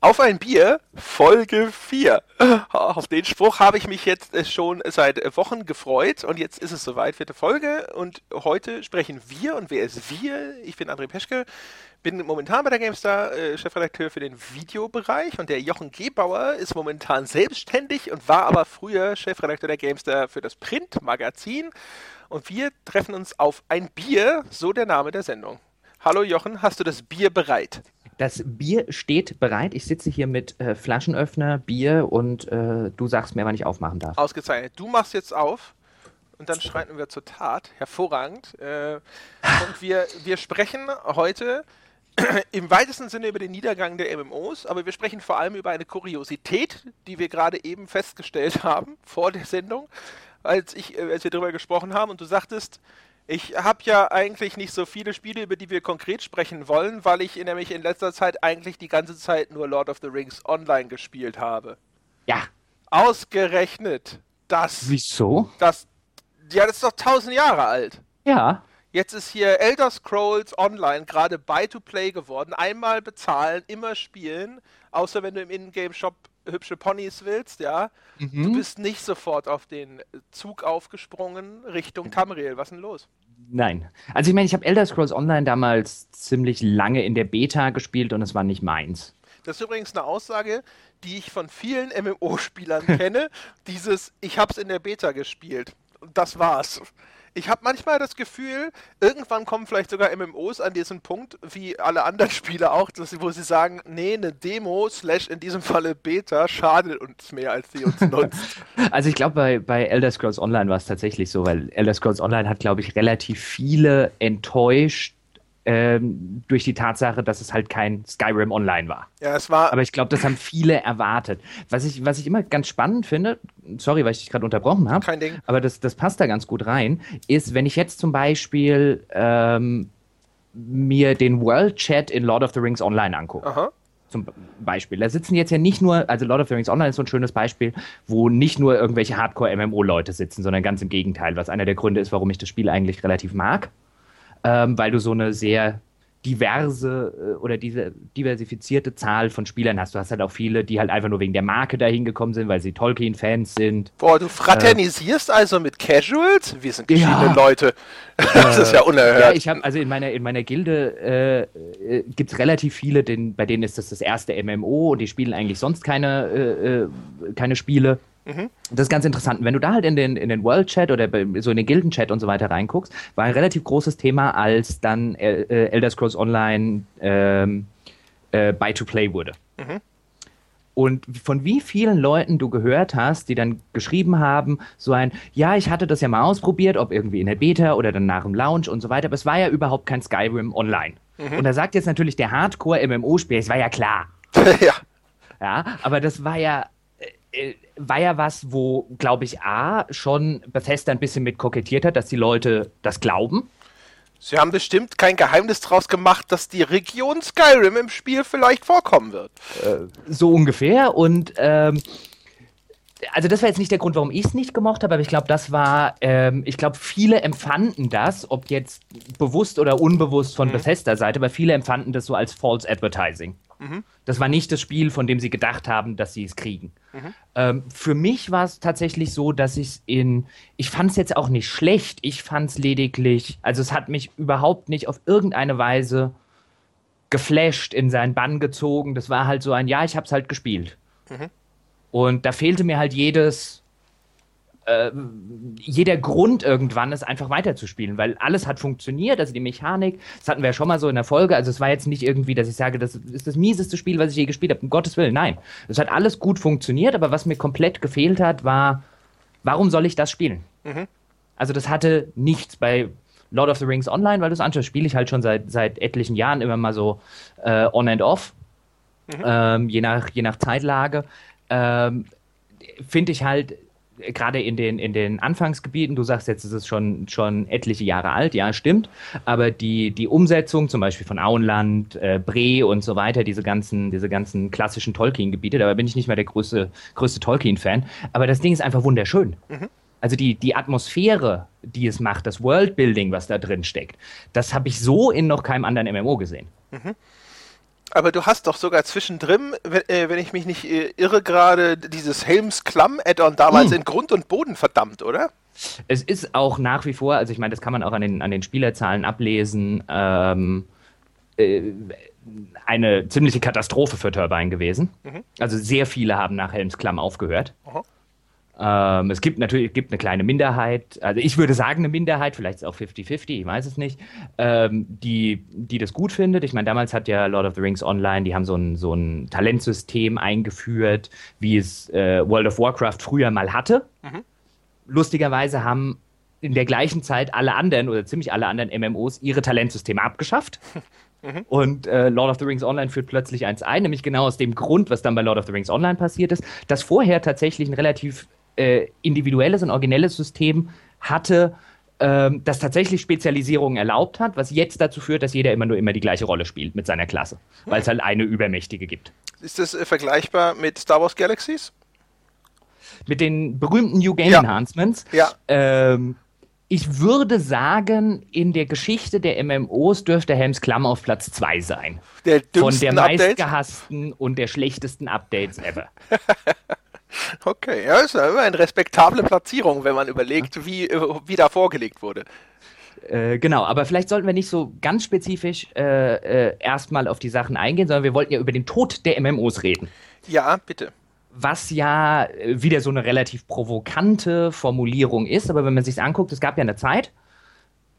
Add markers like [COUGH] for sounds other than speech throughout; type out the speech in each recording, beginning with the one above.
Auf ein Bier, Folge 4. Auf den Spruch habe ich mich jetzt äh, schon seit Wochen gefreut und jetzt ist es soweit, vierte Folge und heute sprechen wir und wer ist wir? Ich bin André Peschke, bin momentan bei der GameStar äh, Chefredakteur für den Videobereich und der Jochen Gebauer ist momentan selbstständig und war aber früher Chefredakteur der GameStar für das Printmagazin und wir treffen uns auf ein Bier, so der Name der Sendung. Hallo Jochen, hast du das Bier bereit? Das Bier steht bereit. Ich sitze hier mit äh, Flaschenöffner, Bier und äh, du sagst mir, wann ich aufmachen darf. Ausgezeichnet. Du machst jetzt auf und dann schreiten wir zur Tat. Hervorragend. Äh, und wir, wir sprechen heute [CLEARS THROAT] im weitesten Sinne über den Niedergang der MMOs, aber wir sprechen vor allem über eine Kuriosität, die wir gerade eben festgestellt [LAUGHS] haben vor der Sendung, als, ich, äh, als wir darüber gesprochen haben und du sagtest, ich habe ja eigentlich nicht so viele Spiele, über die wir konkret sprechen wollen, weil ich nämlich in letzter Zeit eigentlich die ganze Zeit nur Lord of the Rings Online gespielt habe. Ja. Ausgerechnet das. Wieso? Das, ja, das ist doch tausend Jahre alt. Ja. Jetzt ist hier Elder Scrolls Online gerade Buy-to-Play geworden. Einmal bezahlen, immer spielen, außer wenn du im Ingame-Shop hübsche Ponys willst, ja. Mhm. Du bist nicht sofort auf den Zug aufgesprungen Richtung Tamriel. Was ist denn los? Nein. Also ich meine, ich habe Elder Scrolls Online damals ziemlich lange in der Beta gespielt und es war nicht meins. Das ist übrigens eine Aussage, die ich von vielen MMO-Spielern [LAUGHS] kenne. Dieses, ich habe es in der Beta gespielt. Das war's ich habe manchmal das Gefühl, irgendwann kommen vielleicht sogar MMOs an diesen Punkt, wie alle anderen [LAUGHS] Spiele auch, dass, wo sie sagen, nee, eine Demo, slash in diesem Falle Beta, schadet uns mehr, als sie uns [LAUGHS] nutzt. Also ich glaube, bei, bei Elder Scrolls Online war es tatsächlich so, weil Elder Scrolls Online hat, glaube ich, relativ viele enttäuscht, ähm, durch die Tatsache, dass es halt kein Skyrim Online war. Ja, es war. Aber ich glaube, das haben viele erwartet. Was ich, was ich immer ganz spannend finde, sorry, weil ich dich gerade unterbrochen habe, kein Ding. aber das, das passt da ganz gut rein, ist, wenn ich jetzt zum Beispiel ähm, mir den World Chat in Lord of the Rings Online angucke. Aha zum Beispiel. Da sitzen jetzt ja nicht nur, also Lord of the Rings Online ist so ein schönes Beispiel, wo nicht nur irgendwelche Hardcore-MMO-Leute sitzen, sondern ganz im Gegenteil, was einer der Gründe ist, warum ich das Spiel eigentlich relativ mag ähm, weil du so eine sehr diverse äh, oder diese diversifizierte Zahl von Spielern hast. Du hast halt auch viele, die halt einfach nur wegen der Marke dahin gekommen sind, weil sie Tolkien-Fans sind. Boah, du fraternisierst äh, also mit Casuals? Wir sind geschiedene ja. Leute. [LAUGHS] das äh, ist ja unerhört. Ja, ich habe also in meiner in meiner Gilde äh, äh gibt es relativ viele, den, bei denen ist das das erste MMO und die spielen eigentlich sonst keine äh, äh keine Spiele. Mhm. Das ist ganz interessant. Wenn du da halt in den, in den World Chat oder so in den Gilden-Chat und so weiter reinguckst, war ein relativ großes Thema, als dann äh, Elder Scrolls Online ähm, äh, Buy-to-Play wurde. Mhm. Und von wie vielen Leuten du gehört hast, die dann geschrieben haben, so ein, ja, ich hatte das ja mal ausprobiert, ob irgendwie in der Beta oder dann nach dem Launch und so weiter, aber es war ja überhaupt kein Skyrim online. Mhm. Und da sagt jetzt natürlich der Hardcore-MMO-Spieler, es war ja klar. [LAUGHS] ja. Ja, aber das war ja äh, war ja was, wo, glaube ich, A, schon Bethesda ein bisschen mit kokettiert hat, dass die Leute das glauben. Sie haben bestimmt kein Geheimnis draus gemacht, dass die Region Skyrim im Spiel vielleicht vorkommen wird. Äh, so ungefähr. Und ähm, also das war jetzt nicht der Grund, warum ich es nicht gemocht habe, aber ich glaube, das war, ähm, ich glaube, viele empfanden das, ob jetzt bewusst oder unbewusst von mhm. Bethesda-Seite, aber viele empfanden das so als False Advertising. Mhm. Das war nicht das Spiel, von dem sie gedacht haben, dass sie es kriegen. Mhm. Ähm, für mich war es tatsächlich so, dass ich es in, ich fand es jetzt auch nicht schlecht, ich fand es lediglich, also es hat mich überhaupt nicht auf irgendeine Weise geflasht, in seinen Bann gezogen. Das war halt so ein, ja, ich habe es halt gespielt. Mhm. Und da fehlte mir halt jedes, äh, jeder Grund irgendwann, es einfach weiterzuspielen, weil alles hat funktioniert, also die Mechanik, das hatten wir ja schon mal so in der Folge, also es war jetzt nicht irgendwie, dass ich sage, das ist das mieseste Spiel, was ich je gespielt habe, um Gottes Willen, nein. Es hat alles gut funktioniert, aber was mir komplett gefehlt hat, war, warum soll ich das spielen? Mhm. Also das hatte nichts bei Lord of the Rings Online, weil das anschaust, spiele ich halt schon seit, seit etlichen Jahren immer mal so äh, on and off, mhm. ähm, je, nach, je nach Zeitlage. Ähm, Finde ich halt gerade in den, in den Anfangsgebieten, du sagst jetzt, es ist schon, schon etliche Jahre alt, ja, stimmt, aber die, die Umsetzung zum Beispiel von Auenland, äh, Bre und so weiter, diese ganzen, diese ganzen klassischen Tolkien-Gebiete, dabei bin ich nicht mehr der größte, größte Tolkien-Fan, aber das Ding ist einfach wunderschön. Mhm. Also die, die Atmosphäre, die es macht, das Worldbuilding, was da drin steckt, das habe ich so in noch keinem anderen MMO gesehen. Mhm. Aber du hast doch sogar zwischendrin, wenn, äh, wenn ich mich nicht äh, irre, gerade dieses Helms Klamm Add-on damals in Grund und Boden verdammt, oder? Es ist auch nach wie vor, also ich meine, das kann man auch an den, an den Spielerzahlen ablesen, ähm, äh, eine ziemliche Katastrophe für Turbine gewesen. Also sehr viele haben nach Helms Klamm aufgehört. Aha. Ähm, es gibt natürlich gibt eine kleine Minderheit, also ich würde sagen eine Minderheit, vielleicht ist es auch 50-50, ich weiß es nicht, ähm, die, die das gut findet. Ich meine, damals hat ja Lord of the Rings Online, die haben so ein, so ein Talentsystem eingeführt, wie es äh, World of Warcraft früher mal hatte. Lustigerweise haben in der gleichen Zeit alle anderen oder ziemlich alle anderen MMOs ihre Talentsysteme abgeschafft. [LAUGHS] Und äh, Lord of the Rings Online führt plötzlich eins ein, nämlich genau aus dem Grund, was dann bei Lord of the Rings Online passiert ist, dass vorher tatsächlich ein relativ äh, individuelles und originelles System hatte, ähm, das tatsächlich Spezialisierungen erlaubt hat, was jetzt dazu führt, dass jeder immer nur immer die gleiche Rolle spielt mit seiner Klasse, weil es halt eine übermächtige gibt. Ist das äh, vergleichbar mit Star Wars Galaxies? Mit den berühmten New Game Ja. Enhancements. Ja. Ähm, ich würde sagen, in der Geschichte der MMOs dürfte Helms Klamm auf Platz 2 sein. Der Von der meistgehassten und der schlechtesten Updates ever. [LAUGHS] Okay, ja, ist ja immer eine respektable Platzierung, wenn man überlegt, wie, äh, wie da vorgelegt wurde. Äh, genau, aber vielleicht sollten wir nicht so ganz spezifisch äh, äh, erstmal auf die Sachen eingehen, sondern wir wollten ja über den Tod der MMOs reden. Ja, bitte. Was ja äh, wieder so eine relativ provokante Formulierung ist, aber wenn man sich anguckt, es gab ja eine Zeit,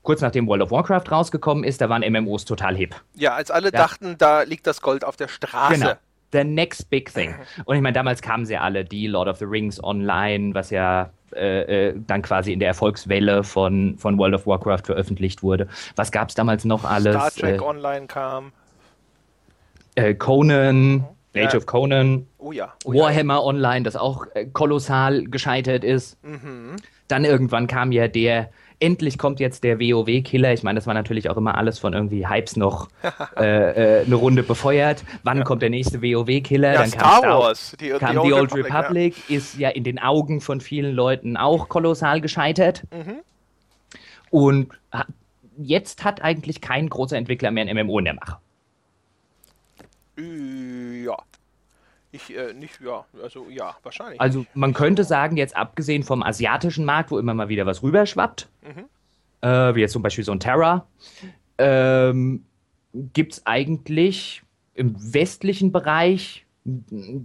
kurz nachdem World of Warcraft rausgekommen ist, da waren MMOs total hip. Ja, als alle dachten, da liegt das Gold auf der Straße. Genau. The next big thing. Und ich meine, damals kamen sie alle, die Lord of the Rings Online, was ja äh, äh, dann quasi in der Erfolgswelle von, von World of Warcraft veröffentlicht wurde. Was gab es damals noch alles? Star Trek äh, Online kam. äh, Conan, Ja. Age of Conan, Oh ja. Oh ja. Warhammer Online, das auch äh, kolossal gescheitert ist. Mhm. Dann irgendwann kam ja der, endlich kommt jetzt der WoW-Killer. Ich meine, das war natürlich auch immer alles von irgendwie Hypes noch [LAUGHS] äh, äh, eine Runde befeuert. Wann kommt der nächste WoW-Killer? Ja, Dann kam Star Star Wars. Die, kam die die Old Old Republic, ist ja in den Augen von vielen Leuten auch kolossal gescheitert. Mhm. Und jetzt hat eigentlich kein großer Entwickler mehr ein MMO in der Mache. Ja. Ich, äh, nicht, ja, also ja, wahrscheinlich. Also man könnte sagen, jetzt abgesehen vom asiatischen Markt, wo immer mal wieder was rüberschwappt, äh, wie jetzt zum Beispiel so ein Terra, ähm, gibt es eigentlich im westlichen Bereich,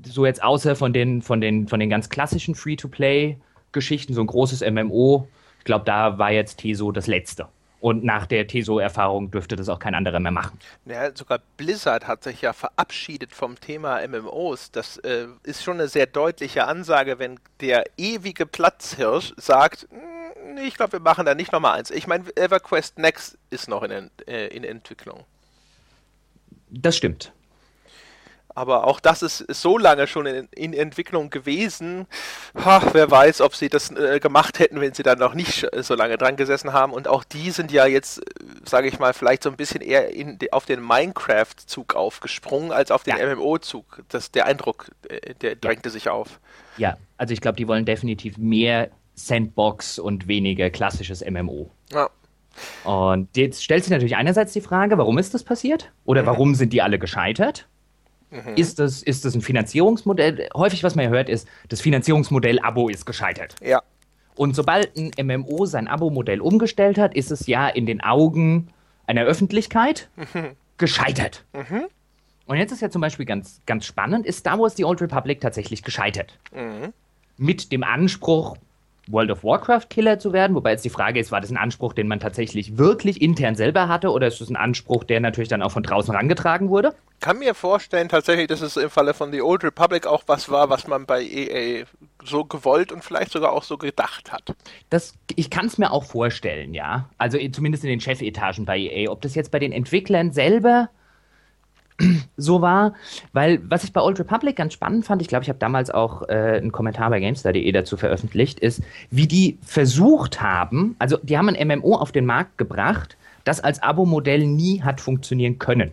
so jetzt außer von den, von den, von den ganz klassischen Free-to-Play-Geschichten, so ein großes MMO, ich glaube, da war jetzt Teso das letzte. Und nach der Teso-Erfahrung dürfte das auch kein anderer mehr machen. Ja, sogar Blizzard hat sich ja verabschiedet vom Thema MMOs. Das äh, ist schon eine sehr deutliche Ansage, wenn der ewige Platzhirsch sagt, "Mm, nee, ich glaube, wir machen da nicht nochmal eins. Ich meine, EverQuest Next ist noch in, äh, in Entwicklung. Das stimmt. Aber auch das ist, ist so lange schon in, in Entwicklung gewesen. Ha, wer weiß, ob sie das äh, gemacht hätten, wenn sie da noch nicht so lange dran gesessen haben. Und auch die sind ja jetzt, sage ich mal, vielleicht so ein bisschen eher in, auf den Minecraft-Zug aufgesprungen als auf den Ja. MMO-Zug. Der Eindruck, äh, der drängte sich auf. Ja, also ich glaube, die wollen definitiv mehr Sandbox und weniger klassisches MMO. Ja. Und jetzt stellt sich natürlich einerseits die Frage, warum ist das passiert? Oder warum sind die alle gescheitert? Ist, das, ist das ein Finanzierungsmodell? Häufig, was man ja hört, ist, das Finanzierungsmodell Abo ist gescheitert. Ja. Und sobald ein MMO sein Abo-Modell umgestellt hat, ist es ja in den Augen einer Öffentlichkeit gescheitert. Und jetzt ist ja zum Beispiel ganz, ganz spannend, ist Star Wars The Old Republic tatsächlich gescheitert. Mit dem Anspruch, World of Warcraft Killer zu werden, wobei jetzt die Frage ist, war das ein Anspruch, den man tatsächlich wirklich intern selber hatte oder ist das ein Anspruch, der natürlich dann auch von draußen rangetragen wurde? Kann mir vorstellen, tatsächlich, dass es im Falle von The Old Republic auch was war, was man bei EA so gewollt und vielleicht sogar auch so gedacht hat. Das, ich kann es mir auch vorstellen, ja. Also eh, zumindest in den Chefetagen bei EA. Ob das jetzt bei den Entwicklern selber so war, weil was ich bei Old Republic ganz spannend fand, ich glaube, ich habe damals auch äh, einen Kommentar bei GameStar.de dazu veröffentlicht, ist, wie die versucht haben, also die haben ein MMO auf den Markt gebracht, das als Abo-Modell nie hat funktionieren können.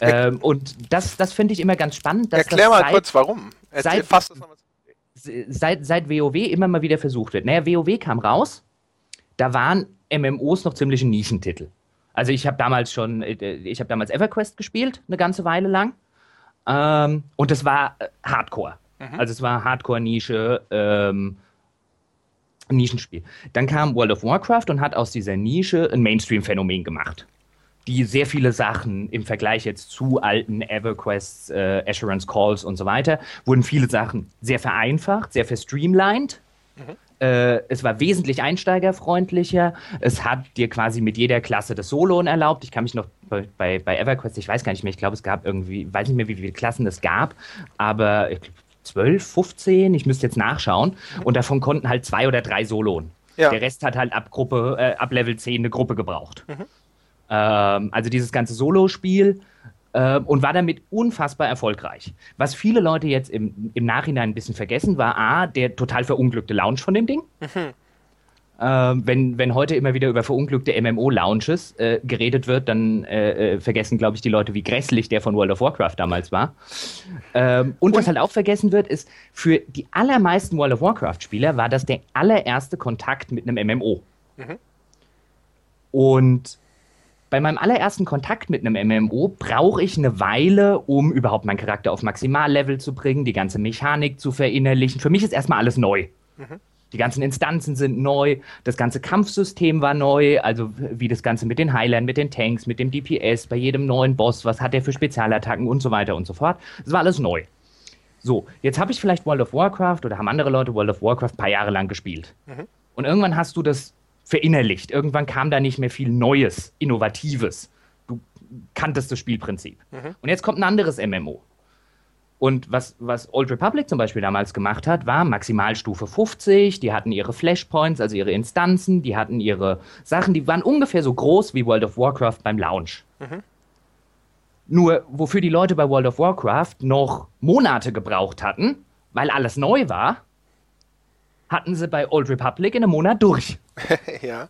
Ähm, und das, das finde ich immer ganz spannend. Erklär das mal seit- kurz, warum. Erzähl, seit- seit, seit WoW immer mal wieder versucht wird. Naja, WoW kam raus, da waren MMOs noch ziemlich ein Nischentitel. Also ich habe damals schon, äh, ich habe damals EverQuest gespielt, eine ganze Weile lang. Ähm, und es war äh, Hardcore. Mhm. Also es war Hardcore-Nische, ähm, Nischenspiel. Dann kam World of Warcraft und hat aus dieser Nische ein Mainstream-Phänomen gemacht. Die sehr viele Sachen im Vergleich jetzt zu alten EverQuests, äh, Assurance Calls und so weiter, wurden viele Sachen sehr vereinfacht, sehr verstreamlined. Mhm. Äh, es war wesentlich einsteigerfreundlicher. Es hat dir quasi mit jeder Klasse das Soloen erlaubt. Ich kann mich noch bei, bei, bei EverQuest, ich weiß gar nicht mehr, ich glaube, es gab irgendwie, weiß nicht mehr, wie viele Klassen es gab, aber ich 12, 15, ich müsste jetzt nachschauen. Und davon konnten halt zwei oder drei Soloen. Ja. Der Rest hat halt ab Gruppe, äh, ab Level 10 eine Gruppe gebraucht. Mhm. Ähm, also dieses ganze Solo-Spiel äh, und war damit unfassbar erfolgreich. Was viele Leute jetzt im, im Nachhinein ein bisschen vergessen, war A, der total verunglückte Launch von dem Ding. Mhm. Ähm, wenn, wenn heute immer wieder über verunglückte MMO-Launches äh, geredet wird, dann äh, äh, vergessen, glaube ich, die Leute, wie grässlich der von World of Warcraft damals war. Ähm, und, und was halt auch vergessen wird, ist, für die allermeisten World of Warcraft-Spieler war das der allererste Kontakt mit einem MMO. Mhm. Und bei meinem allerersten Kontakt mit einem MMO brauche ich eine Weile, um überhaupt meinen Charakter auf Maximallevel zu bringen, die ganze Mechanik zu verinnerlichen. Für mich ist erstmal alles neu. Mhm. Die ganzen Instanzen sind neu, das ganze Kampfsystem war neu, also wie das Ganze mit den Heilern, mit den Tanks, mit dem DPS, bei jedem neuen Boss, was hat er für Spezialattacken und so weiter und so fort. Das war alles neu. So, jetzt habe ich vielleicht World of Warcraft oder haben andere Leute World of Warcraft ein paar Jahre lang gespielt. Mhm. Und irgendwann hast du das verinnerlicht. Irgendwann kam da nicht mehr viel Neues, Innovatives. Du kanntest das Spielprinzip. Mhm. Und jetzt kommt ein anderes MMO. Und was, was Old Republic zum Beispiel damals gemacht hat, war Maximalstufe 50, die hatten ihre Flashpoints, also ihre Instanzen, die hatten ihre Sachen, die waren ungefähr so groß wie World of Warcraft beim Launch. Mhm. Nur, wofür die Leute bei World of Warcraft noch Monate gebraucht hatten, weil alles neu war, hatten sie bei Old Republic in einem Monat durch. [LAUGHS] ja.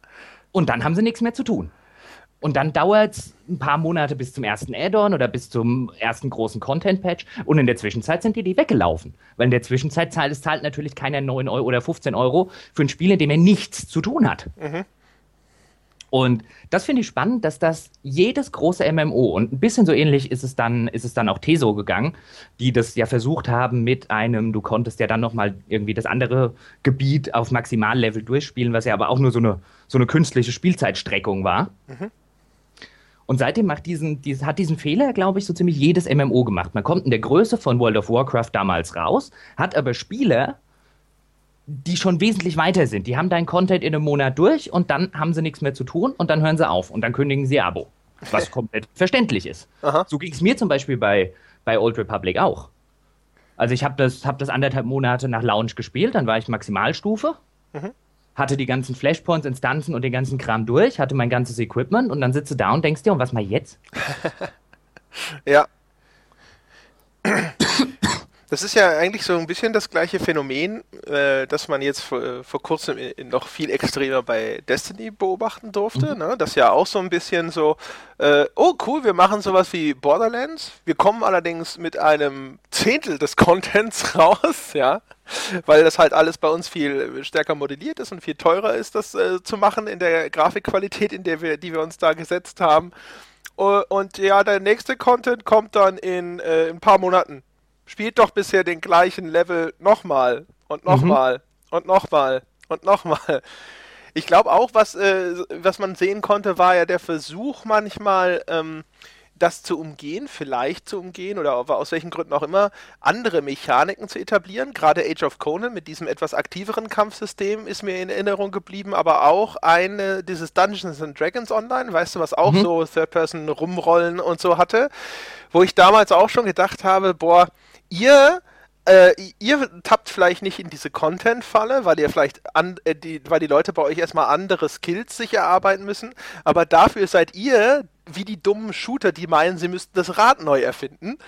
Und dann haben sie nichts mehr zu tun. Und dann dauert es ein paar Monate bis zum ersten Add-on oder bis zum ersten großen Content-Patch. Und in der Zwischenzeit sind die die weggelaufen. Weil in der Zwischenzeit zahlt es zahlt natürlich keiner 9 Euro oder 15 Euro für ein Spiel, in dem er nichts zu tun hat. Mhm. Und das finde ich spannend, dass das jedes große MMO und ein bisschen so ähnlich ist es dann, ist es dann auch Teso gegangen, die das ja versucht haben mit einem, du konntest ja dann nochmal irgendwie das andere Gebiet auf Maximallevel durchspielen, was ja aber auch nur so eine, so eine künstliche Spielzeitstreckung war. Mhm. Und seitdem macht diesen, diesen, hat diesen Fehler, glaube ich, so ziemlich jedes MMO gemacht. Man kommt in der Größe von World of Warcraft damals raus, hat aber Spieler, die schon wesentlich weiter sind. Die haben deinen Content in einem Monat durch und dann haben sie nichts mehr zu tun und dann hören sie auf und dann kündigen sie Abo. Was [LAUGHS] komplett verständlich ist. Aha. So ging es mir zum Beispiel bei, bei Old Republic auch. Also ich habe das, hab das anderthalb Monate nach Launch gespielt, dann war ich Maximalstufe. Mhm hatte die ganzen Flashpoints, Instanzen und den ganzen Kram durch, hatte mein ganzes Equipment und dann sitze da und denkst dir, und was mal jetzt? [LAUGHS] ja. Das ist ja eigentlich so ein bisschen das gleiche Phänomen, äh, das man jetzt vor, vor kurzem noch viel extremer bei Destiny beobachten durfte. Mhm. Ne? Das ja auch so ein bisschen so, äh, oh cool, wir machen sowas wie Borderlands. Wir kommen allerdings mit einem Zehntel des [LAUGHS] Contents raus, ja weil das halt alles bei uns viel stärker modelliert ist und viel teurer ist, das äh, zu machen in der Grafikqualität, in der wir, die wir uns da gesetzt haben. Uh, und ja, der nächste Content kommt dann in, äh, in ein paar Monaten. Spielt doch bisher den gleichen Level nochmal und nochmal mhm. und nochmal und nochmal. Ich glaube auch, was, äh, was man sehen konnte, war ja der Versuch manchmal, ähm, das zu umgehen, vielleicht zu umgehen oder aus welchen Gründen auch immer, andere Mechaniken zu etablieren. Gerade Age of Conan mit diesem etwas aktiveren Kampfsystem ist mir in Erinnerung geblieben, aber auch eine, dieses Dungeons and Dragons Online, weißt du, was auch mhm. so Third-Person rumrollen und so hatte, wo ich damals auch schon gedacht habe, boah, ihr äh, ihr tappt vielleicht nicht in diese Content-Falle, weil ihr vielleicht an, äh, die, weil die Leute bei euch erstmal andere Skills sich erarbeiten müssen, aber dafür seid ihr wie die dummen Shooter, die meinen, sie müssten das Rad neu erfinden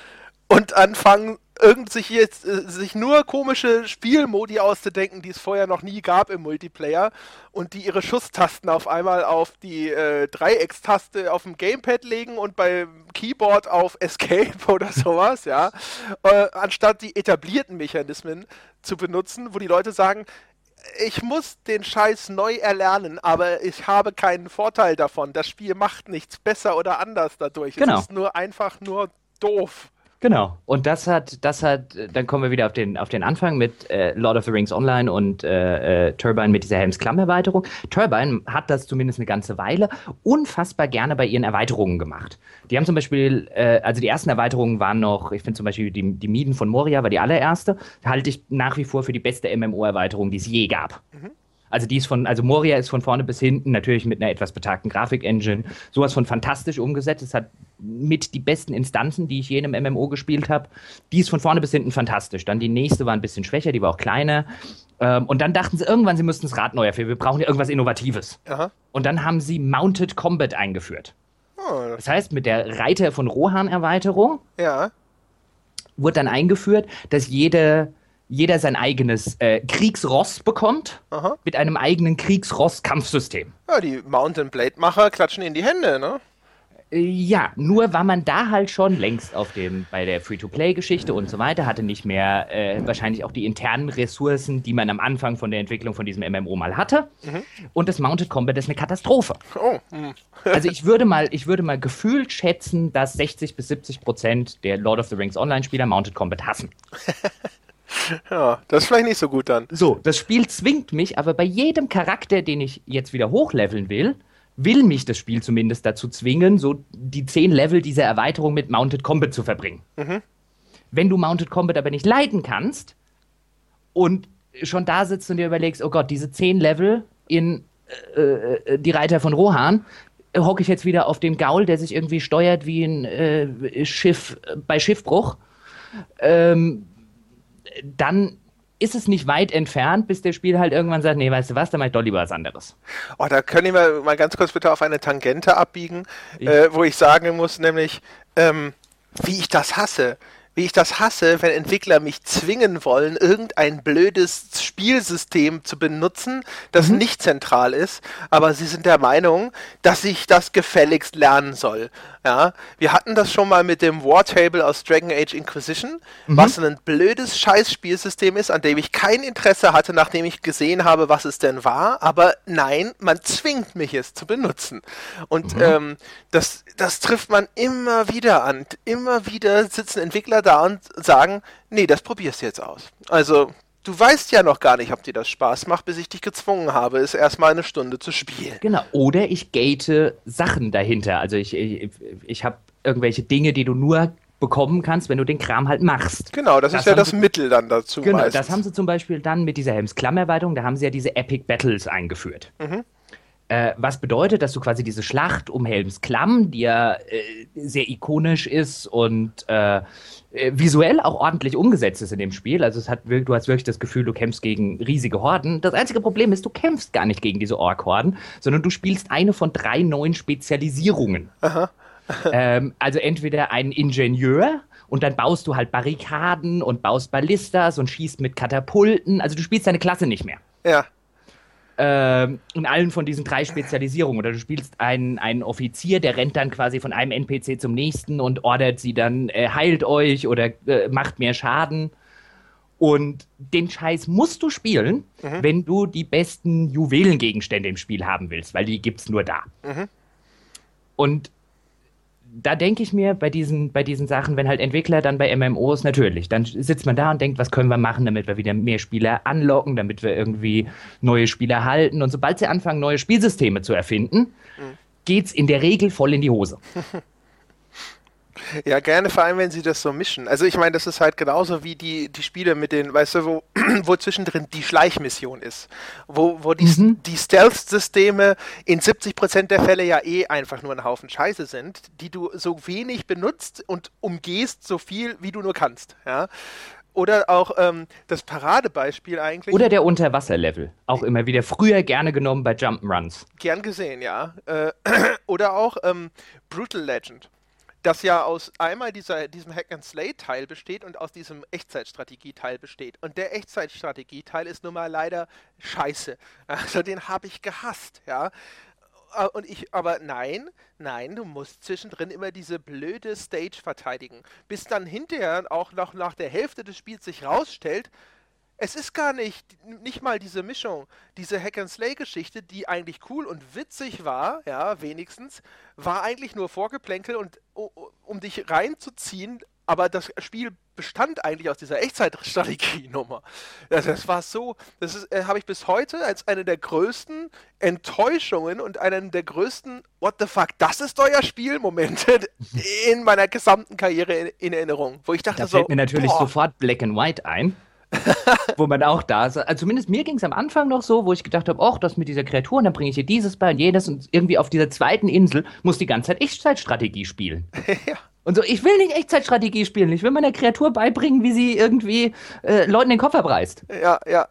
und anfangen, irgend sich jetzt äh, sich nur komische Spielmodi auszudenken, die es vorher noch nie gab im Multiplayer und die ihre Schusstasten auf einmal auf die äh, Dreieckstaste auf dem Gamepad legen und beim Keyboard auf Escape [LAUGHS] oder sowas, ja, äh, anstatt die etablierten Mechanismen zu benutzen, wo die Leute sagen, ich muss den Scheiß neu erlernen, aber ich habe keinen Vorteil davon. Das Spiel macht nichts besser oder anders dadurch. Genau. Es ist nur einfach nur doof. Genau. Und das hat, das hat, dann kommen wir wieder auf den, auf den Anfang mit äh, Lord of the Rings Online und äh, äh, Turbine mit dieser Helms-Klamm-Erweiterung. Turbine hat das zumindest eine ganze Weile unfassbar gerne bei ihren Erweiterungen gemacht. Die haben zum Beispiel, äh, also die ersten Erweiterungen waren noch, ich finde zum Beispiel die, die Mieden von Moria war die allererste, halte ich nach wie vor für die beste MMO-Erweiterung, die es je gab. Also die ist von, also Moria ist von vorne bis hinten natürlich mit einer etwas betagten Grafik-Engine, sowas von fantastisch umgesetzt. Es hat mit die besten Instanzen, die ich je in einem MMO gespielt habe. Die ist von vorne bis hinten fantastisch. Dann die nächste war ein bisschen schwächer, die war auch kleiner. Ähm, und dann dachten sie irgendwann, sie müssten das Rad neu erfinden. Wir brauchen ja irgendwas Innovatives. Aha. Und dann haben sie Mounted Combat eingeführt. Oh, Das heißt, mit der Reiter von Rohan-Erweiterung ja. wurde dann eingeführt, dass jede, jeder sein eigenes äh, Kriegsross bekommt Aha. mit einem eigenen Kriegsross-Kampfsystem. Ja, die Mountain Blade Macher klatschen in die Hände, ne? Äh, Ja, nur war man da halt schon längst auf dem, bei der Free-to-Play-Geschichte und so weiter, hatte nicht mehr äh, wahrscheinlich auch die internen Ressourcen, die man am Anfang von der Entwicklung von diesem MMO mal hatte. Und das Mounted Combat ist eine Katastrophe. Oh, hm. [LAUGHS] Also ich würde mal, ich würde mal gefühlt schätzen, dass 60 bis 70 Prozent der Lord of the Rings Online-Spieler Mounted Combat hassen. [LAUGHS] ja, das ist vielleicht nicht so gut dann. So, das Spiel zwingt mich, aber bei jedem Charakter, den ich jetzt wieder hochleveln will, will mich das Spiel zumindest dazu zwingen, so die zehn Level dieser Erweiterung mit Mounted Combat zu verbringen. Wenn du Mounted Combat aber nicht leiten kannst und schon da sitzt und dir überlegst, oh Gott, diese zehn Level in äh, äh, die Reiter von Rohan, hocke ich jetzt wieder auf dem Gaul, der sich irgendwie steuert wie ein äh, Schiff äh, bei Schiffbruch, ähm, dann ist es nicht weit entfernt, bis der Spiel halt irgendwann sagt, nee, weißt du was, dann mach ich doch lieber was anderes. Oh, da können wir mal ganz kurz bitte auf eine Tangente abbiegen, äh, wo ich sagen muss, nämlich, ähm, wie ich das hasse. Wie ich das hasse, wenn Entwickler mich zwingen wollen, irgendein blödes Spielsystem zu benutzen, das nicht zentral ist, aber sie sind der Meinung, dass ich das gefälligst lernen soll. Ja, wir hatten das schon mal mit dem War Table aus Dragon Age Inquisition, was ein blödes Scheiß-Spielsystem ist, an dem ich kein Interesse hatte, nachdem ich gesehen habe, was es denn war. Aber nein, man zwingt mich es zu benutzen. Und ähm, das, das trifft man immer wieder an. Immer wieder sitzen Entwickler da und sagen, nee, das probierst du jetzt aus. Also, du weißt ja noch gar nicht, ob dir das Spaß macht, bis ich dich gezwungen habe, es erstmal eine Stunde zu spielen. Genau. Oder ich gate Sachen dahinter. Also ich, ich, ich habe irgendwelche Dinge, die du nur bekommen kannst, wenn du den Kram halt machst. Genau, das, Das ist ja das sie- Mittel dann dazu. Genau, meistens. das haben sie zum Beispiel dann mit dieser Helms-Klamm-Erweiterung, da haben sie ja diese Epic Battles eingeführt. Äh, was bedeutet, dass du quasi diese Schlacht um Helms Klamm, die ja äh, sehr ikonisch ist und äh, äh, visuell auch ordentlich umgesetzt ist in dem Spiel. Also es hat, du hast wirklich das Gefühl, du kämpfst gegen riesige Horden. Das einzige Problem ist, du kämpfst gar nicht gegen diese Ork-Horden, sondern du spielst eine von drei neuen Spezialisierungen. [LAUGHS] ähm, also entweder einen Ingenieur und dann baust du halt Barrikaden und baust Ballistas und schießt mit Katapulten. Also du spielst deine Klasse nicht mehr Ja. Ähm, in allen von diesen drei Spezialisierungen. Oder du spielst einen, einen Offizier, der rennt dann quasi von einem NPC zum nächsten und ordert sie dann, äh, heilt euch oder äh, macht mehr Schaden. Und den Scheiß musst du spielen, wenn du die besten Juwelengegenstände im Spiel haben willst, weil die gibt's nur da. Und da denke ich mir bei diesen, bei diesen Sachen, wenn halt Entwickler dann bei MMOs natürlich, dann sitzt man da und denkt, was können wir machen, damit wir wieder mehr Spieler anlocken, damit wir irgendwie neue Spieler halten. Und sobald sie anfangen, neue Spielsysteme zu erfinden, geht's in der Regel voll in die Hose. [LAUGHS] Ja, gerne, vor allem, wenn sie das so mischen. Also ich meine, das ist halt genauso wie die, die Spiele mit den, weißt du, wo, [CLEARS THROAT] wo zwischendrin die Schleichmission ist. Wo, wo die, die Stealth-Systeme in 70% der Fälle ja eh einfach nur ein Haufen Scheiße sind, die du so wenig benutzt und umgehst so viel, wie du nur kannst. Ja? Oder auch ähm, das Paradebeispiel eigentlich. Oder der Unterwasserlevel. Auch immer wieder früher gerne genommen bei Jump'n'Runs. Gern gesehen, ja. Äh, [CLEARS THROAT] oder auch ähm, Brutal Legend, das ja aus einmal dieser, diesem Hack-and-Slay-Teil besteht und aus diesem Echtzeitstrategie-Teil besteht. Und der Echtzeitstrategie-Teil ist nun mal leider scheiße. [LAUGHS] Also den habe ich gehasst, ja. Äh, Und ich, aber nein, nein, du musst zwischendrin immer diese blöde Stage verteidigen. Bis dann hinterher auch noch nach der Hälfte des Spiels sich rausstellt, es ist gar nicht, nicht mal diese Mischung, diese Hack-and-Slay-Geschichte, die eigentlich cool und witzig war, ja, wenigstens, war eigentlich nur Vorgeplänkel und um dich reinzuziehen, aber das Spiel bestand eigentlich aus dieser Echtzeitstrategie-Nummer. Das, das, war so, das äh, habe ich bis heute als eine der größten Enttäuschungen und einen der größten What the fuck, das ist euer Spiel-Momente in meiner gesamten Karriere in, in, Erinnerung, wo ich dachte da so. fällt mir natürlich boah. sofort Black and White ein. [LAUGHS] wo man auch da ist. Also zumindest mir ging es am Anfang noch so, wo ich gedacht habe, ach, das mit dieser Kreatur, und dann bringe ich hier dieses bei und jedes und irgendwie auf dieser zweiten Insel muss die ganze Zeit Echtzeitstrategie spielen. [LAUGHS] ja. Und so, ich will nicht Echtzeitstrategie spielen. Ich will meiner Kreatur beibringen, wie sie irgendwie äh, Leuten den Kopf abreißt. Ja, ja.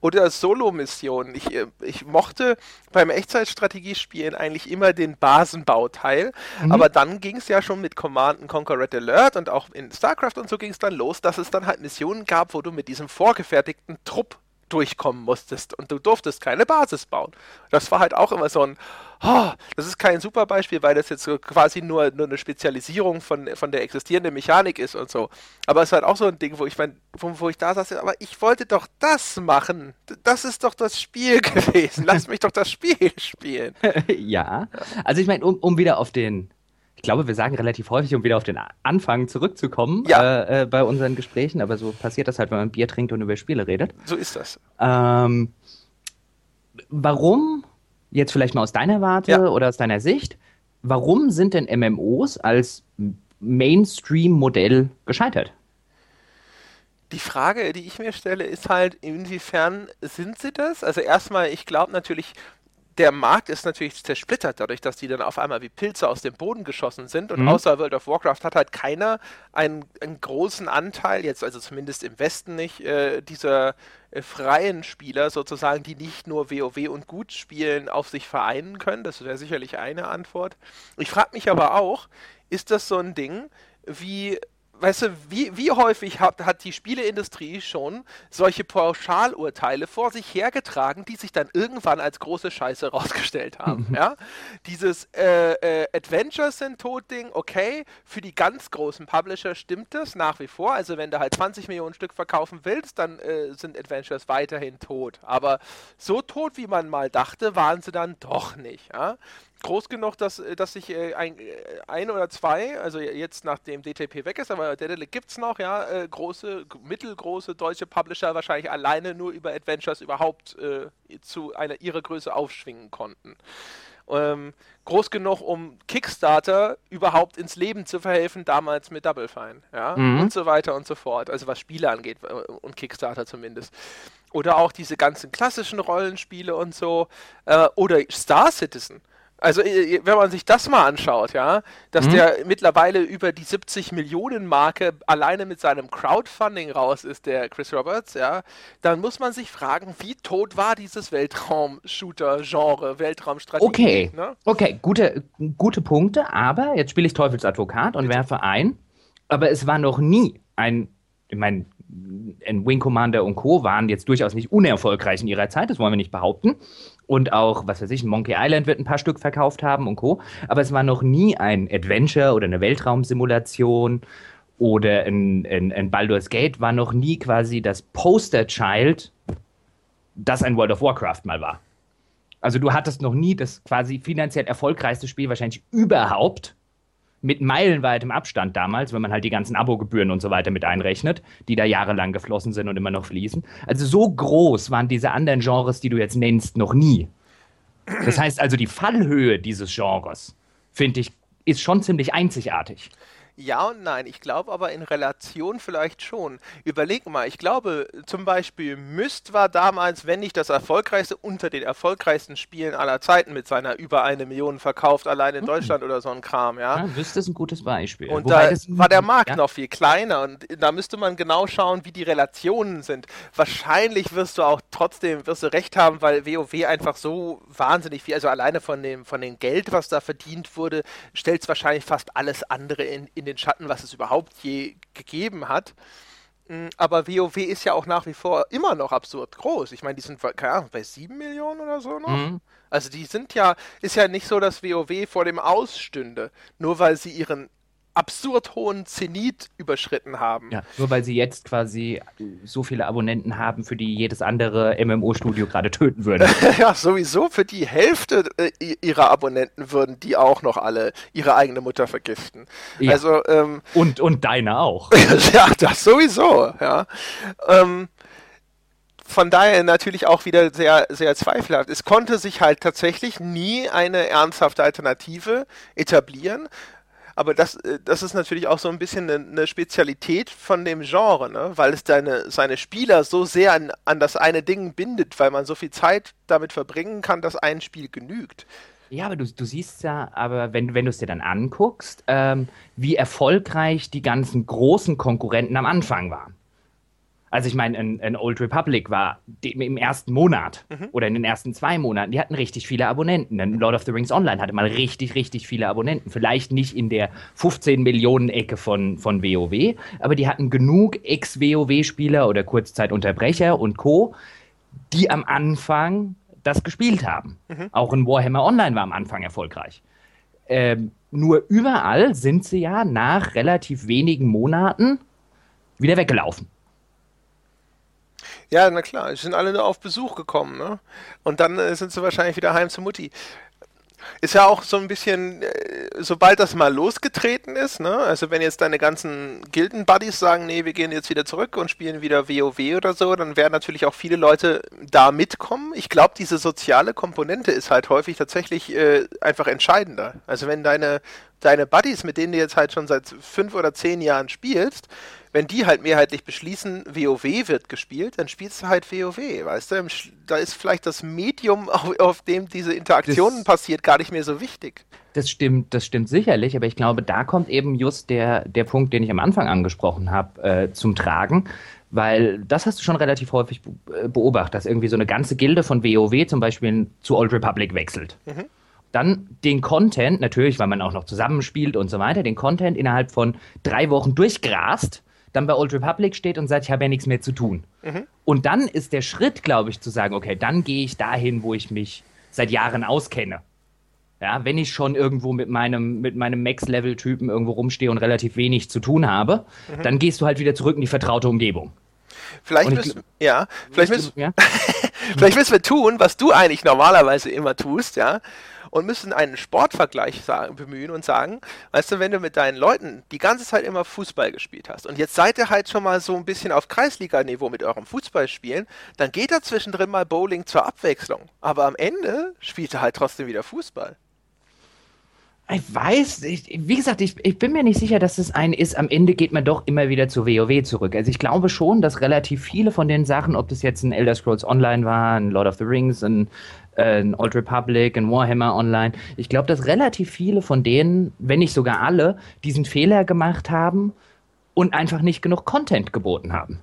Oder Solo-Missionen. Ich, äh, ich mochte beim Echtzeitstrategiespielen eigentlich immer den Basenbauteil, mhm. aber dann ging es ja schon mit Command Conquer Red Alert und auch in StarCraft und so ging es dann los, dass es dann halt Missionen gab, wo du mit diesem vorgefertigten Trupp durchkommen musstest und du durftest keine Basis bauen. Das war halt auch immer so ein, oh, das ist kein super Beispiel, weil das jetzt quasi nur, nur eine Spezialisierung von, von der existierenden Mechanik ist und so. Aber es ist halt auch so ein Ding, wo ich mein, wo, wo ich da saß, aber ich wollte doch das machen. Das ist doch das Spiel [LAUGHS] gewesen. Lass mich doch das Spiel spielen. [LAUGHS] ja. Also ich meine, um, um wieder auf den ich glaube, wir sagen relativ häufig, um wieder auf den Anfang zurückzukommen ja. äh, äh, bei unseren Gesprächen, aber so passiert das halt, wenn man Bier trinkt und über Spiele redet. So ist das. Ähm, warum, jetzt vielleicht mal aus deiner Warte ja. oder aus deiner Sicht, warum sind denn MMOs als Mainstream-Modell gescheitert? Die Frage, die ich mir stelle, ist halt, inwiefern sind sie das? Also erstmal, ich glaube natürlich, der Markt ist natürlich zersplittert, dadurch, dass die dann auf einmal wie Pilze aus dem Boden geschossen sind. Und mhm. außer World of Warcraft hat halt keiner einen, einen großen Anteil, jetzt also zumindest im Westen nicht, äh, dieser äh, freien Spieler sozusagen, die nicht nur WoW und gut spielen, auf sich vereinen können. Das wäre sicherlich eine Antwort. Ich frage mich aber auch, ist das so ein Ding wie weißt du, wie, wie häufig hat, hat die Spieleindustrie schon solche Pauschalurteile vor sich hergetragen, die sich dann irgendwann als große Scheiße rausgestellt haben, ja? Dieses äh, äh, Adventures sind tot Ding, okay, für die ganz großen Publisher stimmt das nach wie vor, also wenn du halt 20 Millionen Stück verkaufen willst, dann äh, sind Adventures weiterhin tot, aber so tot, wie man mal dachte, waren sie dann doch nicht, ja? Groß genug, dass, äh, dass sich äh, ein, äh, ein oder zwei, also jetzt nachdem DTP weg ist, aber Daedalic gibt es noch, ja, äh, große, mittelgroße deutsche Publisher wahrscheinlich alleine nur über Adventures überhaupt äh, zu einer ihrer Größe aufschwingen konnten. Ähm, groß genug, um Kickstarter überhaupt ins Leben zu verhelfen, damals mit Double Fine, ja, mhm. und so weiter und so fort. Also was Spiele angeht und Kickstarter zumindest. Oder auch diese ganzen klassischen Rollenspiele und so. Äh, oder Star Citizen. Also äh, wenn man sich das mal anschaut, ja, dass mhm. der mittlerweile über die 70 Millionen Marke alleine mit seinem Crowdfunding raus ist, der Chris Roberts, ja, dann muss man sich fragen, wie tot war dieses Weltraum-Shooter-Genre, Weltraumstrategie? Okay, ne? okay, gute, gute Punkte, aber jetzt spiele ich Teufelsadvokat und werfe ein, aber es war noch nie ein, ich meine, Wing Commander und Co. waren jetzt durchaus nicht unerfolgreich in ihrer Zeit, das wollen wir nicht behaupten und auch, was weiß ich, Monkey Island wird ein paar Stück verkauft haben und Co. Aber es war noch nie ein Adventure oder eine Weltraumsimulation oder ein, ein, ein Baldur's Gate war noch nie quasi das Poster-Child, das ein World of Warcraft mal war. Also du hattest noch nie das quasi finanziell erfolgreichste Spiel wahrscheinlich überhaupt mit meilenweitem Abstand damals, wenn man halt die ganzen Abogebühren und so weiter mit einrechnet, die da jahrelang geflossen sind und immer noch fließen. Also so groß waren diese anderen Genres, die du jetzt nennst, noch nie. Das heißt also, die Fallhöhe dieses Genres, finde ich, ist schon ziemlich einzigartig. Ja und nein. Ich glaube aber in Relation vielleicht schon. Überleg mal, ich glaube zum Beispiel Myst war damals, wenn nicht das erfolgreichste, unter den erfolgreichsten Spielen aller Zeiten mit seiner über eine Million verkauft, allein in hm. Deutschland oder so ein Kram, ja. ja Myst ist ein gutes Beispiel. Und Wobei da war der Markt ja? noch viel kleiner und da müsste man genau schauen, wie die Relationen sind. Wahrscheinlich wirst du auch trotzdem, wirst du recht haben, weil WoW einfach so wahnsinnig viel, also alleine von dem, von dem Geld, was da verdient wurde, stellt es wahrscheinlich fast alles andere in, in den Schatten, was es überhaupt je gegeben hat. Mm, aber WoW ist ja auch nach wie vor immer noch absurd groß. Ich meine, die sind keine Ahnung, bei 7 Millionen oder so noch. Mhm. Also die sind ja, ist ja nicht so, dass WoW vor dem ausstünde, nur weil sie ihren absurd hohen Zenit überschritten haben. Ja, nur weil sie jetzt quasi so viele Abonnenten haben, für die jedes andere MMO-Studio gerade töten würde. [LAUGHS] ja, sowieso für die Hälfte äh, ihrer Abonnenten würden die auch noch alle ihre eigene Mutter vergiften. Ja. Also ähm, und und deine auch. [LAUGHS] ja, das sowieso. Ja. Ähm, von daher natürlich auch wieder sehr, sehr zweifelhaft. Es konnte sich halt tatsächlich nie eine ernsthafte Alternative etablieren. Aber das, äh, das ist natürlich auch so ein bisschen eine, Spezialität von dem Genre, ne? weil es deine, seine Spieler so sehr an, an das eine Ding bindet, weil man so viel Zeit damit verbringen kann, dass ein Spiel genügt. Ja, aber du, du siehst ja, aber wenn, wenn du es dir dann anguckst, ähm, wie erfolgreich die ganzen großen Konkurrenten am Anfang waren. Also ich meine, ein, ein, Old Republic war im ersten Monat mhm. oder in den ersten zwei Monaten, die hatten richtig viele Abonnenten. Ein Lord of the Rings Online hatte mal richtig, richtig viele Abonnenten. Vielleicht nicht in der 15 Millionen Ecke von, von WoW, aber die hatten genug Ex-WoW-Spieler oder Kurzzeitunterbrecher und Co., die am Anfang das gespielt haben. Mhm. Auch in Warhammer Online war am Anfang erfolgreich. Ähm, nur überall sind sie ja nach relativ wenigen Monaten wieder weggelaufen. Ja, na klar, sie sind alle nur auf Besuch gekommen, ne? Und dann äh, sind sie wahrscheinlich wieder heim zu Mutti. Ist ja auch so ein bisschen, äh, sobald das mal losgetreten ist, ne? Also wenn jetzt deine ganzen Gilden-Buddies sagen, nee, wir gehen jetzt wieder zurück und spielen wieder WoW oder so, dann werden natürlich auch viele Leute da mitkommen. Ich glaube, diese soziale Komponente ist halt häufig tatsächlich äh, einfach entscheidender. Also wenn deine, deine Buddies, mit denen du jetzt halt schon seit fünf oder zehn Jahren spielst, wenn die halt mehrheitlich beschließen, WoW wird gespielt, dann spielst du halt WoW, weißt du? Da ist vielleicht das Medium, [LAUGHS] auf, auf dem diese Interaktionen das, passiert, gar nicht mehr so wichtig. Das stimmt, das stimmt sicherlich, aber ich glaube, da kommt eben just der, der Punkt, den ich am Anfang angesprochen habe, äh, zum Tragen. Weil das hast du schon relativ häufig äh, beobachtet, dass irgendwie so eine ganze Gilde von WoW zum Beispiel zu Old Republic wechselt. Mhm dann den Content, natürlich, weil man auch noch zusammenspielt und so weiter, den Content innerhalb von drei Wochen durchgrast dann bei Old Republic steht und sagt, ich habe ja nichts mehr zu tun. Mhm. Und dann ist der Schritt, glaube ich, zu sagen, okay, dann gehe ich dahin, wo ich mich seit Jahren auskenne. Ja, wenn ich schon irgendwo mit meinem, mit meinem Max-Level-Typen irgendwo rumstehe und relativ wenig zu tun habe, mhm. dann gehst du halt wieder zurück in die vertraute Umgebung. Vielleicht müssen, ja, vielleicht müssen, ja? vielleicht müssen wir tun, was du eigentlich normalerweise immer tust, ja und müssen einen Sportvergleich sagen, bemühen und sagen, weißt du, wenn du mit deinen Leuten die ganze Zeit immer Fußball gespielt hast und jetzt seid ihr halt schon mal so ein bisschen auf Kreisliga-Niveau mit eurem Fußballspielen, dann geht da zwischendrin mal Bowling zur Abwechslung. Aber am Ende spielt er halt trotzdem wieder Fußball. Ich weiß, ich, wie gesagt, ich, ich bin mir nicht sicher, dass es ein ist. Am Ende geht man doch immer wieder zu WoW zurück. Also ich glaube schon, dass relativ viele von den Sachen, ob das jetzt ein Elder Scrolls Online war, ein Lord of the Rings, ein äh, ein Old Republic, ein Warhammer Online. Ich glaube, dass relativ viele von denen, wenn nicht sogar alle, diesen Fehler gemacht haben und einfach nicht genug Content geboten haben.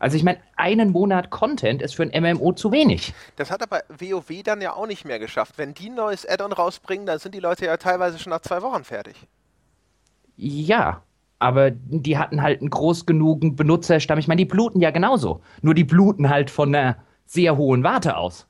Also ich meine, einen Monat Content ist für ein MMO zu wenig. Das hat aber WoW dann ja auch nicht mehr geschafft. Wenn die ein neues Add-on rausbringen, dann sind die Leute ja teilweise schon nach zwei Wochen fertig. Ja, aber die hatten halt einen groß genugen Benutzerstamm. Ich meine, die bluten ja genauso. Nur die bluten halt von einer sehr hohen Warte aus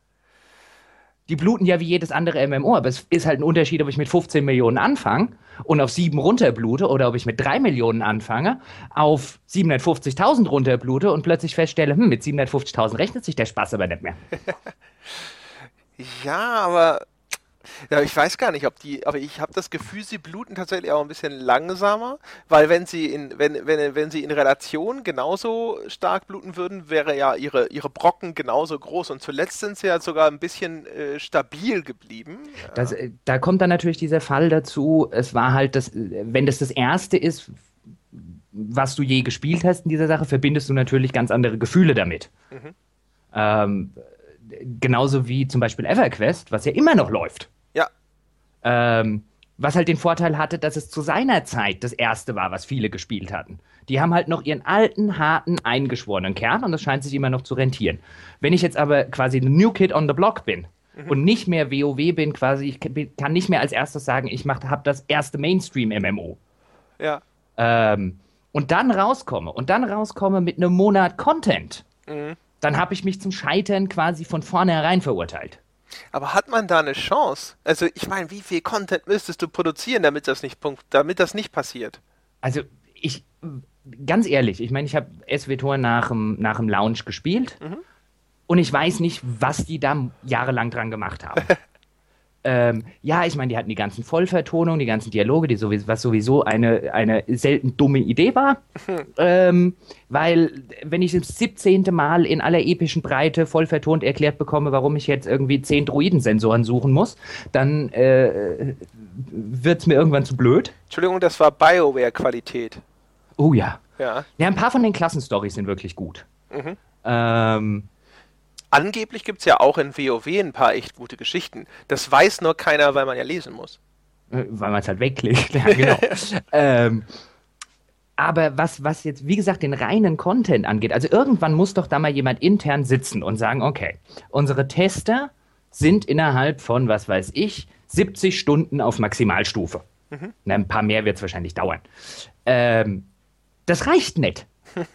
die bluten ja wie jedes andere MMO, aber es ist halt ein Unterschied, ob ich mit 15 Millionen anfange und auf 7 runterblute oder ob ich mit 3 Millionen anfange, auf 750.000 runterblute und plötzlich feststelle, hm, mit 750.000 rechnet sich der Spaß aber nicht mehr. [LAUGHS] ja, aber ja, ich weiß gar nicht, ob die, aber ich habe das Gefühl, sie bluten tatsächlich auch ein bisschen langsamer, weil wenn sie in, wenn, wenn, wenn sie in Relation genauso stark bluten würden, wäre ja ihre, ihre Brocken genauso groß und zuletzt sind sie ja sogar ein bisschen äh, stabil geblieben. Das, äh, da kommt dann natürlich dieser Fall dazu, es war halt das, wenn das das erste ist, was du je gespielt hast in dieser Sache, verbindest du natürlich ganz andere Gefühle damit. Mhm. Ähm, genauso wie zum Beispiel EverQuest, was ja immer noch läuft. Ähm, was halt den Vorteil hatte, dass es zu seiner Zeit das erste war, was viele gespielt hatten. Die haben halt noch ihren alten, harten, eingeschworenen Kern und das scheint sich immer noch zu rentieren. Wenn ich jetzt aber quasi ein New Kid on the Block bin mhm. und nicht mehr WoW bin, quasi, ich kann nicht mehr als erstes sagen, ich habe das erste Mainstream-MMO. Ja. Ähm, und dann rauskomme und dann rauskomme mit einem Monat Content, mhm. dann habe ich mich zum Scheitern quasi von vornherein verurteilt. Aber hat man da eine Chance? Also ich meine, wie viel Content müsstest du produzieren, damit das nicht, damit das nicht passiert? Also ich, ganz ehrlich, ich meine, ich habe SWTOR nach dem, nach dem Launch gespielt mhm. und ich weiß nicht, was die da jahrelang dran gemacht haben. [LAUGHS] Ähm, ja, ich meine, die hatten die ganzen Vollvertonungen, die ganzen Dialoge, die sowieso, was sowieso eine, eine selten dumme Idee war. ähm, weil, wenn ich das 17. Mal in aller epischen Breite voll vertont erklärt bekomme, warum ich jetzt irgendwie 10 Droidensensoren suchen muss, dann äh, wird es mir irgendwann zu blöd. Entschuldigung, das war BioWare-Qualität. Oh ja. Ja. Ja, ein paar von den Klassenstories sind wirklich gut. Mhm. Ähm, Angeblich gibt es ja auch in WoW ein paar echt gute Geschichten. Das weiß nur keiner, weil man ja lesen muss. Äh, weil man es halt wegklickt, [LAUGHS] ja, genau. [LAUGHS] ähm, aber was, was jetzt, wie gesagt, den reinen Content angeht, also irgendwann muss doch da mal jemand intern sitzen und sagen, okay, unsere Tester sind innerhalb von, was weiß ich, 70 Stunden auf Maximalstufe. Mhm. Na, ein paar mehr wird es wahrscheinlich dauern. Ähm, das reicht nicht. [LAUGHS]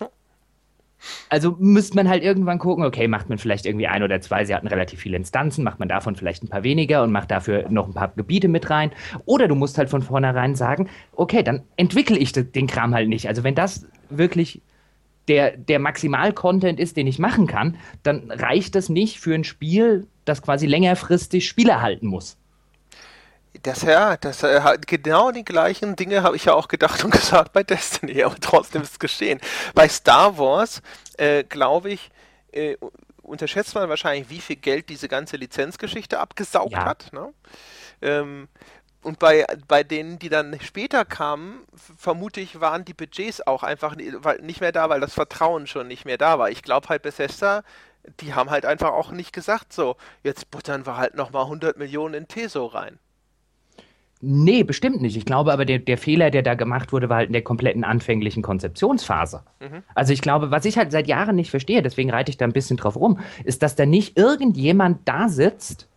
Also müsste man halt irgendwann gucken, okay, macht man vielleicht irgendwie ein oder zwei, sie hatten relativ viele Instanzen, macht man davon vielleicht ein paar weniger und macht dafür noch ein paar Gebiete mit rein. Oder du musst halt von vornherein sagen, okay, dann entwickle ich den Kram halt nicht. Also wenn das wirklich der, der Maximal-Content ist, den ich machen kann, dann reicht das nicht für ein Spiel, das quasi längerfristig Spieler halten muss. Das ja, das äh, genau die gleichen Dinge habe ich ja auch gedacht und [LAUGHS] gesagt bei Destiny, aber trotzdem ist es geschehen. Bei Star Wars, äh, glaube ich, äh, unterschätzt man wahrscheinlich, wie viel Geld diese ganze Lizenzgeschichte abgesaugt ja. hat. Ne? Ähm, und bei, bei denen, die dann später kamen, vermute ich, waren die Budgets auch einfach nicht mehr da, weil das Vertrauen schon nicht mehr da war. Ich glaube halt, Bethesda, die haben halt einfach auch nicht gesagt, so, jetzt buttern wir halt nochmal 100 Millionen in Teso rein. Nee, bestimmt nicht. Ich glaube aber, der, der Fehler, der da gemacht wurde, war halt in der kompletten anfänglichen Konzeptionsphase. Mhm. Also ich glaube, was ich halt seit Jahren nicht verstehe, deswegen reite ich da ein bisschen drauf rum, ist, dass da nicht irgendjemand da sitzt,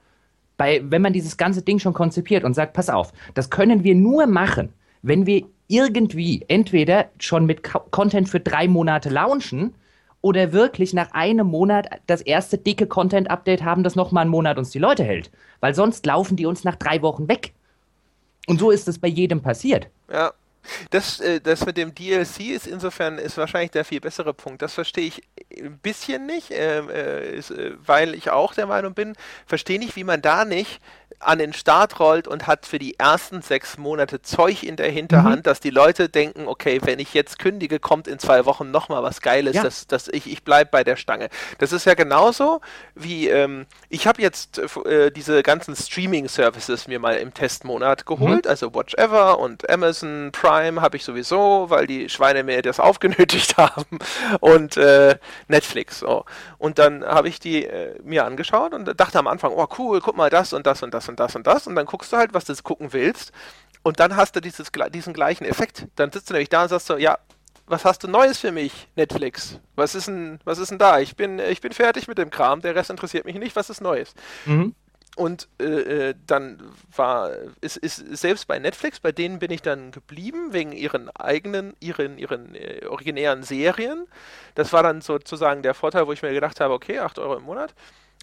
bei, wenn man dieses ganze Ding schon konzipiert und sagt, pass auf, das können wir nur machen, wenn wir irgendwie entweder schon mit Content für drei Monate launchen oder wirklich nach einem Monat das erste dicke Content-Update haben, das nochmal einen Monat uns die Leute hält. Weil sonst laufen die uns nach drei Wochen weg. Und so ist es bei jedem passiert. Ja. Das, äh, das mit dem DLC ist insofern ist wahrscheinlich der viel bessere Punkt. Das verstehe ich ein bisschen nicht, ähm, äh, äh, weil ich auch der Meinung bin, verstehe nicht, wie man da nicht an den Start rollt und hat für die ersten sechs Monate Zeug in der Hinterhand, mhm. dass die Leute denken, okay, wenn ich jetzt kündige, kommt in zwei Wochen nochmal was Geiles, ja. dass, dass ich, ich bleibe bei der Stange. Das ist ja genauso wie, ähm, ich habe jetzt äh, diese ganzen Streaming-Services mir mal im Testmonat geholt, mhm. also Watch Ever und Amazon Prime habe ich sowieso, weil die Schweine mir das [LAUGHS] aufgenötigt haben und äh, Netflix. So. Und dann habe ich die äh, mir angeschaut und dachte am Anfang, oh cool, guck mal das und das und das und das und das und dann guckst du halt, was du gucken willst und dann hast du dieses, diesen gleichen Effekt. Dann sitzt du nämlich da und sagst so, ja, was hast du Neues für mich, Netflix? Was ist denn, was ist denn da? Ich bin, ich bin fertig mit dem Kram, der Rest interessiert mich nicht, was ist Neues? Mhm. Und äh, äh dann war, ist, ist selbst bei Netflix, bei denen bin ich dann geblieben, wegen ihren eigenen, ihren, ihren äh, originären Serien. Das war dann sozusagen der Vorteil, wo ich mir gedacht habe, okay, 8 Euro im Monat.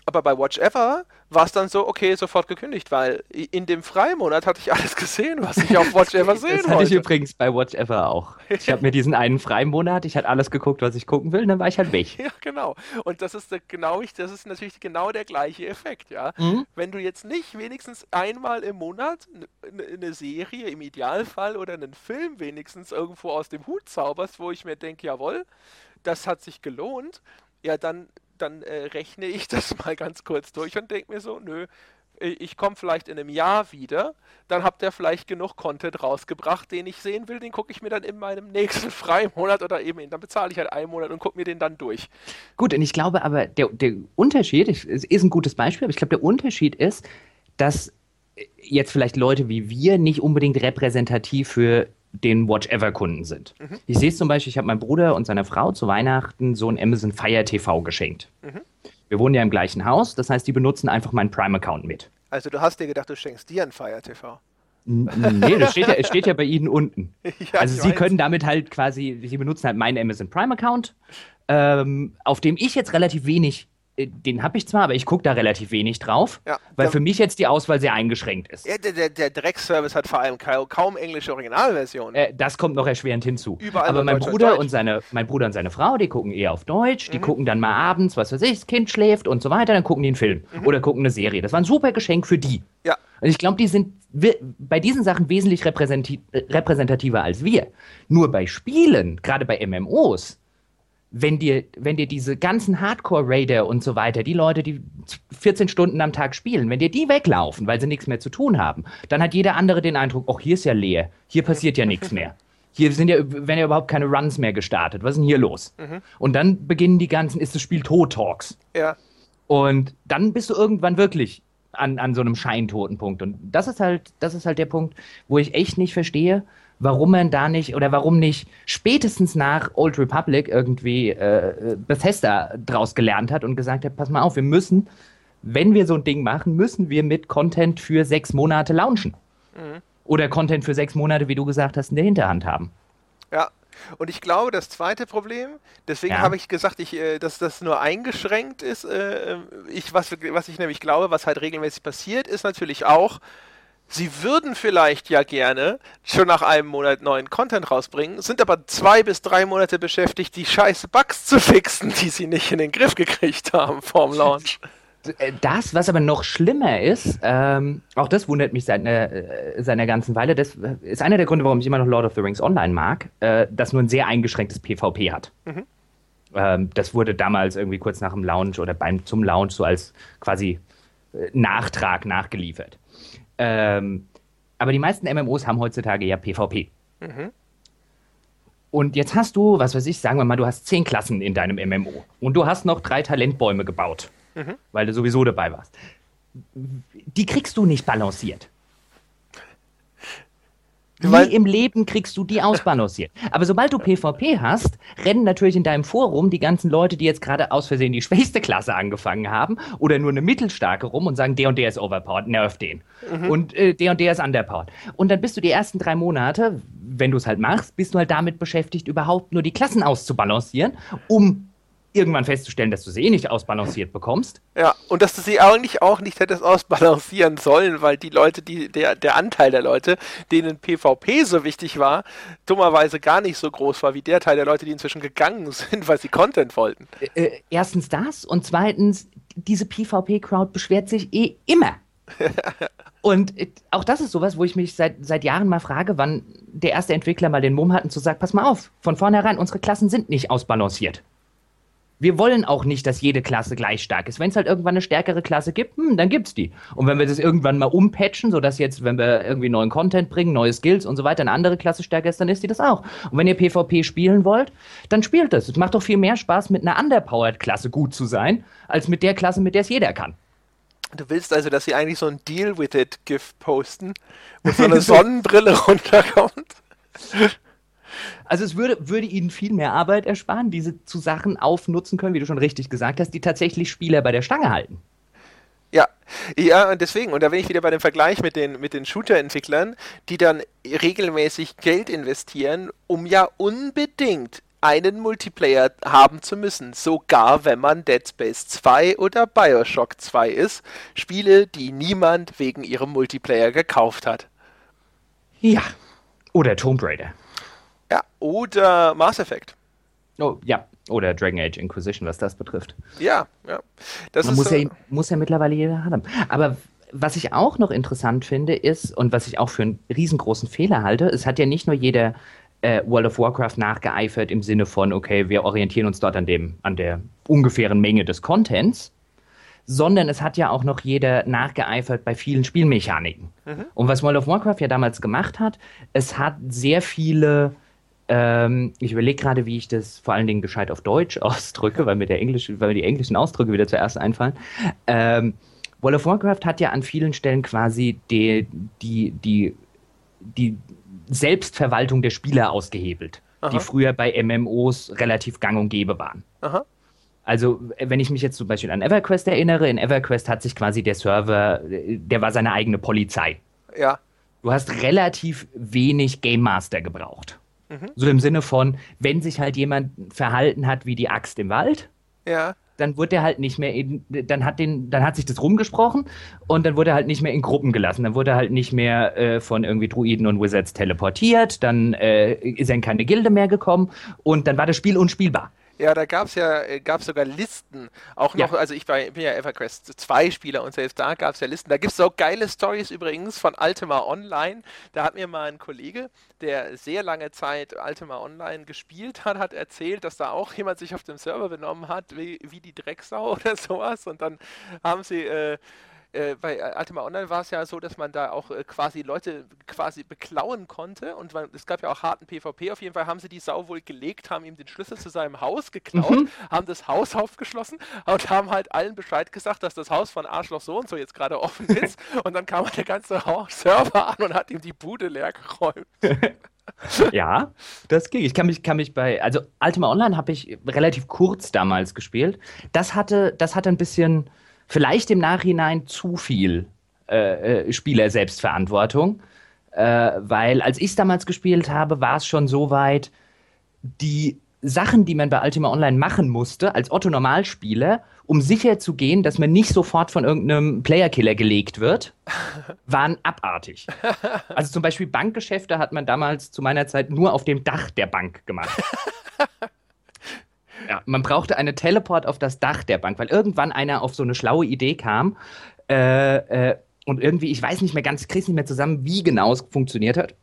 Aber bei Watch Ever war es dann so, okay, sofort gekündigt, weil in dem Freimonat hatte ich alles gesehen, was ich auf Watch Ever [LAUGHS] sehen wollte. Das hatte ich übrigens bei Watch Ever auch. Ich habe mir diesen einen Freimonat, ich hatte alles geguckt, was ich gucken will, und dann war ich halt weg. [LAUGHS] Ja, genau. Und das ist genau, das ist natürlich genau der gleiche Effekt, ja. Mhm. Wenn du jetzt nicht wenigstens einmal im Monat eine Serie im Idealfall oder einen Film wenigstens irgendwo aus dem Hut zauberst, wo ich mir denke, jawohl, das hat sich gelohnt, ja, dann dann äh, rechne ich [LAUGHS] das mal ganz kurz durch und denke mir so, nö, äh, ich komme vielleicht in einem Jahr wieder, dann habt ihr vielleicht genug Content rausgebracht, den ich sehen will, den gucke ich mir dann in meinem nächsten [LAUGHS] Freimonat oder eben, dann bezahle ich halt einen Monat und gucke mir den dann durch. Gut, und ich glaube aber, der, der Unterschied, es ist ein gutes Beispiel, aber ich glaube, der Unterschied ist, dass jetzt vielleicht Leute wie wir nicht unbedingt repräsentativ für den Watch-Ever-Kunden sind. Mhm. Ich sehe es zum Beispiel, ich habe meinem Bruder und seiner Frau zu Weihnachten so ein Amazon Fire TV geschenkt. Mhm. Wir wohnen ja im gleichen Haus, das heißt, die benutzen einfach meinen Prime-Account mit. Also du hast dir gedacht, du schenkst dir ein Fire TV. Nee, das steht ja, es steht ja bei Ihnen unten. [LAUGHS] Ja, also Sie weiß. können damit halt quasi, Sie benutzen halt meinen Amazon Prime Account, ähm, auf dem ich jetzt relativ wenig den habe ich zwar, aber ich gucke da relativ wenig drauf, Ja, weil für mich jetzt die Auswahl sehr eingeschränkt ist. Ja, der, der, der Dreckservice hat vor allem kaum, englische Originalversionen. Äh, das kommt noch erschwerend hinzu. Überall Aber mein Bruder Deutsch. und seine, mein Bruder und seine Frau, die gucken eher auf Deutsch, Mhm. die gucken dann mal abends, was weiß ich, das Kind schläft und so weiter, dann gucken die einen Film oder gucken eine Serie. Das war ein super Geschenk für die. Mhm. Ja, Und ich glaube, die sind bei diesen Sachen wesentlich äh, repräsentativer als wir. Nur bei Spielen, gerade bei MMOs, wenn dir, wenn dir diese ganzen Hardcore-Raider und so weiter, die Leute, die 14 Stunden am Tag spielen, wenn dir die weglaufen, weil sie nichts mehr zu tun haben, dann hat jeder andere den Eindruck, ach, hier ist ja leer, hier passiert ja nichts mehr. Hier sind ja, werden ja überhaupt keine Runs mehr gestartet. Was ist denn hier los? Und dann beginnen die ganzen, ist das Spiel Tot-Talks. ja. Und dann bist du irgendwann wirklich an, an so einem scheintoten Punkt. Und das ist halt, das ist halt der Punkt, wo ich echt nicht verstehe, warum man da nicht oder warum nicht spätestens nach Old Republic irgendwie äh, Bethesda draus gelernt hat und gesagt hat, pass mal auf, wir müssen, wenn wir so ein Ding machen, müssen wir mit Content für sechs Monate launchen. Oder Content für sechs Monate, wie du gesagt hast, in der Hinterhand haben. Ja, und ich glaube, das zweite Problem, deswegen Ja. habe ich gesagt, ich, äh, dass das nur eingeschränkt ist. Äh, ich, was, was ich nämlich glaube, was halt regelmäßig passiert, ist natürlich auch, sie würden vielleicht ja gerne schon nach einem Monat neuen Content rausbringen, sind aber zwei bis drei Monate beschäftigt, die scheiß Bugs zu fixen, die sie nicht in den Griff gekriegt haben vorm Launch. Äh, Das, was aber noch schlimmer ist, ähm, auch das wundert mich seit einer, äh, seit einer ganzen Weile, das ist einer der Gründe, warum ich immer noch Lord of the Rings Online mag, äh, das nur ein sehr eingeschränktes PvP hat. Ähm, das wurde damals irgendwie kurz nach dem Launch oder beim, zum Launch so als quasi äh, Nachtrag nachgeliefert. Ähm, aber die meisten MMOs haben heutzutage ja PvP. Und jetzt hast du, was weiß ich, sagen wir mal, du hast zehn Klassen in deinem MMO und du hast noch drei Talentbäume gebaut, weil du sowieso dabei warst. Die kriegst du nicht balanciert. Nie Weil- im Leben kriegst du die ausbalanciert. Aber sobald du PvP hast, rennen natürlich in deinem Forum die ganzen Leute, die jetzt gerade aus Versehen die [LAUGHS] schwächste Klasse angefangen haben oder nur eine mittelstarke rum und sagen, der und der ist overpowered, nerv den. Und äh, der und der ist underpowered. Und dann bist du die ersten drei Monate, wenn du es halt machst, bist du halt damit beschäftigt, überhaupt nur die Klassen auszubalancieren, um irgendwann festzustellen, dass du sie eh nicht ausbalanciert bekommst. Ja, und dass du sie eigentlich auch nicht hättest ausbalancieren sollen, weil die Leute, die, der, der Anteil der Leute, denen PvP so wichtig war, dummerweise gar nicht so groß war wie der Teil der Leute, die inzwischen gegangen [LAUGHS] sind, weil sie Content wollten. äh, erstens das und zweitens, diese PvP-Crowd beschwert sich eh immer. [LAUGHS] Und äh, auch das ist sowas, wo ich mich seit, seit Jahren mal frage, wann der erste Entwickler mal den Mumm hat und zu sagen, pass mal auf, von vornherein, unsere Klassen sind nicht ausbalanciert. Wir wollen auch nicht, dass jede Klasse gleich stark ist. Wenn es halt irgendwann eine stärkere Klasse gibt, hm, dann gibt's die. Und wenn wir das irgendwann mal umpatchen, sodass jetzt, wenn wir irgendwie neuen Content bringen, neue Skills und so weiter, eine andere Klasse stärker ist, dann ist die das auch. Und wenn ihr PvP spielen wollt, dann spielt das. Es macht doch viel mehr Spaß, mit einer underpowered-Klasse gut zu sein, als mit der Klasse, mit der es jeder kann. Du willst also, dass sie eigentlich so ein Deal with it GIF posten, wo so [LAUGHS] eine Sonnenbrille runterkommt? Also es würde, würde ihnen viel mehr Arbeit ersparen, diese zu Sachen aufnutzen können, wie du schon richtig gesagt hast, die tatsächlich Spieler bei der Stange halten. Ja, ja, und deswegen, und da bin ich wieder bei dem Vergleich mit den, mit den Shooter-Entwicklern, die dann regelmäßig Geld investieren, um ja unbedingt einen Multiplayer haben zu müssen, sogar wenn man Dead Space 2 oder Bioshock 2 ist, Spiele, die niemand wegen ihrem Multiplayer gekauft hat. Ja. Oder Tomb Raider. Ja, oder Mass Effect. Oh, ja. Oder Dragon Age Inquisition, was das betrifft. Ja, ja. Das Man muss, so, ja, muss ja mittlerweile jeder haben. Aber was ich auch noch interessant finde, ist, und was ich auch für einen riesengroßen Fehler halte, es hat ja nicht nur jeder äh, World of Warcraft nachgeeifert im Sinne von, okay, wir orientieren uns dort an, dem, an der ungefähren Menge des Contents, sondern es hat ja auch noch jeder nachgeeifert bei vielen Spielmechaniken. Und was World of Warcraft ja damals gemacht hat, es hat sehr viele ähm, ich überlege gerade, wie ich das vor allen Dingen gescheit auf Deutsch [LAUGHS] ausdrücke, weil mir, der Englische, weil mir die englischen Ausdrücke wieder zuerst einfallen. Ähm, World of Warcraft hat ja an vielen Stellen quasi die, die, die, die Selbstverwaltung der Spieler ausgehebelt, die Aha. früher bei MMOs relativ gang und gäbe waren. aha, Also, wenn ich mich jetzt zum Beispiel an EverQuest erinnere, in EverQuest hat sich quasi der Server, der war seine eigene Polizei. ja, Du hast relativ wenig Game Master gebraucht. So im Sinne von, wenn sich halt jemand verhalten hat wie die Axt im Wald, ja, dann wurde er halt nicht mehr in, dann hat den, dann hat sich das rumgesprochen und dann wurde er halt nicht mehr in Gruppen gelassen. Dann wurde er halt nicht mehr äh, von irgendwie Druiden und Wizards teleportiert, dann äh, ist er in keine Gilde mehr gekommen und dann war das Spiel unspielbar. Ja, da gab es ja äh, gab's sogar Listen. Auch noch, ja. also ich war, bin ja EverQuest 2 Spieler und selbst da gab es ja Listen. Da gibt es so geile Stories übrigens von Ultima Online. Da hat mir mal ein Kollege, der sehr lange Zeit Ultima Online gespielt hat, hat erzählt, dass da auch jemand sich auf dem Server benommen hat, wie, wie die Drecksau [LAUGHS] oder sowas. Und dann haben sie. Äh, äh, bei Ultima Online war es ja so, dass man da auch äh, quasi Leute quasi beklauen konnte und man, es gab ja auch harten PvP. Auf jeden Fall haben sie die Sau wohl gelegt, haben ihm den Schlüssel zu seinem Haus geklaut, mhm. haben das Haus [LAUGHS] aufgeschlossen und haben halt allen Bescheid gesagt, dass das Haus von Arschloch so und so jetzt gerade offen [LAUGHS] ist. und dann kam halt der ganze [LAUGHS] Server an und hat ihm die Bude leer geräumt. ja, das ging. Ich kann mich, kann mich bei, also Ultima Online habe ich relativ kurz damals gespielt. Das hatte, das hatte ein bisschen, vielleicht im Nachhinein zu viel äh, äh, Spieler-Selbstverantwortung, äh, weil als ich es damals gespielt habe, war es schon so weit, die Sachen, die man bei Ultima Online machen musste, als Otto-Normalspieler, um sicher zu gehen, dass man nicht sofort von irgendeinem Player-Killer gelegt wird, [LAUGHS] waren abartig. Also zum Beispiel Bankgeschäfte hat man damals zu meiner Zeit nur auf dem Dach der Bank gemacht. [LAUGHS] Ja, man brauchte eine Teleport auf das Dach der Bank, weil irgendwann einer auf so eine schlaue Idee kam. Äh, äh, und irgendwie, ich weiß nicht mehr ganz, krieg's nicht mehr zusammen, wie genau es funktioniert hat.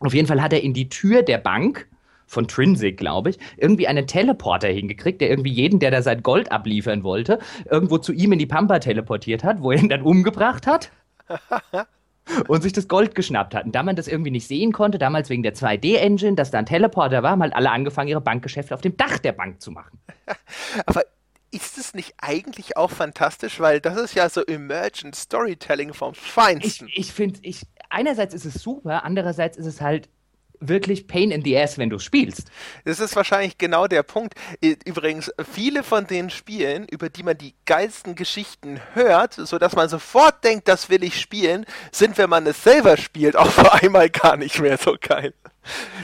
Auf jeden Fall hat er in die Tür der Bank von Trinsic, glaube ich, irgendwie einen Teleporter hingekriegt, der irgendwie jeden, der da sein Gold abliefern wollte, irgendwo zu ihm in die Pampa teleportiert hat, wo er ihn dann umgebracht hat. [LAUGHS] und sich das Gold geschnappt hat. Und da man das irgendwie nicht sehen konnte, damals wegen der 2D-Engine, dass da ein Teleporter war, haben halt alle angefangen, ihre Bankgeschäfte auf dem Dach der Bank zu machen. [LAUGHS] Aber ist es nicht eigentlich auch fantastisch, weil das ist ja so Emergent Storytelling vom Feinsten. Ich, ich finde, ich, einerseits ist es super, andererseits ist es halt wirklich Pain in the Ass, wenn du spielst. Das ist wahrscheinlich genau der Punkt. Übrigens, viele von den Spielen, über die man die geilsten Geschichten hört, sodass man sofort denkt, das will ich spielen, sind, wenn man es selber spielt, [LAUGHS] auf einmal gar nicht mehr so geil.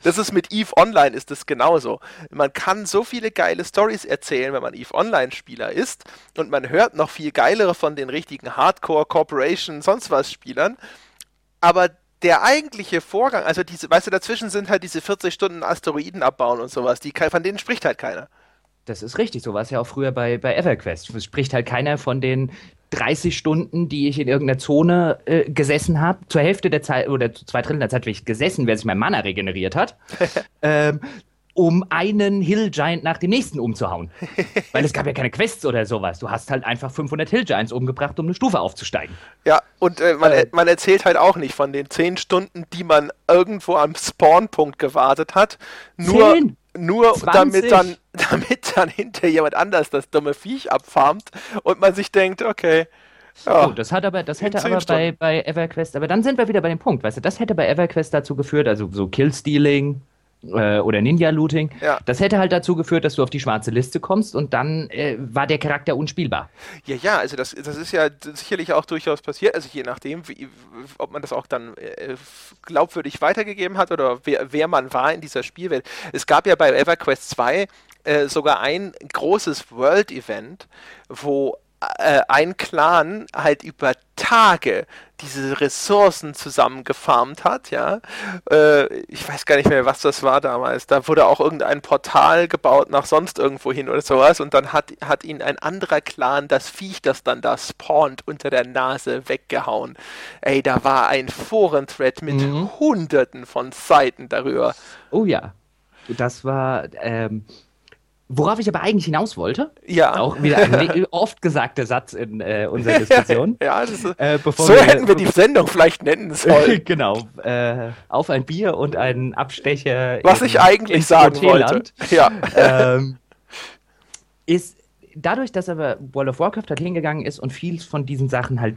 Das ist mit EVE Online ist es genauso. Man kann so viele geile Stories erzählen, wenn man EVE Online Spieler ist und man hört noch viel geilere von den richtigen Hardcore Corporation sonst was Spielern, aber der eigentliche Vorgang, also diese, weißt du, dazwischen sind halt diese 40 Stunden Asteroiden abbauen und sowas, die, von denen spricht halt keiner. Das ist richtig, so war es ja auch früher bei, bei EverQuest. Es spricht halt keiner von den 30 Stunden, die ich in irgendeiner Zone äh, gesessen habe, zur Hälfte der Zeit oder zu zwei Drittel der Zeit, wie ich gesessen, wer sich mein Mana regeneriert hat. [LAUGHS] ähm, um einen Hill Giant nach dem nächsten umzuhauen. [LAUGHS] Weil es gab ja keine Quests oder sowas. Du hast halt einfach 500 Hill Giants umgebracht, um eine Stufe aufzusteigen. Ja, und äh, man, äh, man, erzählt halt auch nicht von den 10 Stunden, die man irgendwo am Spawnpunkt gewartet hat. Nur, 10, nur damit dann, [LAUGHS] damit dann hinter jemand anders das dumme Viech abfarmt und man sich denkt, okay. Ja, oh, das hat aber, das hätte aber bei, bei EverQuest, aber dann sind wir wieder bei dem Punkt, weißt du, das hätte bei EverQuest dazu geführt, also so Killstealing, äh, oder Ninja-Looting. Ja. Das hätte halt dazu geführt, dass du auf die schwarze Liste kommst und dann äh, war der Charakter unspielbar. Ja, ja, also das, das ist ja sicherlich auch durchaus passiert, also je nachdem, wie, ob man das auch dann äh, glaubwürdig weitergegeben hat oder wer, wer man war in dieser Spielwelt. Es gab ja bei EverQuest 2 äh, sogar ein großes World-Event, wo äh, ein Clan halt über Tage diese Ressourcen zusammengefarmt hat, ja. Äh, ich weiß gar nicht mehr, was das war damals. Da wurde auch irgendein Portal gebaut nach sonst irgendwo hin oder sowas und dann hat, hat ihn ein anderer Clan das Viech, das dann da spawnt, unter der Nase weggehauen. Ey, da war ein Forenthread mit mhm. hunderten von Seiten darüber. Oh ja. Das war, ähm, Worauf ich aber eigentlich hinaus wollte, ja. auch wieder ein [LAUGHS] oft gesagter Satz in äh, unserer [LAUGHS] Diskussion. ja, ist, äh, so wir, hätten wir die [LAUGHS] Sendung vielleicht nennen sollen. genau, äh, auf ein Bier und einen Abstecher. Was in, ich eigentlich sagen wollte. Ja. Ähm, ist dadurch, dass aber World of Warcraft halt hingegangen ist und viel von diesen Sachen halt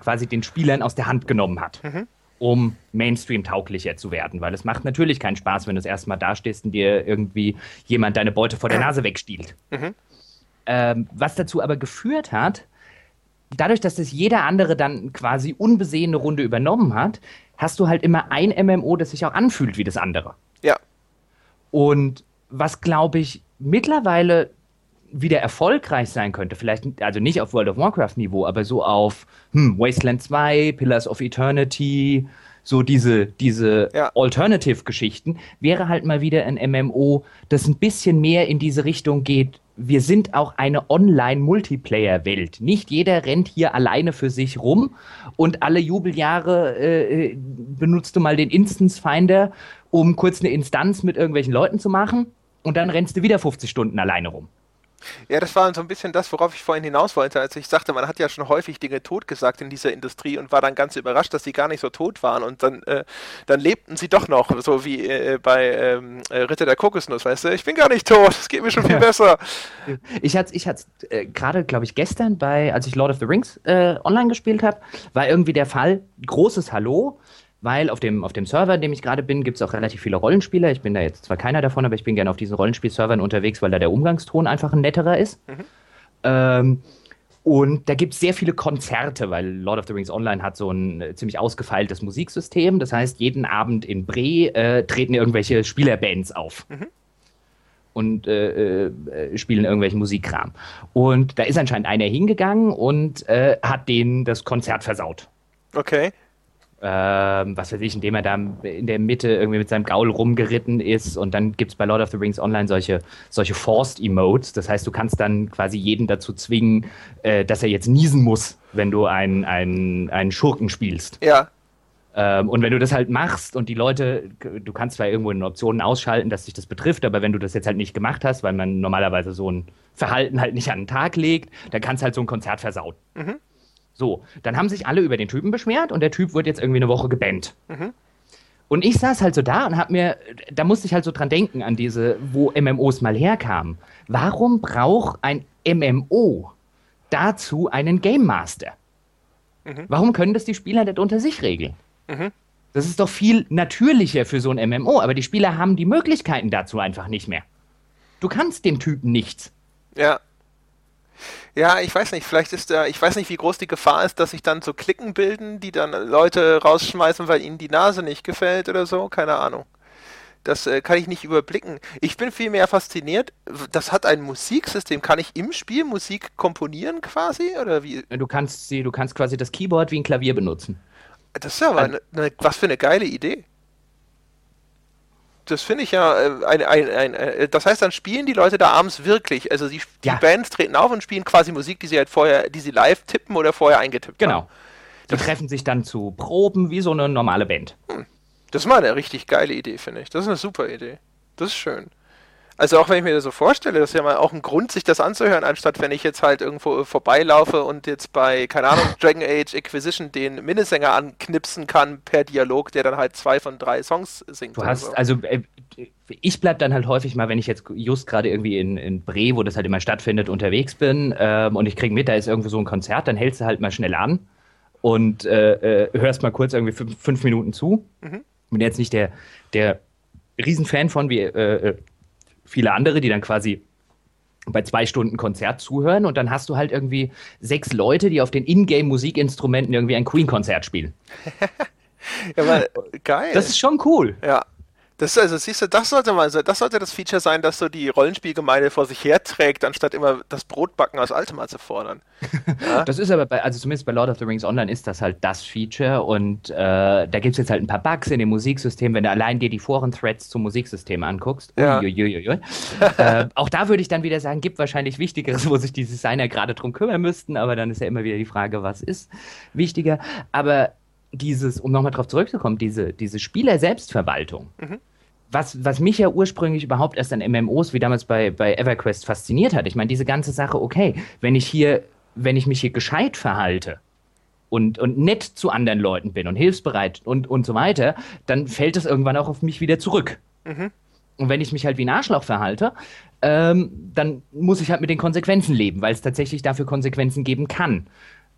quasi den Spielern aus der Hand genommen hat. Mhm um Mainstream-tauglicher zu werden, weil es macht natürlich keinen Spaß, wenn du das erstmal dastehst und dir irgendwie jemand deine Beute vor der Nase wegstiehlt. Mhm. Ähm, was dazu aber geführt hat, dadurch, dass das jeder andere dann quasi unbesehene Runde übernommen hat, hast du halt immer ein MMO, das sich auch anfühlt wie das andere. Ja. Und was, glaube ich, mittlerweile wieder erfolgreich sein könnte, vielleicht, also nicht auf World of Warcraft-Niveau, aber so auf hm, Wasteland 2, Pillars of Eternity, so diese, diese Ja. Alternative-Geschichten, wäre halt mal wieder ein MMO, das ein bisschen mehr in diese Richtung geht. Wir sind auch eine Online-Multiplayer-Welt. Nicht jeder rennt hier alleine für sich rum und alle Jubeljahre äh, äh, benutzt du mal den Instance-Finder, um kurz eine Instanz mit irgendwelchen Leuten zu machen und dann rennst du wieder 50 Stunden alleine rum. Ja, das war so ein bisschen das, worauf ich vorhin hinaus wollte, als ich sagte, man hat ja schon häufig Dinge totgesagt in dieser Industrie und war dann ganz überrascht, dass sie gar nicht so tot waren. Und dann, äh, dann lebten sie doch noch, so wie äh, bei ähm, äh, Ritter der Kokosnuss, weißt du, ich bin gar nicht tot, es geht mir schon viel besser. Ich hatte ich hat's, äh, gerade, glaube ich, gestern bei, als ich Lord of the Rings äh, online gespielt habe, war irgendwie der Fall, großes Hallo, weil auf dem, auf dem Server, in dem ich gerade bin, gibt es auch relativ viele Rollenspieler. Ich bin da jetzt zwar keiner davon, aber ich bin gerne auf diesen Rollenspielservern unterwegs, weil da der Umgangston einfach ein netterer ist. Ähm, und da gibt es sehr viele Konzerte, weil Lord of the Rings Online hat so ein äh, ziemlich ausgefeiltes Musiksystem. Das heißt, jeden Abend in Bre äh, treten irgendwelche Spielerbands auf. Und äh, äh, spielen irgendwelchen Musikkram. Und da ist anscheinend einer hingegangen und äh, hat denen das Konzert versaut. Okay. Ähm, was weiß ich, indem er da in der Mitte irgendwie mit seinem Gaul rumgeritten ist. Und dann gibt es bei Lord of the Rings Online solche, solche Forced-Emotes. Das heißt, du kannst dann quasi jeden dazu zwingen, äh, dass er jetzt niesen muss, wenn du einen, einen, einen Schurken spielst. Ja. Ähm, und wenn du das halt machst und die Leute, du kannst zwar irgendwo in Optionen ausschalten, dass dich das betrifft, aber wenn du das jetzt halt nicht gemacht hast, weil man normalerweise so ein Verhalten halt nicht an den Tag legt, dann kannst halt so ein Konzert versauen. So, dann haben sich alle über den Typen beschwert und der Typ wird jetzt irgendwie eine Woche gebannt. Und ich saß halt so da und hab mir, da musste ich halt so dran denken, an diese, wo MMOs mal herkamen. Warum braucht ein MMO dazu einen Game Master? Warum können das die Spieler nicht unter sich regeln? Das ist doch viel natürlicher für so ein MMO, aber die Spieler haben die Möglichkeiten dazu einfach nicht mehr. Du kannst dem Typen nichts. Ja. Ja, ich weiß nicht, vielleicht ist da, ich weiß nicht, wie groß die Gefahr ist, dass sich dann so Klicken bilden, die dann Leute rausschmeißen, weil ihnen die Nase nicht gefällt oder so, keine Ahnung. Das äh, kann ich nicht überblicken. Ich bin vielmehr fasziniert, das hat ein Musiksystem. Kann ich im Spiel Musik komponieren quasi? Oder wie? Du kannst sie, du kannst quasi das Keyboard wie ein Klavier benutzen. Das ist ja aber eine, eine, was für eine geile Idee. Das finde ich ja, äh, ein, ein, ein, äh, das heißt, dann spielen die Leute da abends wirklich. Also die, die Ja. Bands treten auf und spielen quasi Musik, die sie halt vorher, die sie live tippen oder vorher eingetippt haben. Genau. Die treffen sich dann zu Proben wie so eine normale Band. Das ist mal eine richtig geile Idee, finde ich. Das ist eine super Idee. Das ist schön. Also auch wenn ich mir das so vorstelle, das ist ja mal auch ein Grund, sich das anzuhören, anstatt wenn ich jetzt halt irgendwo äh, vorbeilaufe und jetzt bei, keine Ahnung, [LAUGHS] Dragon Age Acquisition den Minnesänger anknipsen kann per Dialog, der dann halt zwei von drei Songs singt. Du hast, so. also äh, ich bleib dann halt häufig mal, wenn ich jetzt just gerade irgendwie in, in Bre, wo das halt immer stattfindet, unterwegs bin ähm, und ich krieg mit, da ist irgendwo so ein Konzert, dann hältst du halt mal schnell an und äh, äh, hörst mal kurz irgendwie fünf, fünf Minuten zu. Bin jetzt nicht der, der Riesenfan von wie viele andere, die dann quasi bei zwei Stunden Konzert zuhören und dann hast du halt irgendwie sechs Leute, die auf den Ingame-Musikinstrumenten irgendwie ein Queen-Konzert spielen. [LAUGHS] ja, aber [LAUGHS] geil. Das ist schon cool. ja. Das ist also, siehst du, das sollte mal das sollte das Feature sein, dass so die Rollenspielgemeinde vor sich herträgt, anstatt immer das Brotbacken aus Altem zu fordern. [LAUGHS] Das ist aber bei, also zumindest bei Lord of the Rings Online ist das halt das Feature und äh, da gibt es jetzt halt ein paar Bugs in dem Musiksystem, wenn du allein dir die Foren-Threads zum Musiksystem anguckst. Ja. [LAUGHS] Äh, auch da würde ich dann wieder sagen, gibt wahrscheinlich Wichtigeres, wo sich die Designer gerade drum kümmern müssten, aber dann ist ja immer wieder die Frage, was ist wichtiger. Aber dieses, um nochmal drauf zurückzukommen, diese, diese Spieler-Selbstverwaltung, was, was mich ja ursprünglich überhaupt erst an MMOs wie damals bei, bei EverQuest fasziniert hat. Ich meine, diese ganze Sache, okay, wenn ich hier, wenn ich mich hier gescheit verhalte und, und nett zu anderen Leuten bin und hilfsbereit und, und so weiter, dann fällt es irgendwann auch auf mich wieder zurück. Und wenn ich mich halt wie ein Arschloch verhalte, ähm, dann muss ich halt mit den Konsequenzen leben, weil es tatsächlich dafür Konsequenzen geben kann.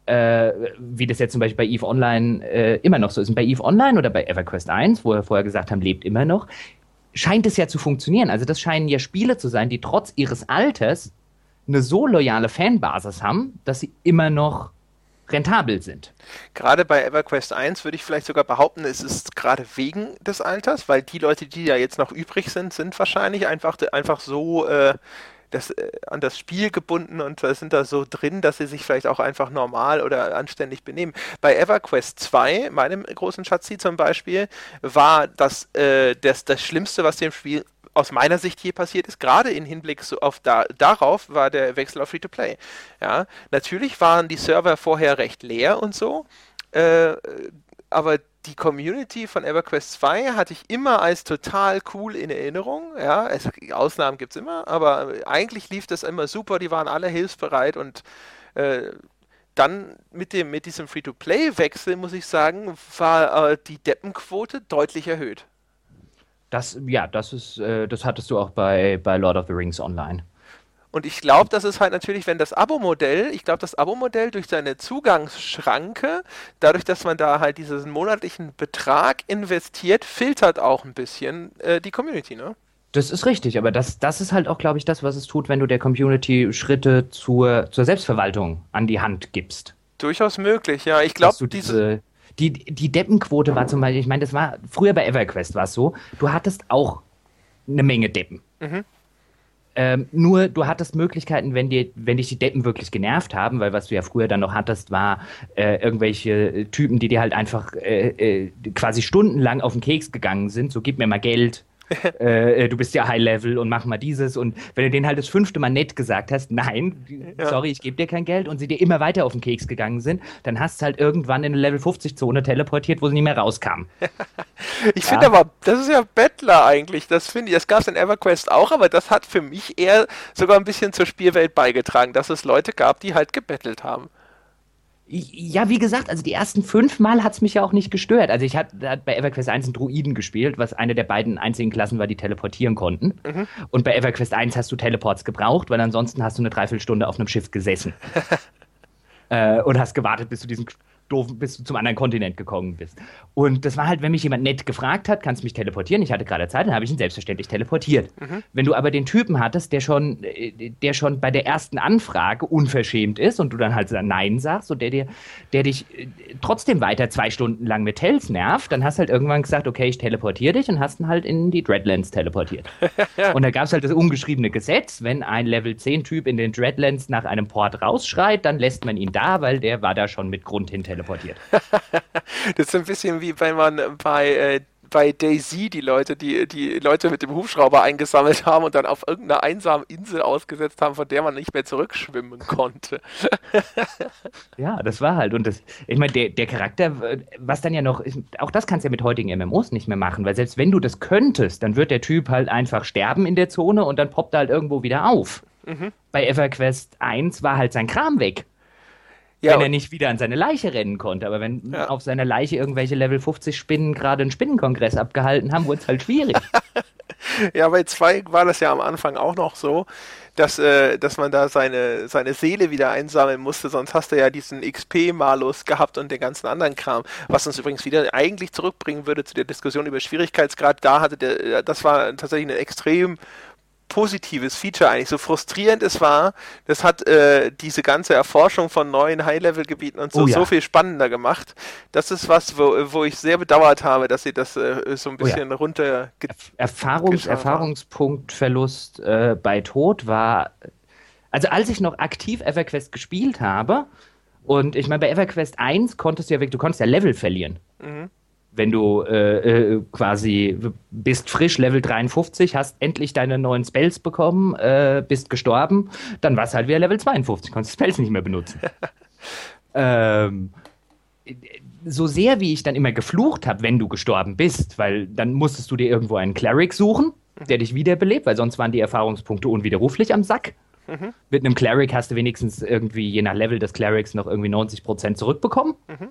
Äh, wie das jetzt zum Beispiel bei EVE Online äh, immer noch so ist. Und bei EVE Online oder bei EverQuest 1, wo wir vorher gesagt haben, lebt immer noch, scheint es ja zu funktionieren. Also das scheinen ja Spiele zu sein, die trotz ihres Alters eine so loyale Fanbasis haben, dass sie immer noch rentabel sind. Gerade bei EverQuest 1 würde ich vielleicht sogar behaupten, es ist gerade wegen des Alters, weil die Leute, die ja jetzt noch übrig sind, sind wahrscheinlich einfach, einfach so, äh, das, äh, an das Spiel gebunden und sind da so drin, dass sie sich vielleicht auch einfach normal oder anständig benehmen. Bei EverQuest 2, meinem großen Schatzi zum Beispiel, war das, äh, das das Schlimmste, was dem Spiel aus meiner Sicht hier passiert ist, gerade im Hinblick so auf da, darauf, war der Wechsel auf Free-to-Play. Ja, natürlich waren die Server vorher recht leer und so, äh, aber die Community von EverQuest 2 hatte ich immer als total cool in Erinnerung. Ja, es, Ausnahmen gibt es immer, aber eigentlich lief das immer super. Die waren alle hilfsbereit und äh, dann mit, dem, mit diesem Free-to-Play-Wechsel, muss ich sagen, war äh, die Deppenquote deutlich erhöht. Das, ja, das ist, äh, das hattest du auch bei, bei Lord of the Rings Online. Und ich glaube, das ist halt natürlich, wenn das Abo-Modell, ich glaube, das Abo-Modell durch seine Zugangsschranke, dadurch, dass man da halt diesen monatlichen Betrag investiert, filtert auch ein bisschen äh, die Community, ne? Das ist richtig, aber das, das ist halt auch, glaube ich, das, was es tut, wenn du der Community Schritte zur, zur Selbstverwaltung an die Hand gibst. Durchaus möglich, ja. Ich glaube, diese, die, die Deppenquote war zum Beispiel, ich meine, das war früher bei EverQuest war es so, du hattest auch eine Menge Deppen. Mhm. Ähm, nur du hattest Möglichkeiten, wenn, dir, wenn dich die Deppen wirklich genervt haben, weil was du ja früher dann noch hattest, war äh, irgendwelche Typen, die dir halt einfach äh, äh, quasi stundenlang auf den Keks gegangen sind, so gib mir mal Geld, [LAUGHS] Äh, äh, du bist ja High Level und mach mal dieses. Und wenn du denen halt das fünfte Mal nett gesagt hast, nein, ja. sorry, ich gebe dir kein Geld und sie dir immer weiter auf den Keks gegangen sind, dann hast du halt irgendwann in eine Level 50 Zone teleportiert, wo sie nicht mehr rauskamen. [LAUGHS] ich ja. finde aber, das ist ja Bettler eigentlich. Das finde ich, das gab es in EverQuest auch, aber das hat für mich eher sogar ein bisschen zur Spielwelt beigetragen, dass es Leute gab, die halt gebettelt haben. Ja, wie gesagt, also die ersten fünf Mal hat es mich ja auch nicht gestört. Also ich hatte bei EverQuest 1 einen Druiden gespielt, was eine der beiden einzigen Klassen war, die teleportieren konnten. Mhm. Und bei EverQuest 1 hast du Teleports gebraucht, weil ansonsten hast du eine Dreiviertelstunde auf einem Schiff gesessen. [LAUGHS] äh, und hast gewartet, bis du diesen doof, bis du zum anderen Kontinent gekommen bist. Und das war halt, wenn mich jemand nett gefragt hat, kannst du mich teleportieren? Ich hatte gerade Zeit, dann habe ich ihn selbstverständlich teleportiert. Mhm. Wenn du aber den Typen hattest, der schon, äh, der schon bei der ersten Anfrage unverschämt ist und du dann halt Nein sagst und der dir, der dich äh, trotzdem weiter zwei Stunden lang mit Tells nervt, dann hast du halt irgendwann gesagt, okay, ich teleportiere dich und hast ihn halt in die Dreadlands teleportiert. [LAUGHS] und da gab es halt das ungeschriebene Gesetz, wenn ein Level 10 Typ in den Dreadlands nach einem Port rausschreit, dann lässt man ihn da, weil der war da schon mit Grund hin teleportiert teleportiert. [LAUGHS] das ist ein bisschen wie wenn man bei äh, bei Daisy die Leute, die die Leute mit dem Hubschrauber eingesammelt haben und dann auf irgendeiner einsamen Insel ausgesetzt haben, von der man nicht mehr zurückschwimmen konnte. [LAUGHS] ja, das war halt. Und das, ich meine, der, der Charakter, was dann ja noch, auch das kannst du ja mit heutigen MMOs nicht mehr machen, weil selbst wenn du das könntest, dann wird der Typ halt einfach sterben in der Zone und dann poppt er halt irgendwo wieder auf. Mhm. Bei EverQuest 1 war halt sein Kram weg. Ja, wenn er nicht wieder an seine Leiche rennen konnte. Aber wenn ja. auf seiner Leiche irgendwelche Level 50 Spinnen gerade einen Spinnenkongress abgehalten haben, wurde es halt schwierig. [LAUGHS] ja, bei 2 war das ja am Anfang auch noch so, dass, äh, dass man da seine, seine Seele wieder einsammeln musste, sonst hast du ja diesen XP-Malus gehabt und den ganzen anderen Kram, was uns übrigens wieder eigentlich zurückbringen würde zu der Diskussion über Schwierigkeitsgrad. Da hatte der, das war tatsächlich eine extrem positives Feature eigentlich. So frustrierend es war, das hat äh, diese ganze Erforschung von neuen High-Level-Gebieten und so, oh ja. so viel spannender gemacht. Das ist was, wo, wo ich sehr bedauert habe, dass sie das äh, so ein bisschen oh ja. runter. Erfahrungs Erfahrungspunktverlust äh, bei Tod war. Also als ich noch aktiv EverQuest gespielt habe, und ich meine, bei EverQuest 1 konntest du ja, du konntest ja Level verlieren. Mhm wenn du äh, äh, quasi bist frisch, Level 53, hast endlich deine neuen Spells bekommen, äh, bist gestorben, dann warst du halt wieder Level 52, konntest Spells nicht mehr benutzen. [LAUGHS] ähm, so sehr wie ich dann immer geflucht habe, wenn du gestorben bist, weil dann musstest du dir irgendwo einen Cleric suchen, der dich wiederbelebt, weil sonst waren die Erfahrungspunkte unwiderruflich am Sack. Mhm. Mit einem Cleric hast du wenigstens irgendwie je nach Level des Clerics noch irgendwie 90% zurückbekommen. Mhm.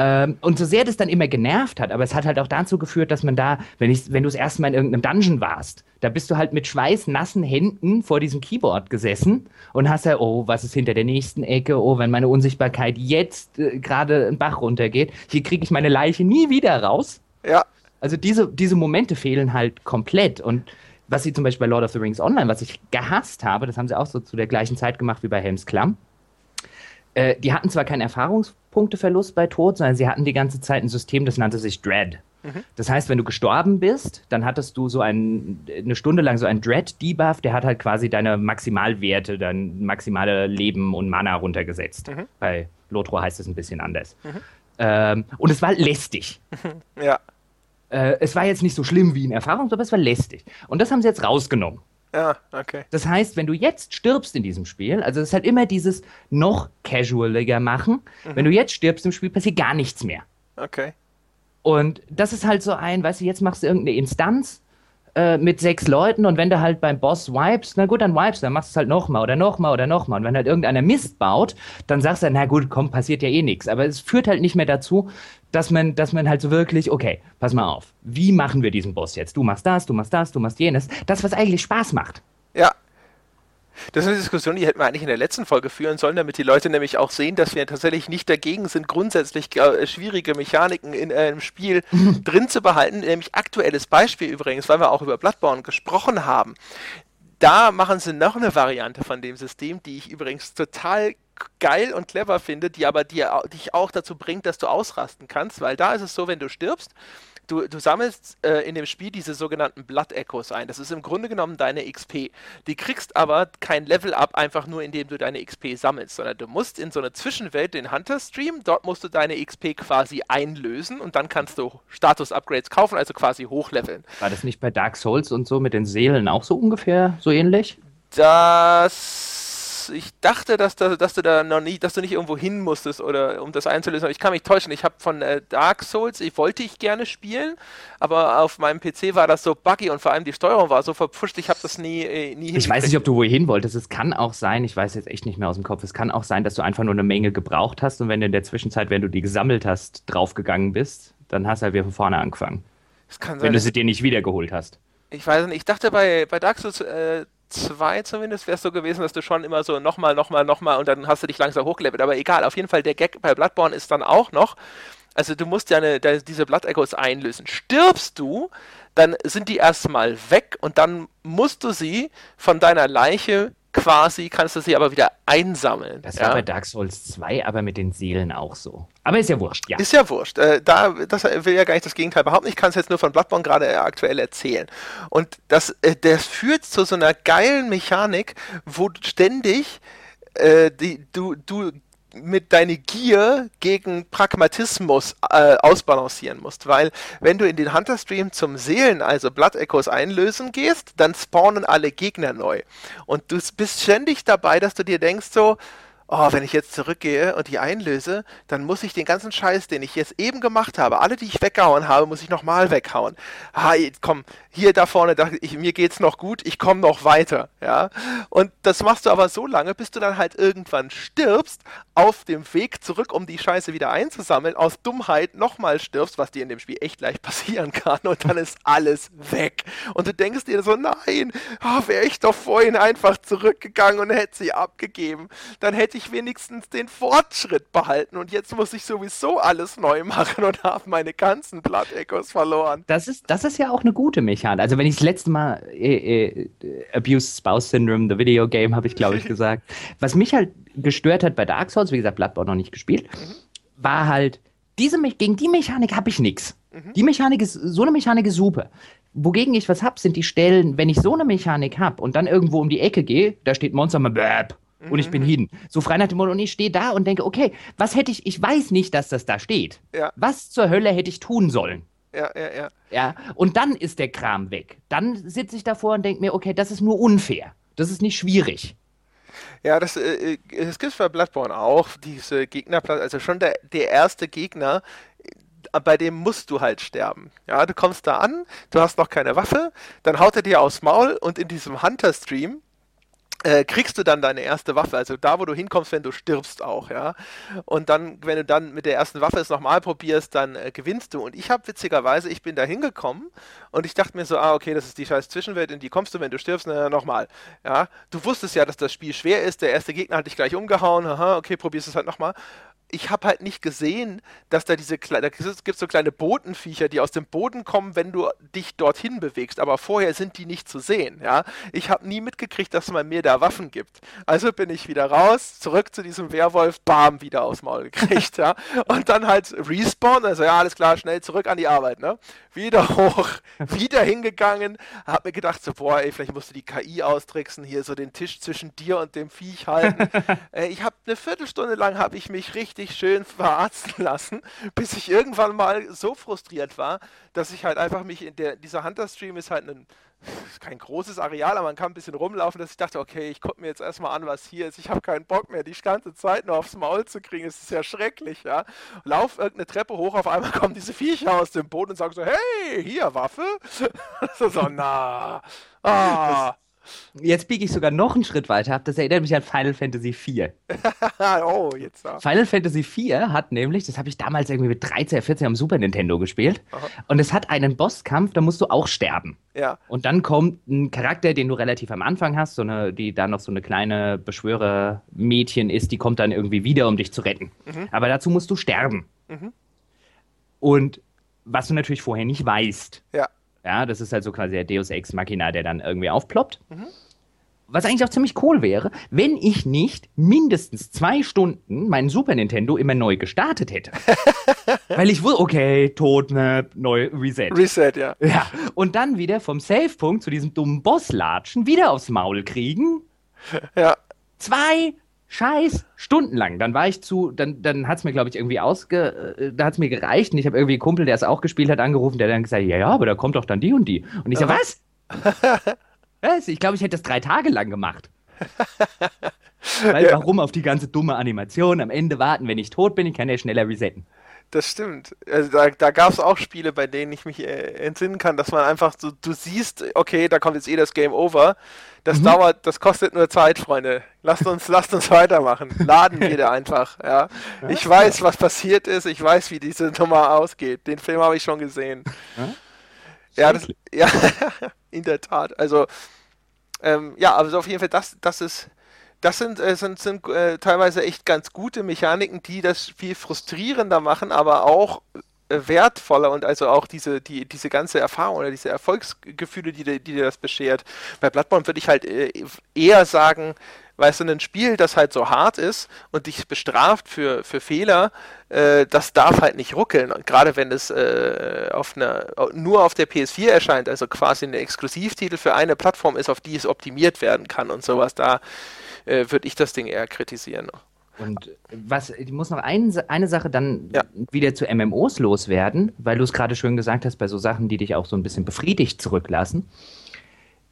Ähm, und so sehr das dann immer genervt hat, aber es hat halt auch dazu geführt, dass man da, wenn, ich, wenn du das erste Mal in irgendeinem Dungeon warst, da bist du halt mit schweißnassen Händen vor diesem Keyboard gesessen und hast ja, oh, was ist hinter der nächsten Ecke? Oh, wenn meine Unsichtbarkeit jetzt äh, gerade einen Bach runtergeht, hier kriege ich meine Leiche nie wieder raus. Ja. Also diese, diese Momente fehlen halt komplett und was sie zum Beispiel bei Lord of the Rings Online, was ich gehasst habe, das haben sie auch so zu der gleichen Zeit gemacht wie bei Helms Klamm, äh, die hatten zwar keinen Erfahrungspunkteverlust bei Tod, sondern sie hatten die ganze Zeit ein System, das nannte sich Dread. Mhm. Das heißt, wenn du gestorben bist, dann hattest du so ein, eine Stunde lang so einen Dread-Debuff, der hat halt quasi deine Maximalwerte, dein maximale Leben und Mana runtergesetzt. Mhm. Bei Lothro heißt es ein bisschen anders. Mhm. Ähm, und es war lästig. [LAUGHS] ja. Äh, es war jetzt nicht so schlimm wie in Erfahrung, aber es war lästig. Und das haben sie jetzt rausgenommen. Ja, okay. Das heißt, wenn du jetzt stirbst in diesem Spiel, also es ist halt immer dieses noch casualiger machen, mhm. wenn du jetzt stirbst im Spiel, passiert gar nichts mehr. Okay. Und das ist halt so ein, weißt du, jetzt machst du irgendeine Instanz äh, mit sechs Leuten und wenn du halt beim Boss wipest, na gut, dann wipest, dann machst du es halt nochmal oder nochmal oder nochmal. Und wenn halt irgendeiner Mist baut, dann sagst du, na gut, komm, passiert ja eh nichts. Aber es führt halt nicht mehr dazu, dass man, dass man halt so wirklich, okay, pass mal auf, wie machen wir diesen Boss jetzt? Du machst das, du machst das, du machst jenes. Das, was eigentlich Spaß macht. Ja, das ist eine Diskussion, die hätten wir eigentlich in der letzten Folge führen sollen, damit die Leute nämlich auch sehen, dass wir tatsächlich nicht dagegen sind, grundsätzlich äh, schwierige Mechaniken in einem Spiel [LAUGHS] drin zu behalten. Nämlich aktuelles Beispiel übrigens, weil wir auch über Bloodborne gesprochen haben. Da machen sie noch eine Variante von dem System, die ich übrigens total geil und clever finde, die aber dir, dich auch dazu bringt, dass du ausrasten kannst, weil da ist es so, wenn du stirbst, du, du sammelst äh, in dem Spiel diese sogenannten Blood Echoes ein. Das ist im Grunde genommen deine XP. Die kriegst aber kein Level-Up einfach nur, indem du deine XP sammelst, sondern du musst in so eine Zwischenwelt den Hunter streamen. Dort musst du deine XP quasi einlösen und dann kannst du Status-Upgrades kaufen, also quasi hochleveln. War das nicht bei Dark Souls und so mit den Seelen auch so ungefähr so ähnlich? Das ich dachte, dass, da, dass du da noch nie, dass du nicht irgendwo hin musstest oder um das einzulösen. Aber ich kann mich täuschen. Ich habe von äh, Dark Souls, ich wollte ich gerne spielen, aber auf meinem PC war das so buggy und vor allem die Steuerung war so verpfuscht. Ich habe das nie, äh, nie Ich weiß nicht, ob du wohin wolltest. Es kann auch sein, ich weiß jetzt echt nicht mehr aus dem Kopf. Es kann auch sein, dass du einfach nur eine Menge gebraucht hast und wenn du in der Zwischenzeit, wenn du die gesammelt hast, draufgegangen bist, dann hast du halt wieder von vorne angefangen. Sein, wenn du sie dir nicht wiedergeholt hast. Ich weiß nicht, ich dachte bei, bei Dark Souls äh, 2 zumindest wäre es so gewesen, dass du schon immer so nochmal, nochmal, nochmal und dann hast du dich langsam hochgelevelt. Aber egal, auf jeden Fall, der Gag bei Bloodborne ist dann auch noch, also du musst ja eine, diese Blood Echoes einlösen. Stirbst du, dann sind die erstmal weg und dann musst du sie von deiner Leiche quasi, kannst du sie aber wieder einsammeln. Das war bei Dark Souls 2 aber mit den Seelen auch so. Aber ist ja wurscht, ja. Ist ja wurscht. Äh, da, das will ja gar nicht das Gegenteil behaupten. Ich kann es jetzt nur von Bloodborne gerade aktuell erzählen. Und das, äh, das führt zu so einer geilen Mechanik, wo ständig äh, die, du, du mit deine Gier gegen Pragmatismus äh, ausbalancieren musst, weil wenn du in den Hunter Stream zum Seelen, also Blood Echoes einlösen gehst, dann spawnen alle Gegner neu. Und du bist ständig dabei, dass du dir denkst so, oh, wenn ich jetzt zurückgehe und die einlöse, dann muss ich den ganzen Scheiß, den ich jetzt eben gemacht habe, alle, die ich weggehauen habe, muss ich nochmal weghauen. Ha, komm, hier da vorne, da, ich, mir geht's noch gut, ich komme noch weiter, ja. Und das machst du aber so lange, bis du dann halt irgendwann stirbst, auf dem Weg zurück, um die Scheiße wieder einzusammeln, aus Dummheit nochmal stirbst, was dir in dem Spiel echt leicht [LAUGHS] passieren kann und dann ist alles weg. Und du denkst dir so, nein, oh, wäre ich doch vorhin einfach zurückgegangen und hätte sie abgegeben, dann hätte ich wenigstens den Fortschritt behalten und jetzt muss ich sowieso alles neu machen und habe meine ganzen Blood Echoes verloren. Das ist, das ist ja auch eine gute Mechanik. Also wenn ich das letzte Mal äh, äh, Abuse Spouse Syndrome, the Video Game, habe ich glaube ich [LAUGHS] gesagt. Was mich halt gestört hat bei Dark Souls, wie gesagt, Bloodborne noch nicht gespielt, mhm. war halt, diese, gegen die Mechanik habe ich nichts. Mhm. Die Mechanik ist, so eine Mechanik ist super. Wogegen ich was habe, sind die Stellen, wenn ich so eine Mechanik habe und dann irgendwo um die Ecke gehe, da steht Monster mal Bäb und ich bin mhm. hin. So frei nach dem Motto, und ich stehe da und denke, okay, was hätte ich, ich weiß nicht, dass das da steht. Ja. Was zur Hölle hätte ich tun sollen? Ja, ja, ja. Ja, und dann ist der Kram weg. Dann sitze ich davor und denke mir, okay, das ist nur unfair. Das ist nicht schwierig. Ja, das, äh, äh das gibt es bei Bloodborne auch, diese Gegnerplatz, also schon der, der erste Gegner, äh, bei dem musst du halt sterben. Ja, du kommst da an, du hast noch keine Waffe, dann haut er dir aufs Maul und in diesem Hunter-Stream äh, kriegst du dann deine erste Waffe, also da, wo du hinkommst, wenn du stirbst auch, ja. Und dann, wenn du dann mit der ersten Waffe es nochmal probierst, dann äh, gewinnst du. Und ich habe witzigerweise, ich bin da hingekommen und ich dachte mir so, ah, okay, das ist die scheiß Zwischenwelt, in die kommst du, wenn du stirbst, na, nochmal. Ja, du wusstest ja, dass das Spiel schwer ist, der erste Gegner hat dich gleich umgehauen, aha, okay, probierst es halt nochmal. Ich habe halt nicht gesehen, dass da diese kleine, da gibt so kleine Botenviecher, die aus dem Boden kommen, wenn du dich dorthin bewegst. Aber vorher sind die nicht zu sehen. Ja, ich habe nie mitgekriegt, dass man mir da Waffen gibt. Also bin ich wieder raus, zurück zu diesem Werwolf, bam, wieder aufs Maul gekriegt. Ja, und dann halt respawn. Also ja, alles klar, schnell zurück an die Arbeit. Ne, wieder hoch, [LAUGHS] wieder hingegangen, habe mir gedacht so, boah, ey, vielleicht musst du die KI austricksen, hier so den Tisch zwischen dir und dem Viech halten. [LAUGHS] äh, ich habe eine Viertelstunde lang habe ich mich richtig richtig schön verarzten lassen, [LAUGHS] bis ich irgendwann mal so frustriert war, dass ich halt einfach mich in der, dieser Hunter-Stream ist halt ein, [LAUGHS] kein großes Areal, aber man kann ein bisschen rumlaufen, dass ich dachte, okay, ich gucke mir jetzt erstmal an, was hier ist. Ich habe keinen Bock mehr, die ganze Zeit nur aufs Maul zu kriegen. Es ist ja schrecklich, ja. Lauf irgendeine Treppe hoch, auf einmal [LAUGHS] kommen diese Viecher aus dem Boden und sagen so, hey, hier, Waffe? so, so, na, ah. Jetzt biege ich sogar noch einen Schritt weiter ab. Das erinnert mich an Final Fantasy IV. [LAUGHS] oh, jetzt da. Final Fantasy IV hat nämlich, das habe ich damals irgendwie mit 13, 14 am Super Nintendo gespielt. Aha. Und es hat einen Bosskampf, da musst du auch sterben. Ja. Und dann kommt ein Charakter, den du relativ am Anfang hast, so eine, die da noch so eine kleine Beschwörermädchen ist, die kommt dann irgendwie wieder, um dich zu retten. Mhm. Aber dazu musst du sterben. Mhm. Und was du natürlich vorher nicht weißt. Ja. Ja, das ist halt so quasi der Deus Ex Machina, der dann irgendwie aufploppt. Mhm. Was eigentlich auch ziemlich cool wäre, wenn ich nicht mindestens zwei Stunden meinen Super Nintendo immer neu gestartet hätte. [LAUGHS] Weil ich wusste, okay, tot, ne, neu, Reset. Reset, ja. Ja. Und dann wieder vom Save-Punkt zu diesem dummen Boss latschen, wieder aufs Maul kriegen. Ja. Zwei Scheiß, stundenlang. Dann war ich zu, dann, dann hat es mir, glaube ich, irgendwie ausge, äh, da hat es mir gereicht und ich habe irgendwie einen Kumpel, der es auch gespielt hat, angerufen, der dann gesagt, ja, ja, aber da kommt doch dann die und die. Und ich so, was? [LAUGHS] was? Ich glaube, ich hätte das drei Tage lang gemacht. [LAUGHS] Weil, warum auf die ganze dumme Animation am Ende warten? Wenn ich tot bin, ich kann ja schneller resetten. Das stimmt. Also da, da gab es auch Spiele, bei denen ich mich äh, entsinnen kann, dass man einfach so, du siehst, okay, da kommt jetzt eh das Game over. Das mhm. dauert, das kostet nur Zeit, Freunde. Lasst uns, [LAUGHS] lasst uns weitermachen. Laden wir da [LAUGHS] einfach, ja. Ich weiß, was passiert ist, ich weiß, wie diese Nummer ausgeht. Den Film habe ich schon gesehen. Ja, das, ja, [LAUGHS] in der Tat. Also, ähm, ja, also auf jeden Fall, das, das ist das sind, äh, sind, sind äh, teilweise echt ganz gute Mechaniken, die das viel frustrierender machen, aber auch äh, wertvoller und also auch diese, die, diese ganze Erfahrung oder diese Erfolgsgefühle, die, die dir das beschert. Bei Bloodborne würde ich halt äh, eher sagen, weißt du, ein Spiel, das halt so hart ist und dich bestraft für, für Fehler, äh, das darf halt nicht ruckeln. Und gerade wenn es äh, auf einer, nur auf der PS4 erscheint, also quasi ein Exklusivtitel für eine Plattform ist, auf die es optimiert werden kann und sowas, da äh, würde ich das Ding eher kritisieren. Und was, ich muss noch ein, eine Sache dann ja. wieder zu MMOs loswerden, weil du es gerade schön gesagt hast, bei so Sachen, die dich auch so ein bisschen befriedigt zurücklassen.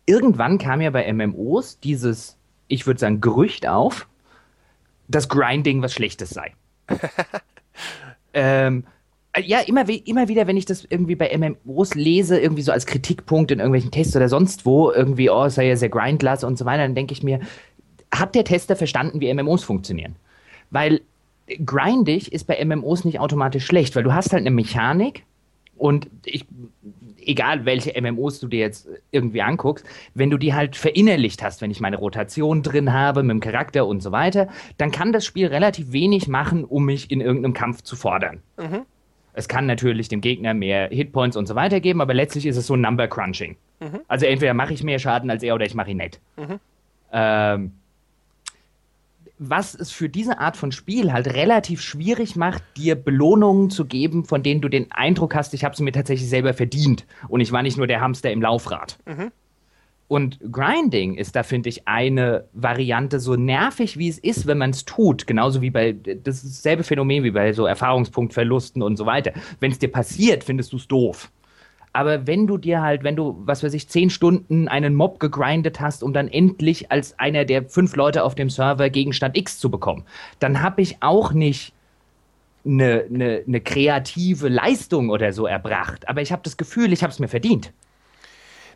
Irgendwann kam ja bei MMOs dieses, ich würde sagen, Gerücht auf, dass Grinding was Schlechtes sei. [LAUGHS] ähm, ja, immer, immer wieder, wenn ich das irgendwie bei MMOs lese, irgendwie so als Kritikpunkt in irgendwelchen Tests oder sonst wo, irgendwie, oh, es sei ja sehr grindlass und so weiter, dann denke ich mir, hat der Tester verstanden, wie MMOs funktionieren? Weil grindig ist bei MMOs nicht automatisch schlecht, weil du hast halt eine Mechanik und ich, egal welche MMOs du dir jetzt irgendwie anguckst, wenn du die halt verinnerlicht hast, wenn ich meine Rotation drin habe mit dem Charakter und so weiter, dann kann das Spiel relativ wenig machen, um mich in irgendeinem Kampf zu fordern. Mhm. Es kann natürlich dem Gegner mehr Hitpoints und so weiter geben, aber letztlich ist es so Number Crunching. Mhm. Also entweder mache ich mehr Schaden als er oder ich mache ihn nicht. Mhm. Ähm, was es für diese Art von Spiel halt relativ schwierig macht, dir Belohnungen zu geben, von denen du den Eindruck hast, ich habe sie mir tatsächlich selber verdient und ich war nicht nur der Hamster im Laufrad. Mhm. Und Grinding ist da, finde ich, eine Variante, so nervig wie es ist, wenn man es tut. Genauso wie bei, dasselbe Phänomen wie bei so Erfahrungspunktverlusten und so weiter. Wenn es dir passiert, findest du es doof. Aber wenn du dir halt, wenn du, was weiß ich, zehn Stunden einen Mob gegrindet hast, um dann endlich als einer der fünf Leute auf dem Server Gegenstand X zu bekommen, dann habe ich auch nicht eine, eine, eine kreative Leistung oder so erbracht. Aber ich habe das Gefühl, ich habe es mir verdient.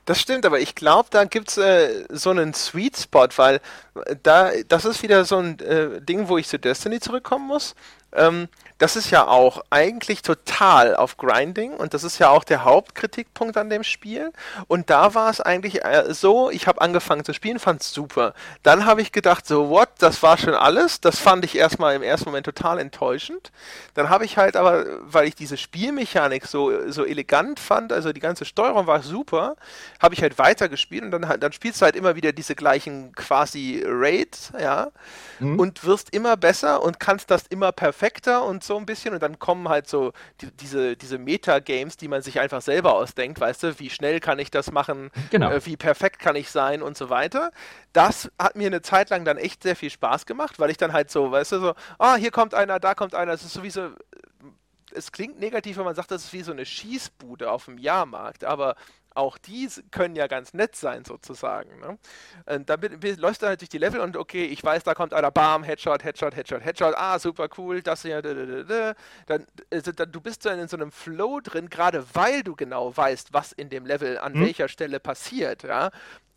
Das stimmt, aber ich glaube, da gibt es äh, so einen Sweet Spot, weil äh, da, das ist wieder so ein äh, Ding, wo ich zu Destiny zurückkommen muss. Ähm, das ist ja auch eigentlich total auf Grinding und das ist ja auch der Hauptkritikpunkt an dem Spiel. Und da war es eigentlich äh, so, ich habe angefangen zu spielen, fand es super. Dann habe ich gedacht, so what, das war schon alles. Das fand ich erstmal im ersten Moment total enttäuschend. Dann habe ich halt aber, weil ich diese Spielmechanik so, so elegant fand, also die ganze Steuerung war super, habe ich halt weitergespielt und dann, dann spielst du halt immer wieder diese gleichen quasi Raids, ja, mhm. und wirst immer besser und kannst das immer perfekter und so ein bisschen und dann kommen halt so die, diese, diese Meta-Games, die man sich einfach selber ausdenkt, weißt du, wie schnell kann ich das machen, genau. äh, wie perfekt kann ich sein und so weiter. Das hat mir eine Zeit lang dann echt sehr viel Spaß gemacht, weil ich dann halt so, weißt du, so, ah, hier kommt einer, da kommt einer, es ist sowieso es klingt negativ, wenn man sagt, das ist wie so eine Schießbude auf dem Jahrmarkt, aber auch die können ja ganz nett sein, sozusagen. Ne? Und dann läufst du halt durch die Level und okay, ich weiß, da kommt einer, bam, Headshot, Headshot, Headshot, Headshot, ah, super cool, das hier, dann, also, dann du bist dann in so einem Flow drin, gerade weil du genau weißt, was in dem Level an hm. welcher Stelle passiert, ja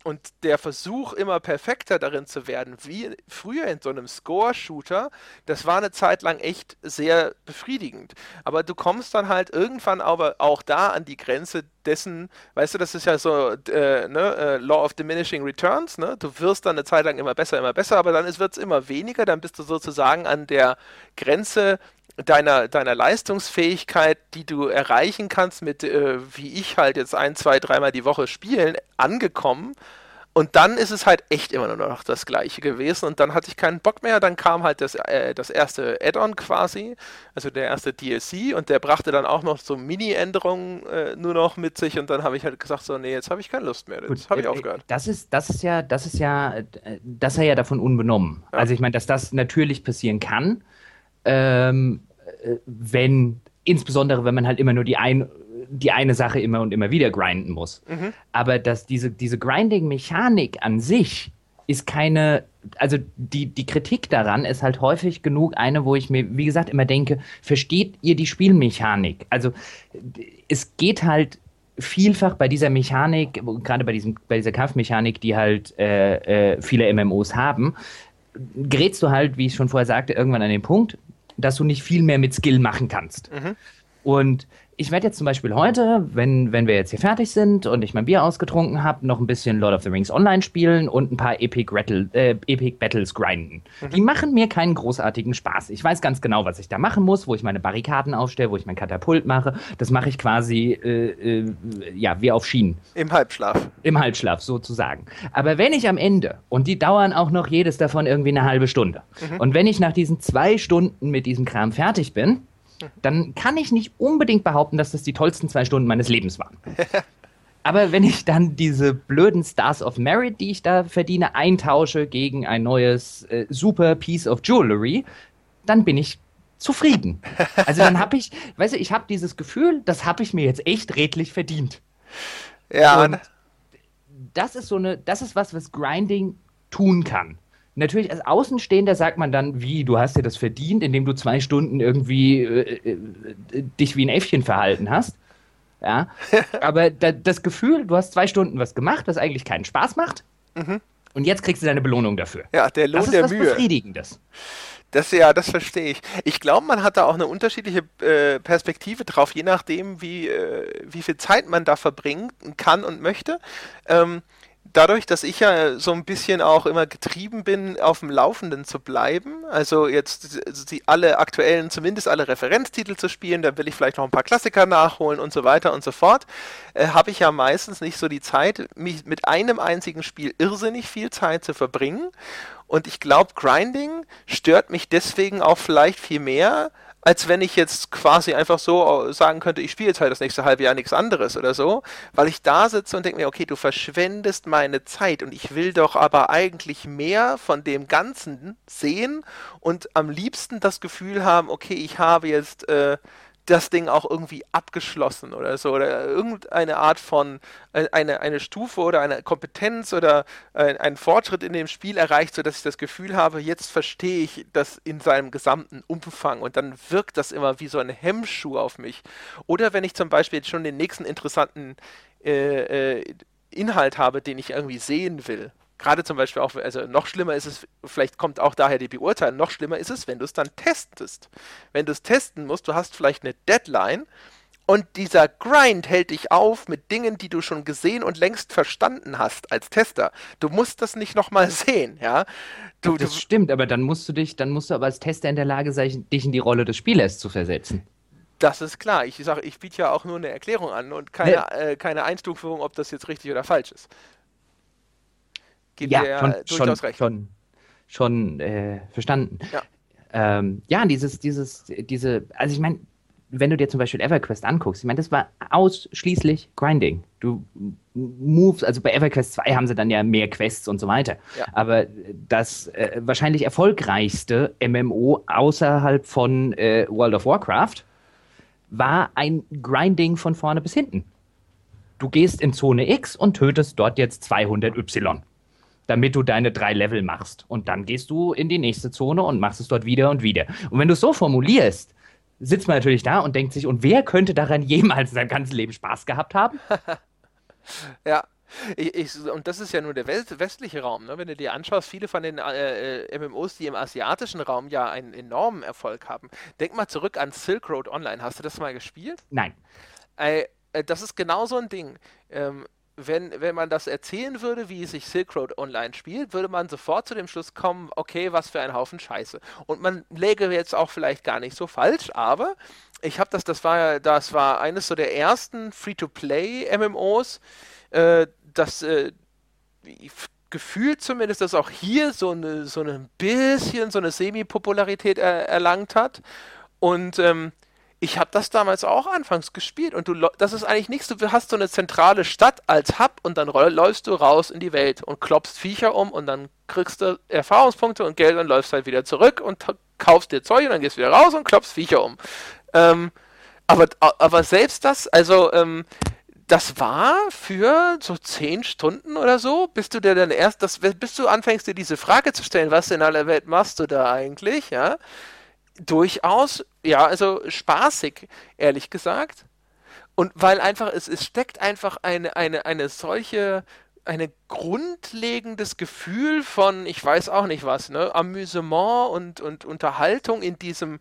und der Versuch, immer perfekter darin zu werden, wie früher in so einem Score-Shooter, das war eine Zeit lang echt sehr befriedigend. Aber du kommst dann halt irgendwann aber auch da an die Grenze dessen, weißt du, das ist ja so äh, ne, äh, Law of Diminishing Returns, ne? Du wirst dann eine Zeit lang immer besser, immer besser, aber dann wird es immer weniger, dann bist du sozusagen an der Grenze deiner, deiner Leistungsfähigkeit, die du erreichen kannst mit, äh, wie ich halt jetzt ein, zwei, dreimal die Woche spielen, angekommen. Und dann ist es halt echt immer nur noch das Gleiche gewesen. Und dann hatte ich keinen Bock mehr. Dann kam halt das, äh, das erste Add-on quasi, also der erste DLC. Und der brachte dann auch noch so Mini-Änderungen äh, nur noch mit sich. Und dann habe ich halt gesagt, so, nee, jetzt habe ich keine Lust mehr. Jetzt habe ich äh, aufgehört. Das ist, das ist ja, das ist ja, das sei ja davon unbenommen. Ja. Also ich meine, dass das natürlich passieren kann ähm, äh, wenn, insbesondere wenn man halt immer nur die, ein, die eine Sache immer und immer wieder grinden muss. Mhm. Aber dass diese, diese Grinding-Mechanik an sich ist keine, also die, die Kritik daran ist halt häufig genug eine, wo ich mir, wie gesagt, immer denke, versteht ihr die Spielmechanik? Also es geht halt vielfach bei dieser Mechanik, gerade bei, diesem, bei dieser Kampfmechanik, die halt äh, äh, viele MMOs haben, gerätst du halt, wie ich schon vorher sagte, irgendwann an den Punkt, dass du nicht viel mehr mit Skill machen kannst. Mhm. Und ich werde jetzt zum Beispiel heute, wenn, wenn wir jetzt hier fertig sind und ich mein Bier ausgetrunken habe, noch ein bisschen Lord of the Rings online spielen und ein paar Epic, Rattle, äh, Epic Battles grinden. Mhm. Die machen mir keinen großartigen Spaß. Ich weiß ganz genau, was ich da machen muss, wo ich meine Barrikaden aufstelle, wo ich mein Katapult mache. Das mache ich quasi, äh, äh, ja, wie auf Schienen. Im Halbschlaf. Im Halbschlaf, sozusagen. Aber wenn ich am Ende, und die dauern auch noch jedes davon irgendwie eine halbe Stunde, mhm. und wenn ich nach diesen zwei Stunden mit diesem Kram fertig bin, dann kann ich nicht unbedingt behaupten, dass das die tollsten zwei Stunden meines Lebens waren. [LAUGHS] Aber wenn ich dann diese blöden Stars of Merit, die ich da verdiene, eintausche gegen ein neues äh, super Piece of Jewelry, dann bin ich zufrieden. Also dann habe ich, [LAUGHS] weißt du, ich habe dieses Gefühl, das habe ich mir jetzt echt redlich verdient. Ja. Und das ist so eine, das ist was, was Grinding tun kann. Natürlich, als Außenstehender sagt man dann, wie, du hast dir das verdient, indem du zwei Stunden irgendwie äh, äh, dich wie ein Äffchen verhalten hast. Ja. [LAUGHS] Aber da, das Gefühl, du hast zwei Stunden was gemacht, was eigentlich keinen Spaß macht. Mhm. Und jetzt kriegst du deine Belohnung dafür. Ja, der Lohn das ist der was Mühe. Befriedigendes. Das ja, das verstehe ich. Ich glaube, man hat da auch eine unterschiedliche äh, Perspektive drauf, je nachdem, wie, äh, wie viel Zeit man da verbringen kann und möchte. Ähm, dadurch, dass ich ja so ein bisschen auch immer getrieben bin, auf dem Laufenden zu bleiben, also jetzt die, alle aktuellen, zumindest alle Referenztitel zu spielen, dann will ich vielleicht noch ein paar Klassiker nachholen und so weiter und so fort, äh, habe ich ja meistens nicht so die Zeit, mich mit einem einzigen Spiel irrsinnig viel Zeit zu verbringen. Und ich glaube, Grinding stört mich deswegen auch vielleicht viel mehr, als wenn ich jetzt quasi einfach so sagen könnte, ich spiele jetzt halt das nächste halbe Jahr nichts anderes oder so, weil ich da sitze und denke mir, okay, du verschwendest meine Zeit und ich will doch aber eigentlich mehr von dem Ganzen sehen und am liebsten das Gefühl haben, okay, ich habe jetzt äh, das Ding auch irgendwie abgeschlossen oder so oder irgendeine Art von äh, eine, eine Stufe oder eine Kompetenz oder ein, einen Fortschritt in dem Spiel erreicht, sodass ich das Gefühl habe, jetzt verstehe ich das in seinem gesamten Umfang und dann wirkt das immer wie so ein Hemmschuh auf mich. Oder wenn ich zum Beispiel jetzt schon den nächsten interessanten äh, äh, Inhalt habe, den ich irgendwie sehen will, gerade zum Beispiel auch, also noch schlimmer ist es, vielleicht kommt auch daher die Beurteilung, noch schlimmer ist es, wenn du es dann testest. Wenn du es testen musst, du hast vielleicht eine Deadline und dieser Grind hält dich auf mit Dingen, die du schon gesehen und längst verstanden hast als Tester. Du musst das nicht nochmal [LAUGHS] sehen, ja. Du, das du, stimmt, aber dann musst du dich, dann musst du aber als Tester in der Lage sein, dich in die Rolle des Spielers zu versetzen. Das ist klar. Ich sage, ich biete ja auch nur eine Erklärung an und keine, ja. äh, keine Einstufung, ob das jetzt richtig oder falsch ist. Gibt ja, dir schon, durchaus schon, recht. Schon, schon äh, verstanden. Ja. Ähm, ja, dieses, dieses, diese, also ich meine, wenn du dir zum Beispiel EverQuest anguckst, ich meine, das war ausschließlich Grinding. Du Moves, also bei EverQuest 2 haben sie dann ja mehr Quests und so weiter. Ja. Aber das äh, wahrscheinlich erfolgreichste MMO außerhalb von äh, World of Warcraft war ein Grinding von vorne bis hinten. Du gehst in Zone X und tötest dort jetzt 200 Y, damit du deine drei Level machst. Und dann gehst du in die nächste Zone und machst es dort wieder und wieder. Und wenn du es so formulierst, sitzt man natürlich da und denkt sich, und wer könnte daran [LAUGHS] jemals in seinem ganzen Leben Spaß gehabt haben? [LAUGHS] ja. Ich, ich, und das ist ja nur der westliche Raum. Ne? Wenn du dir anschaust, viele von den äh, äh MMOs, die im asiatischen Raum ja einen enormen Erfolg haben. Denk mal zurück an Silk Road Online. Hast du das mal gespielt? Nein. Äh, äh, das ist genau so ein Ding. Ähm, wenn, wenn man das erzählen würde, wie sich Silk Road Online spielt, würde man sofort zu dem Schluss kommen, okay, was für ein Haufen Scheiße. Und man läge jetzt auch vielleicht gar nicht so falsch, aber ich habe das, das war das war eines so der ersten Free-to-Play MMOs, äh, das äh, gefühlt zumindest, dass auch hier so eine so ein bisschen so eine Semi-Popularität er, erlangt hat. Und ähm, ich habe das damals auch anfangs gespielt und du, das ist eigentlich nichts, du hast so eine zentrale Stadt als Hub und dann läufst du raus in die Welt und klopfst Viecher um und dann kriegst du Erfahrungspunkte und Geld und läufst halt wieder zurück und kaufst dir Zeug und dann gehst du wieder raus und klopfst Viecher um. Ähm, aber, aber selbst das, also ähm, das war für so zehn Stunden oder so, bis du dir dann erst, das, bis du anfängst, dir diese Frage zu stellen, was in aller Welt machst du da eigentlich, ja, durchaus, ja, also spaßig, ehrlich gesagt. Und weil einfach, es, es steckt einfach eine, eine, eine solche, ein grundlegendes Gefühl von, ich weiß auch nicht was, ne, Amüsement und, und Unterhaltung in diesem,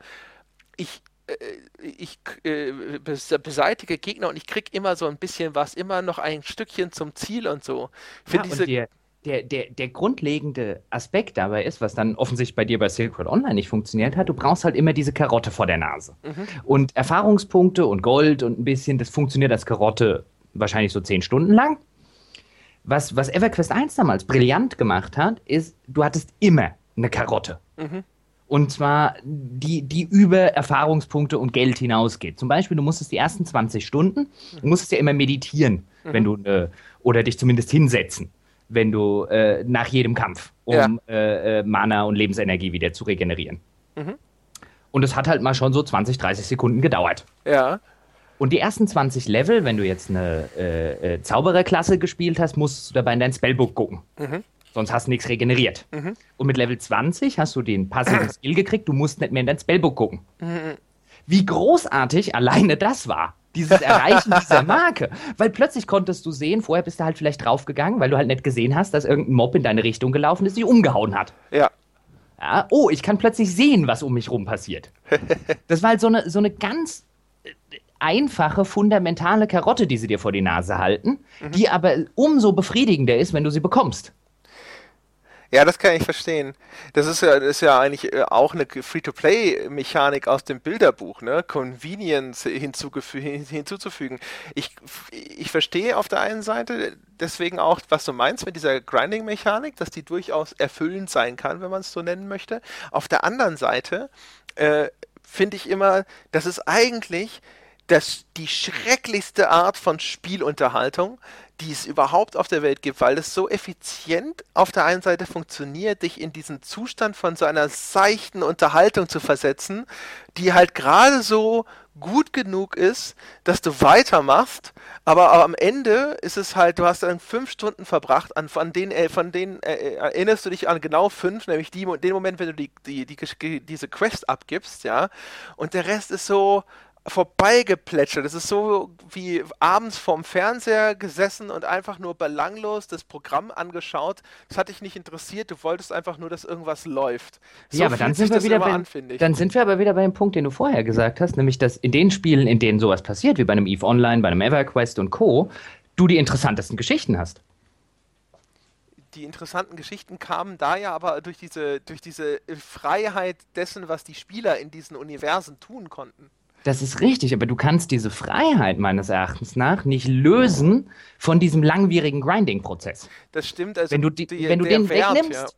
ich, äh, ich äh, beseitige Gegner und ich krieg immer so ein bisschen was, immer noch ein Stückchen zum Ziel und so. Ich ja, diese, dir, der, der, der grundlegende Aspekt dabei ist, was dann offensichtlich bei dir bei Silk Road Online nicht funktioniert hat, du brauchst halt immer diese Karotte vor der Nase. Mhm. Und Erfahrungspunkte und Gold und ein bisschen, das funktioniert als Karotte wahrscheinlich so zehn Stunden lang. Was, was EverQuest 1 damals brillant gemacht hat, ist, du hattest immer eine Karotte. Mhm. Und zwar die, die über Erfahrungspunkte und Geld hinausgeht. Zum Beispiel, du musstest die ersten 20 Stunden, du musstest ja immer meditieren, mhm. wenn du, äh, oder dich zumindest hinsetzen wenn du äh, nach jedem Kampf, um ja. äh, äh, Mana und Lebensenergie wieder zu regenerieren. Mhm. Und es hat halt mal schon so 20, 30 Sekunden gedauert. Ja. Und die ersten 20 Level, wenn du jetzt eine äh, äh, Zaubererklasse gespielt hast, musst du dabei in dein Spellbook gucken. Mhm. Sonst hast du nichts regeneriert. Mhm. Und mit Level 20 hast du den passiven [CLEARS THROAT] Skill gekriegt, du musst nicht mehr in dein Spellbook gucken. Mhm. Wie großartig alleine das war dieses Erreichen dieser [LAUGHS] Marke. Weil plötzlich konntest du sehen, vorher bist du halt vielleicht draufgegangen, weil du halt nicht gesehen hast, dass irgendein Mob in deine Richtung gelaufen ist, die umgehauen hat. Ja. ja. Oh, ich kann plötzlich sehen, was um mich rum passiert. [LAUGHS] das war halt so eine, so eine ganz äh, einfache, fundamentale Karotte, die sie dir vor die Nase halten, mhm. die aber umso befriedigender ist, wenn du sie bekommst. Ja, das kann ich verstehen. Das ist ja, das ist ja eigentlich äh, auch eine Free-to-Play-Mechanik aus dem Bilderbuch, ne? Convenience hinzuzufügen. Ich, ich verstehe auf der einen Seite deswegen auch, was du meinst mit dieser Grinding-Mechanik, dass die durchaus erfüllend sein kann, wenn man es so nennen möchte. Auf der anderen Seite äh, finde ich immer, dass es eigentlich das, die schrecklichste Art von Spielunterhaltung, die es überhaupt auf der Welt gibt, weil es so effizient auf der einen Seite funktioniert, dich in diesen Zustand von so einer seichten Unterhaltung zu versetzen, die halt gerade so gut genug ist, dass du weitermachst, aber am Ende ist es halt, du hast dann fünf Stunden verbracht, an, von denen, äh, von denen äh, erinnerst du dich an genau fünf, nämlich die, den Moment, wenn du die, die, die, diese Quest abgibst, ja, und der Rest ist so, vorbeigeplätschert. Das ist so wie abends vorm Fernseher gesessen und einfach nur belanglos das Programm angeschaut. Das hat dich nicht interessiert, du wolltest einfach nur, dass irgendwas läuft. So ja, aber dann sind, wir wieder bei, an, dann sind wir aber wieder bei dem Punkt, den du vorher gesagt hast, nämlich dass in den Spielen, in denen sowas passiert, wie bei einem EVE Online, bei einem EverQuest und Co., du die interessantesten Geschichten hast die interessanten Geschichten kamen da ja aber durch diese, durch diese Freiheit dessen, was die Spieler in diesen Universen tun konnten. Das ist richtig, aber du kannst diese Freiheit meines Erachtens nach nicht lösen von diesem langwierigen Grinding-Prozess. Das stimmt. Also wenn du, die, die, wenn du den Wert, wegnimmst,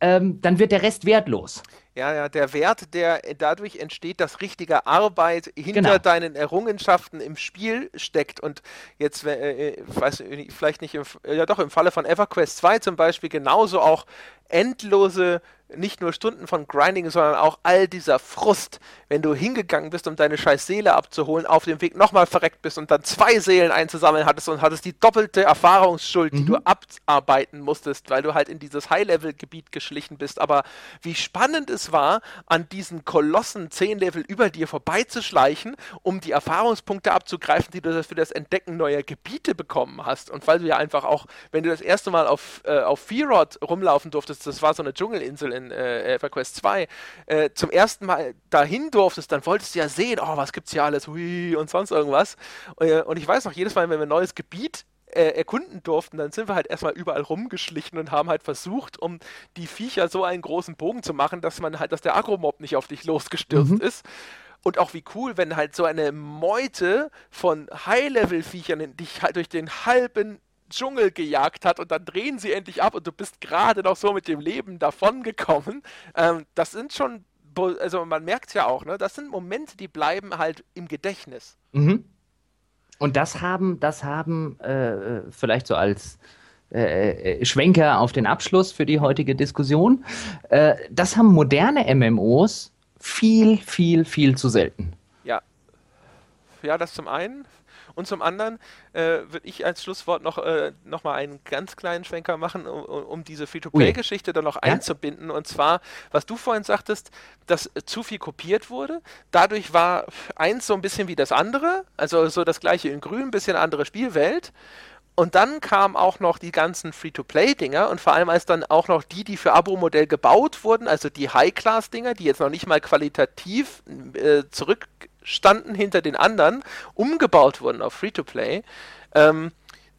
ja. ähm, dann wird der Rest wertlos. Ja, ja, der Wert, der dadurch entsteht, dass richtige Arbeit hinter genau. deinen Errungenschaften im Spiel steckt. Und jetzt, äh, äh weiß vielleicht nicht, im, ja doch, im Falle von EverQuest 2 zum Beispiel genauso auch endlose nicht nur Stunden von Grinding, sondern auch all dieser Frust, wenn du hingegangen bist, um deine scheiß Seele abzuholen, auf dem Weg nochmal verreckt bist und dann zwei Seelen einzusammeln hattest und hattest die doppelte Erfahrungsschuld, mhm. die du abarbeiten musstest, weil du halt in dieses High-Level-Gebiet geschlichen bist. Aber wie spannend es war, an diesen Kolossen zehn Level über dir vorbeizuschleichen, um die Erfahrungspunkte abzugreifen, die du für das Entdecken neuer Gebiete bekommen hast. Und weil du ja einfach auch, wenn du das erste Mal auf, äh, auf Fearod rumlaufen durftest, das war so eine Dschungelinsel in äh, EverQuest 2, äh, zum ersten Mal dahin durftest, dann wolltest du ja sehen, oh, was gibt's hier alles, hui, und sonst irgendwas. Äh, und ich weiß noch, jedes Mal, wenn wir ein neues Gebiet äh, erkunden durften, dann sind wir halt erstmal überall rumgeschlichen und haben halt versucht, um die Viecher so einen großen Bogen zu machen, dass man halt, dass der Agromob nicht auf dich losgestürzt mhm. ist. Und auch wie cool, wenn halt so eine Meute von High-Level-Viechern dich halt durch den halben Dschungel gejagt hat und dann drehen sie endlich ab und du bist gerade noch so mit dem Leben davongekommen. Ähm, das sind schon, also man merkt es ja auch, ne? Das sind Momente, die bleiben halt im Gedächtnis. Mhm. Und das haben, das haben äh, vielleicht so als äh, äh Schwenker auf den Abschluss für die heutige Diskussion, äh, das haben moderne MMOs viel, viel, viel zu selten. Ja. Ja, das zum einen. Und zum anderen äh, würde ich als Schlusswort noch, äh, noch mal einen ganz kleinen Schwenker machen, um, um diese Free-to-Play-Geschichte dann noch ja? einzubinden. Und zwar, was du vorhin sagtest, dass zu viel kopiert wurde. Dadurch war eins so ein bisschen wie das andere, also so das gleiche in grün, ein bisschen andere Spielwelt. Und dann kamen auch noch die ganzen Free-to-Play-Dinger und vor allem als dann auch noch die, die für Abo-Modell gebaut wurden, also die High-Class-Dinger, die jetzt noch nicht mal qualitativ äh, zurück standen hinter den anderen, umgebaut wurden auf Free-to-Play, ähm,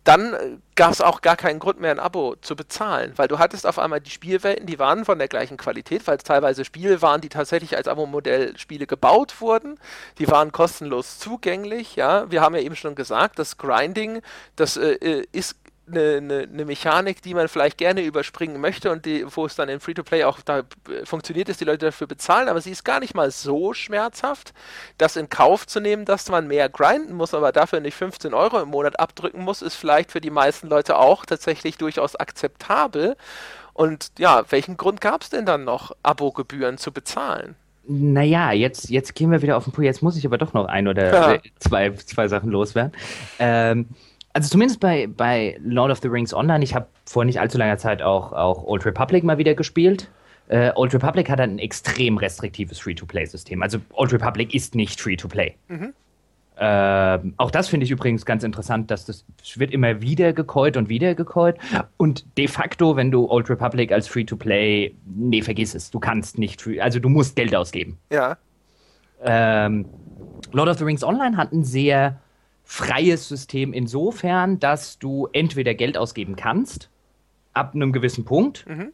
dann äh, gab es auch gar keinen Grund mehr, ein Abo zu bezahlen, weil du hattest auf einmal die Spielwelten, die waren von der gleichen Qualität, weil es teilweise Spiele waren, die tatsächlich als Abo-Modell Spiele gebaut wurden, die waren kostenlos zugänglich, ja, wir haben ja eben schon gesagt, das Grinding, das äh, äh ist eine, eine, eine, Mechanik, die man vielleicht gerne überspringen möchte und die, wo es dann in Free-to-Play auch da funktioniert, dass die Leute dafür bezahlen, aber sie ist gar nicht mal so schmerzhaft, das in Kauf zu nehmen, dass man mehr grinden muss, aber dafür nicht 15 Euro im Monat abdrücken muss, ist vielleicht für die meisten Leute auch tatsächlich durchaus akzeptabel. Und ja, welchen Grund gab es denn dann noch, Abogebühren zu bezahlen? Naja, jetzt, jetzt gehen wir wieder auf den Punkt. Jetzt muss ich aber doch noch ein oder ja. zwei, zwei Sachen loswerden. Ähm, also zumindest bei, bei Lord of the Rings Online, ich habe vor nicht allzu langer Zeit auch, auch Old Republic mal wieder gespielt. Äh, Old Republic hat ein extrem restriktives Free-to-Play-System. Also Old Republic ist nicht Free-to-Play. Mhm. Äh, auch das finde ich übrigens ganz interessant, dass das wird immer wieder gekäut und wieder gekäut. Und de facto, wenn du Old Republic als Free-to-Play, nee, vergiss es. Du kannst nicht, free, also du musst Geld ausgeben. Ja. Ähm, Lord of the Rings Online hat ein sehr freies System insofern, dass du entweder Geld ausgeben kannst, ab einem gewissen Punkt, mhm.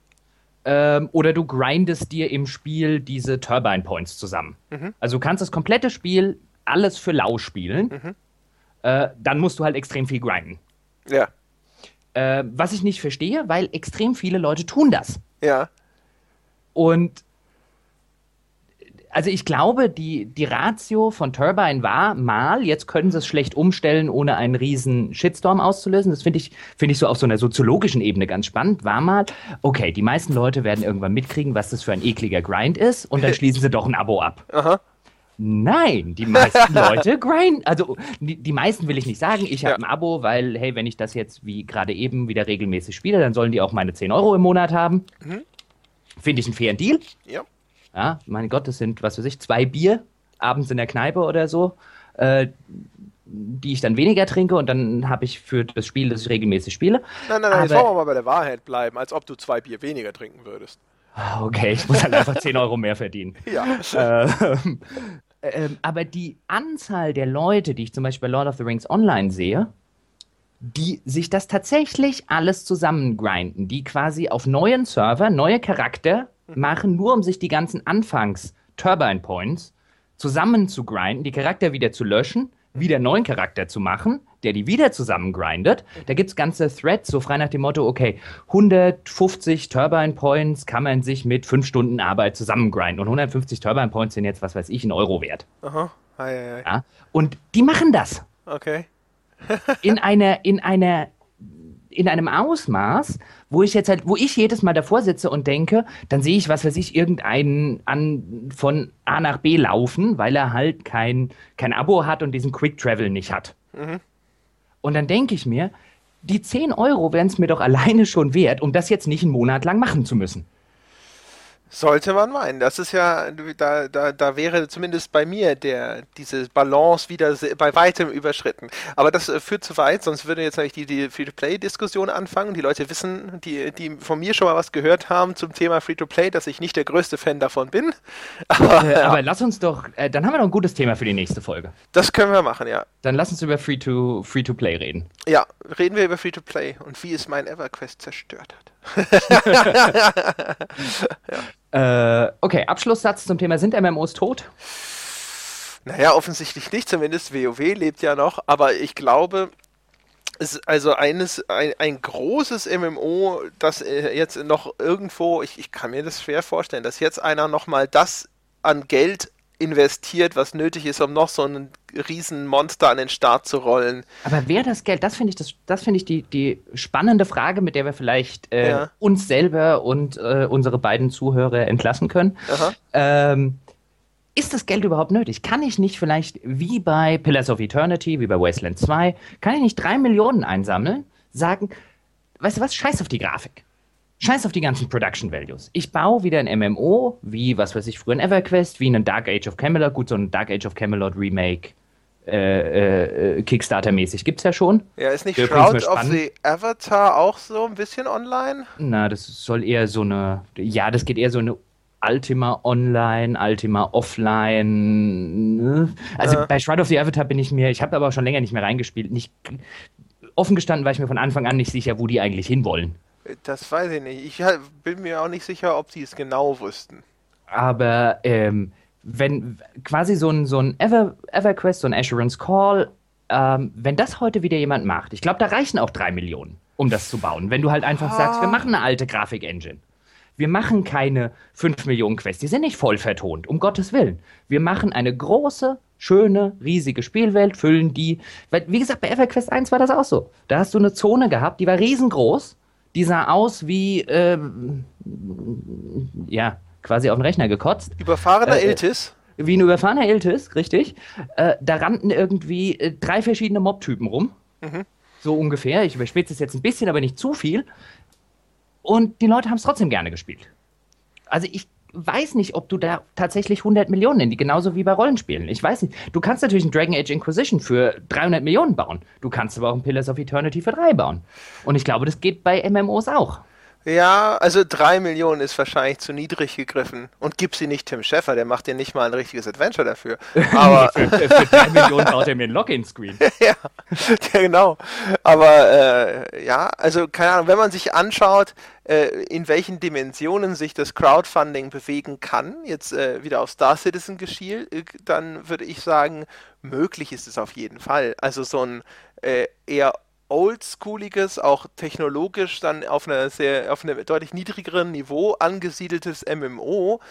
ähm, oder du grindest dir im Spiel diese Turbine Points zusammen. Mhm. Also du kannst das komplette Spiel alles für lau spielen, mhm. äh, dann musst du halt extrem viel grinden. Ja. Äh, was ich nicht verstehe, weil extrem viele Leute tun das. Ja. Und also ich glaube, die, die Ratio von Turbine war mal, jetzt können sie es schlecht umstellen, ohne einen riesen Shitstorm auszulösen. Das finde ich, finde ich so auf so einer soziologischen Ebene ganz spannend. War mal, okay, die meisten Leute werden irgendwann mitkriegen, was das für ein ekliger Grind ist und dann [LAUGHS] schließen sie doch ein Abo ab. Aha. Nein, die meisten Leute grind, also die, die, meisten will ich nicht sagen, ich habe ja. ein Abo, weil, hey, wenn ich das jetzt wie gerade eben wieder regelmäßig spiele, dann sollen die auch meine 10 Euro im Monat haben. Mhm. Finde ich einen fairen Deal. Ja. Ja, mein Gott, das sind, was weiß ich, zwei Bier abends in der Kneipe oder so, äh, die ich dann weniger trinke und dann habe ich für das Spiel, das ich regelmäßig spiele. Nein, nein, nein, jetzt wollen wir mal bei der Wahrheit bleiben, als ob du zwei Bier weniger trinken würdest. Ah, okay, ich muss halt einfach 10 Euro mehr verdienen. [LAUGHS] Ja. Ähm, ähm, aber die Anzahl der Leute, die ich zum Beispiel bei Lord of the Rings Online sehe, die sich das tatsächlich alles zusammengrinden, die quasi auf neuen Server neue Charakter machen, nur um sich die ganzen Anfangs-Turbine Points zusammen zu grinden, die Charakter wieder zu löschen, wieder einen neuen Charakter zu machen, der die wieder zusammengrindet. Da gibt es ganze Threads, so frei nach dem Motto, okay, 150 Turbine Points kann man sich mit 5 Stunden Arbeit zusammengrinden. Und 150 Turbine Points sind jetzt, was weiß ich, ein Euro wert. Aha. Ei, ei, ei. Ja? Und die machen das Okay. in einer, in einer, in einem Ausmaß, wo ich jetzt halt, wo ich jedes Mal davor sitze und denke, dann sehe ich, was weiß ich, irgendeinen an, von A nach B laufen, weil er halt kein, kein Abo hat und diesen Quick Travel nicht hat. Und dann denke ich mir, die 10 Euro wären es mir doch alleine schon wert, um das jetzt nicht einen Monat lang machen zu müssen. Sollte man meinen. Das ist ja, da, da, da wäre zumindest bei mir der, diese Balance wieder bei weitem überschritten. Aber das äh, führt zu weit, sonst würde jetzt eigentlich die, die Free-to-Play-Diskussion anfangen. Die Leute wissen, die, die von mir schon mal was gehört haben zum Thema Free-to-Play, dass ich nicht der größte Fan davon bin. [LAUGHS] Aber, Äh, aber lass uns doch, äh, dann haben wir doch ein gutes Thema für die nächste Folge. das können wir machen, ja. Dann lass uns über Free-to- Free-to-Play reden. Ja, reden wir über Free-to-Play und wie es mein EverQuest zerstört hat. [LAUGHS] [LAUGHS] Äh, okay, Abschlusssatz zum Thema, sind MMOs tot? Naja, offensichtlich nicht, zumindest WoW lebt ja noch, aber ich glaube, also eines, ein, ein großes MMO, das äh, jetzt noch irgendwo, ich, ich kann mir das schwer vorstellen, dass jetzt einer nochmal das an Geld investiert, was nötig ist, um noch so ein riesen Monster an den Start zu rollen. Aber wer das Geld, das finde ich, das, das finde ich die, die spannende Frage, mit der wir vielleicht äh, Ja. uns selber und äh, unsere beiden Zuhörer entlassen können. Ähm, ist das Geld überhaupt nötig? Kann ich nicht vielleicht, wie bei Pillars of Eternity, wie bei Wasteland 2, kann ich nicht drei Millionen einsammeln, sagen, weißt du was, scheiß auf die Grafik. Scheiß auf die ganzen Production Values. Ich baue wieder ein MMO, wie, was weiß ich, früher ein EverQuest, wie einen Dark Age of Camelot. Gut, so ein Dark Age of Camelot Remake, äh, äh, Kickstarter-mäßig gibt's ja schon. Ja, ist nicht übrigens Shroud of the Avatar auch so ein bisschen online? Na, das soll eher so eine, ja, das geht eher so eine Ultima Online, Ultima Offline. Ne? Also Ja. bei Shroud of the Avatar bin ich mir, ich habe aber schon länger nicht mehr reingespielt. Nicht, offen gestanden war ich mir von Anfang an nicht sicher, wo die eigentlich hinwollen. Das weiß ich nicht. Ich bin mir auch nicht sicher, ob sie es genau wussten. Aber ähm, wenn quasi so ein, so ein Ever, EverQuest, so ein Assurance Call, ähm, wenn das heute wieder jemand macht, ich glaube, da reichen auch drei Millionen, um das zu bauen. Wenn du halt einfach sagst, wir machen eine alte Grafik-Engine. Wir machen keine 5 Millionen Quests, die sind nicht voll vertont, um Gottes Willen. Wir machen eine große, schöne, riesige Spielwelt, füllen die. Weil, wie gesagt, bei EverQuest 1 war das auch so. Da hast du eine Zone gehabt, die war riesengroß, die sah aus wie, ähm, ja, quasi auf den Rechner gekotzt. Überfahrener Äh, äh, Iltis? Wie ein überfahrener Iltis, richtig. Äh, da rannten irgendwie äh, drei verschiedene Mobtypen rum. So ungefähr. Ich überspitze es jetzt ein bisschen, aber nicht zu viel. Und die Leute haben es trotzdem gerne gespielt. Also ich weiß nicht, ob du da tatsächlich 100 Millionen in die, genauso wie bei Rollenspielen. Ich weiß nicht. Du kannst natürlich ein Dragon Age Inquisition für 300 Millionen bauen. Du kannst aber auch ein Pillars of Eternity für 3 bauen. Und ich glaube, das geht bei MMOs auch. Ja, also drei Millionen ist wahrscheinlich zu niedrig gegriffen. Und gib sie nicht Tim Schäffer, der macht dir nicht mal ein richtiges Adventure dafür. [LAUGHS] Aber für, für 3 Millionen baut er mir ein Login-Screen. [LAUGHS] [LAUGHS] ja, genau. Aber äh, ja, also keine Ahnung, wenn man sich anschaut, äh, in welchen Dimensionen sich das Crowdfunding bewegen kann, jetzt äh, wieder auf Star Citizen geschielt, äh, dann würde ich sagen, möglich ist es auf jeden Fall. Also so ein äh, eher oldschooliges, auch technologisch dann auf einer sehr, auf einem deutlich niedrigeren Niveau angesiedeltes MMO,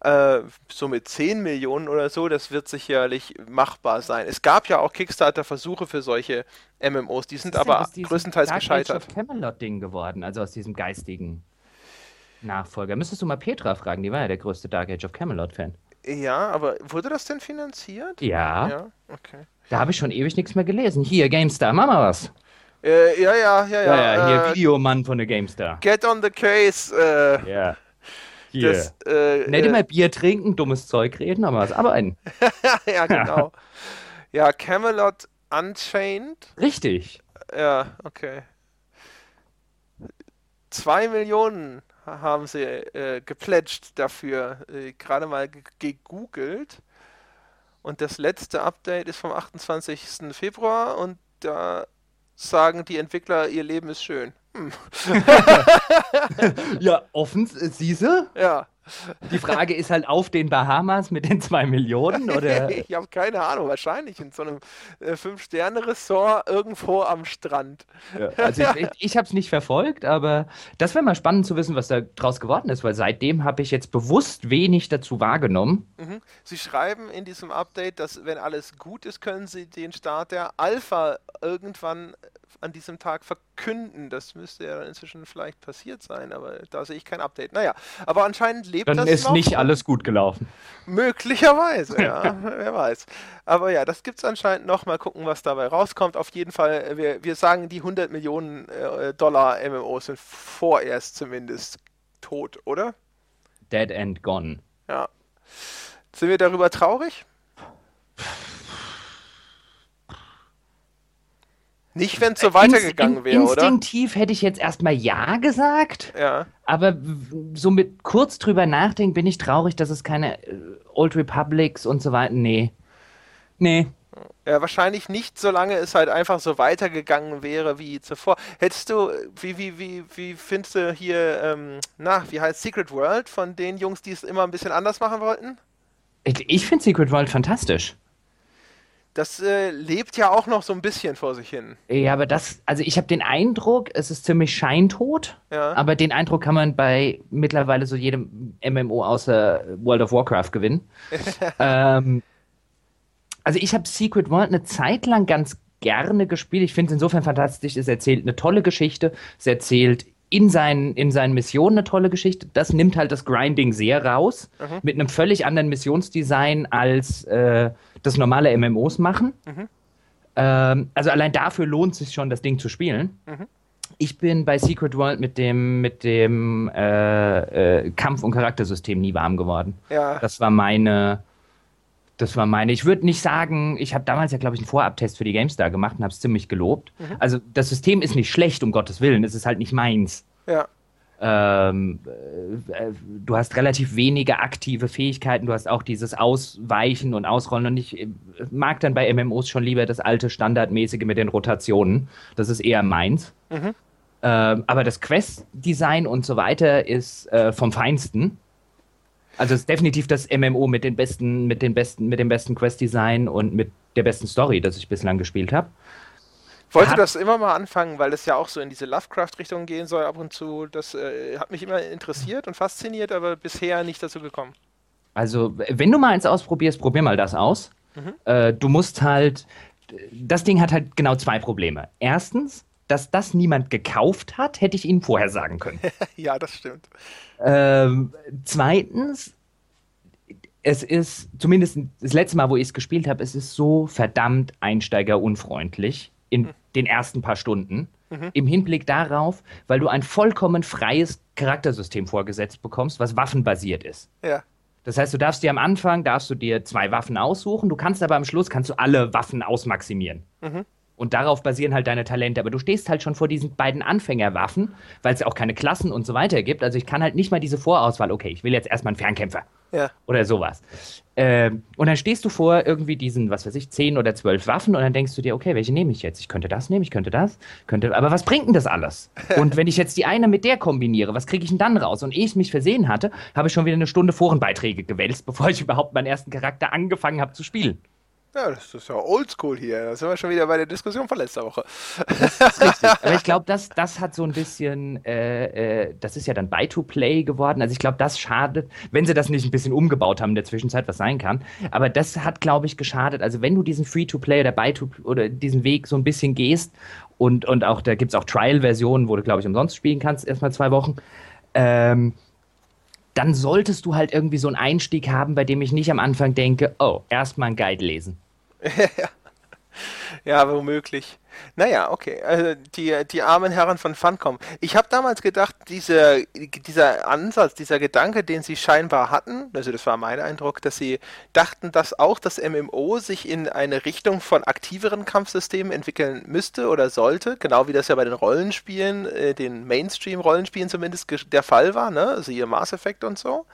äh, so mit 10 Millionen oder so, das wird sicherlich machbar sein. Es gab ja auch Kickstarter-Versuche für solche MMOs, die sind aber größtenteils Dark gescheitert. Age of Camelot-Ding geworden, also aus diesem geistigen Nachfolger. Müsstest du mal Petra fragen, die war ja der größte Dark Age of Camelot-Fan. Ja, aber wurde das denn finanziert? Ja, Ja, okay. da habe ich schon ewig nichts mehr gelesen. Hier, GameStar, mach mal was. Äh, ja, ja, ja, Ja, ja, ja. hier, äh, Videomann von der GameStar. get on the case. Äh, Ja. Hier. Das, äh, Nicht äh, immer Bier trinken, dummes Zeug reden, aber was [LAUGHS] arbeiten. ja, genau. Ja, Camelot Unchained. Richtig. Ja, okay. Zwei Millionen haben sie äh, geplätscht dafür. Äh, Gerade mal ge- gegoogelt. Und das letzte Update ist vom 28. Februar und da sagen die Entwickler, ihr Leben ist schön. Hm. [LAUGHS] Ja, offen, siehste. Ja, Die Frage ist halt auf den Bahamas mit den zwei Millionen oder. [LAUGHS] ich habe keine Ahnung, wahrscheinlich in so einem äh, Fünf-Sterne-Ressort irgendwo am Strand. Ja, Also ich, ich habe es nicht verfolgt, aber das wäre mal spannend zu wissen, was da draus geworden ist, weil seitdem habe ich jetzt bewusst wenig dazu wahrgenommen. Mhm. Sie schreiben in diesem Update, dass wenn alles gut ist, können Sie den Start der Alpha irgendwann an diesem Tag verkünden. Das müsste ja inzwischen vielleicht passiert sein, aber da sehe ich kein Update. Naja, aber anscheinend lebt Dann das ist noch. nicht alles gut gelaufen. Möglicherweise, ja, [LAUGHS] wer weiß. Aber ja, das gibt es anscheinend noch. Mal gucken, was dabei rauskommt. Auf jeden Fall, äh, wir, wir sagen, die 100 Millionen äh, Dollar MMOs sind vorerst zumindest tot, oder? Dead and gone. Ja. Sind wir darüber traurig? Nicht, wenn es so weitergegangen wäre, oder? Instinktiv hätte ich jetzt erstmal Ja gesagt, Ja. aber so mit kurz drüber nachdenken bin ich traurig, dass es keine äh, Old Republics und so weiter. Nee. Nee. ja, wahrscheinlich nicht, solange es halt einfach so weitergegangen wäre wie zuvor. Hättest du, wie, wie, wie, wie findest du hier, ähm, na, wie heißt Secret World von den Jungs, die es immer ein bisschen anders machen wollten? Ich, ich finde Secret World fantastisch. Das äh, lebt ja auch noch so ein bisschen vor sich hin. Ja, aber das, also ich habe den Eindruck, es ist ziemlich scheintot, Ja. aber den Eindruck kann man bei mittlerweile so jedem MMO außer World of Warcraft gewinnen. [LAUGHS] ähm, also ich habe Secret World eine Zeit lang ganz gerne gespielt. Ich finde es insofern fantastisch. Es erzählt eine tolle Geschichte. Es erzählt in seinen, in seinen Missionen eine tolle Geschichte. Das nimmt halt das Grinding sehr raus. Mit einem völlig anderen Missionsdesign als äh, das normale MMOs machen. Ähm, also allein dafür lohnt es sich schon, das Ding zu spielen. Ich bin bei Secret World mit dem, mit dem äh, äh, Kampf- und Charaktersystem nie warm geworden. Ja. Das war meine. Das war meine. Ich würde nicht sagen, ich habe damals ja, glaube ich, einen Vorabtest für die GameStar gemacht und habe es ziemlich gelobt. Also das System ist nicht schlecht, um Gottes Willen. Es ist halt nicht meins. Ja. Ähm, äh, äh, du hast relativ wenige aktive Fähigkeiten. Du hast auch dieses Ausweichen und Ausrollen. Und ich äh, mag dann bei MMOs schon lieber das alte Standardmäßige mit den Rotationen. Das ist eher meins. Ähm, aber das Quest-Design und so weiter ist äh, vom Feinsten. Also es ist definitiv das MMO mit den besten, mit den besten, mit dem besten Quest-Design und mit der besten Story, das ich bislang gespielt habe. Wollte Hat- das immer mal anfangen, weil das ja auch so in diese Lovecraft-Richtung gehen soll ab und zu. Das äh, hat mich immer interessiert und fasziniert, aber bisher nicht dazu gekommen. Also, wenn du mal eins ausprobierst, probier mal das aus. Äh, du musst halt. Das Ding hat halt genau zwei Probleme. Erstens, dass das niemand gekauft hat, hätte ich Ihnen vorher sagen können. [LAUGHS] ja, das stimmt. ähm, zweitens, es ist, zumindest das letzte Mal, wo ich es gespielt habe, es ist so verdammt einsteigerunfreundlich in den ersten paar Stunden. Im Hinblick darauf, weil du ein vollkommen freies Charaktersystem vorgesetzt bekommst, was waffenbasiert ist. Ja. Das heißt, du darfst dir am Anfang, darfst du dir zwei Waffen aussuchen, du kannst aber am Schluss, kannst du alle Waffen ausmaximieren. Und darauf basieren halt deine Talente. Aber du stehst halt schon vor diesen beiden Anfängerwaffen, weil es ja auch keine Klassen und so weiter gibt. Also ich kann halt nicht mal diese Vorauswahl, okay, ich will jetzt erstmal einen Fernkämpfer Ja. oder sowas. Ähm, und dann stehst du vor irgendwie diesen, was weiß ich, zehn oder zwölf Waffen und dann denkst du dir, okay, welche nehme ich jetzt? Ich könnte das nehmen, ich könnte das, könnte, aber was bringt denn das alles? [LAUGHS] Und wenn ich jetzt die eine mit der kombiniere, was kriege ich denn dann raus? Und ehe ich mich versehen hatte, habe ich schon wieder eine Stunde Forenbeiträge gewälzt, [LAUGHS] bevor ich überhaupt meinen ersten Charakter angefangen habe zu spielen. Ja, das ist ja oldschool hier. Da sind wir schon wieder bei der Diskussion von letzter Woche. Richtig. [LAUGHS] Aber ich glaube, das, das hat so ein bisschen, äh, äh, das ist ja dann Buy-to-Play geworden. Also ich glaube, das schadet, wenn sie das nicht ein bisschen umgebaut haben in der Zwischenzeit, was sein kann. Aber das hat, glaube ich, geschadet. Also wenn du diesen Free-to-Play oder Buy-to oder diesen Weg so ein bisschen gehst und, und auch, da gibt es auch Trial-Versionen, wo du, glaube ich, umsonst spielen kannst, erstmal zwei Wochen, ähm, dann solltest du halt irgendwie so einen Einstieg haben, bei dem ich nicht am Anfang denke, oh, erstmal ein Guide lesen. [LAUGHS] womöglich. Naja, okay. Also die, die armen Herren von Funcom. Ich habe damals gedacht, diese, dieser Ansatz, dieser Gedanke, den sie scheinbar hatten, also das war mein Eindruck, dass sie dachten, dass auch das MMO sich in eine Richtung von aktiveren Kampfsystemen entwickeln müsste oder sollte, genau wie das ja bei den Rollenspielen, äh, den Mainstream-Rollenspielen zumindest der Fall war, ne? Also ihr Mass Effect und so.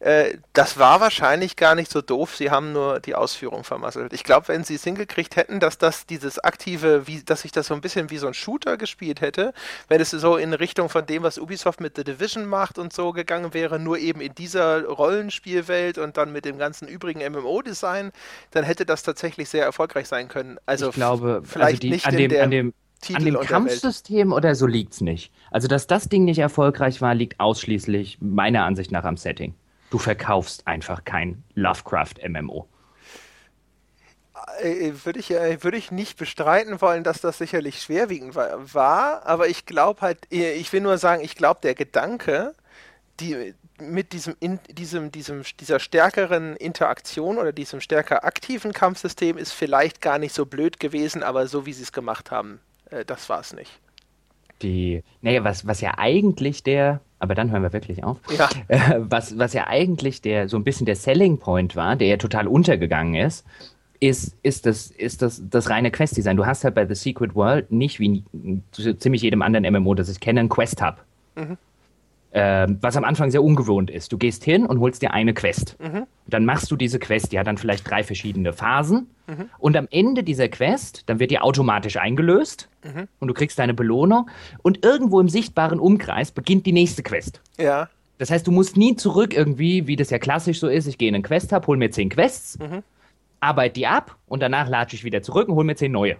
Äh, das war wahrscheinlich gar nicht so doof. Sie haben nur die Ausführung vermasselt. Ich glaube, wenn sie es hingekriegt hätten, dass das dieses aktive, wie, dass sich das so ein bisschen wie so ein Shooter gespielt hätte, wenn es so in Richtung von dem, was Ubisoft mit The Division macht und so gegangen wäre, nur eben in dieser Rollenspielwelt und dann mit dem ganzen übrigen MMO-Design, dann hätte das tatsächlich sehr erfolgreich sein können. Also ich glaube, vielleicht also die, nicht an in dem, der an dem, Titel an dem Kampfsystem oder so liegt's nicht. Also, dass das Ding nicht erfolgreich war, liegt ausschließlich meiner Ansicht nach am Setting. Du verkaufst einfach kein Lovecraft-MMO. Äh, Würde ich, äh, würde ich nicht bestreiten wollen, dass das sicherlich schwerwiegend wa- war, aber ich glaube halt, äh, ich will nur sagen, ich glaube, der Gedanke, die mit diesem, in, diesem, diesem, dieser stärkeren Interaktion oder diesem stärker aktiven Kampfsystem ist vielleicht gar nicht so blöd gewesen, aber so wie sie es gemacht haben, äh, das war es nicht. Die, naja, was, was ja eigentlich der, aber dann hören wir wirklich auf. Ja. [LAUGHS] Äh, was, was ja eigentlich der, so ein bisschen der Selling Point war, der ja total untergegangen ist, ist, ist, das, ist das, das reine Quest-Design. Du hast halt bei The Secret World nicht wie in ziemlich jedem anderen MMO, das ich kenne, einen Quest-Hub. Ähm, was am Anfang sehr ungewohnt ist. Du gehst hin und holst dir eine Quest. Dann machst du diese Quest, die hat dann vielleicht drei verschiedene Phasen. Und am Ende dieser Quest, dann wird die automatisch eingelöst und du kriegst deine Belohnung. Und irgendwo im sichtbaren Umkreis beginnt die nächste Quest. Ja, Das heißt, du musst nie zurück irgendwie, wie das ja klassisch so ist, ich gehe in einen Quest-Hub, hol mir zehn Quests, arbeite die ab und danach latsche ich wieder zurück und hol mir zehn neue.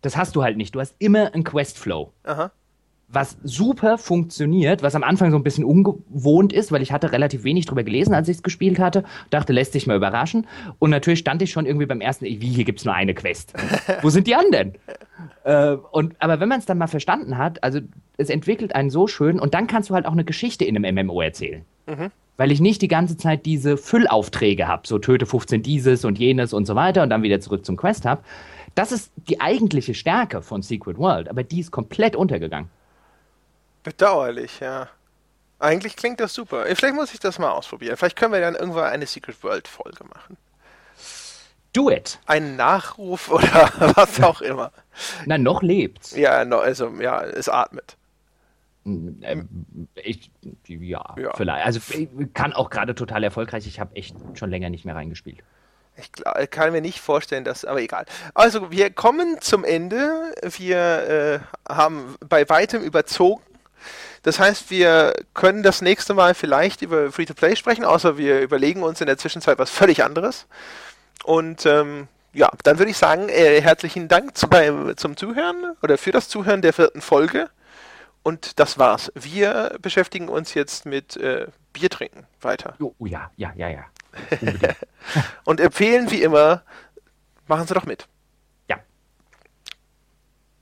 Das hast du halt nicht. Du hast immer einen Quest-Flow. aha. Was super funktioniert, was am Anfang so ein bisschen ungewohnt ist, weil ich hatte relativ wenig drüber gelesen, als ich es gespielt hatte. Dachte, lässt sich mal überraschen. Und natürlich stand ich schon irgendwie beim ersten, wie, hier gibt's nur eine Quest. Wo sind die anderen? [LAUGHS] Äh, und, aber wenn man es dann mal verstanden hat, also es entwickelt einen so schön und dann kannst du halt auch eine Geschichte in einem MMO erzählen. Weil ich nicht die ganze Zeit diese Füllaufträge habe, so töte 15 dieses und jenes und so weiter und dann wieder zurück zum Quest habe. Das ist die eigentliche Stärke von Secret World, aber die ist komplett untergegangen. Bedauerlich, ja. Eigentlich klingt das super. Äh, Vielleicht muss ich das mal ausprobieren. Vielleicht können wir dann irgendwann eine Secret World Folge machen. Do it! Einen Nachruf oder [LAUGHS] was auch immer. Na, noch lebt's. Ja, no, also ja, es atmet. Ähm, ich, ja, Ja. vielleicht. Also kann auch gerade total erfolgreich. Ich habe echt schon länger nicht mehr reingespielt. Ich kann mir nicht vorstellen, dass, aber egal. Also, wir kommen zum Ende. Wir äh, haben bei weitem überzogen. Das heißt, wir können das nächste Mal vielleicht über Free-to-Play sprechen, außer wir überlegen uns in der Zwischenzeit was völlig anderes. Und ähm, ja, dann würde ich sagen, äh, herzlichen Dank zu, beim, zum Zuhören oder für das Zuhören der vierten Folge. Und das war's. Wir beschäftigen uns jetzt mit äh, Bier trinken weiter. Oh, oh ja, ja, ja, ja. [LAUGHS] Und empfehlen wie immer, machen Sie doch mit.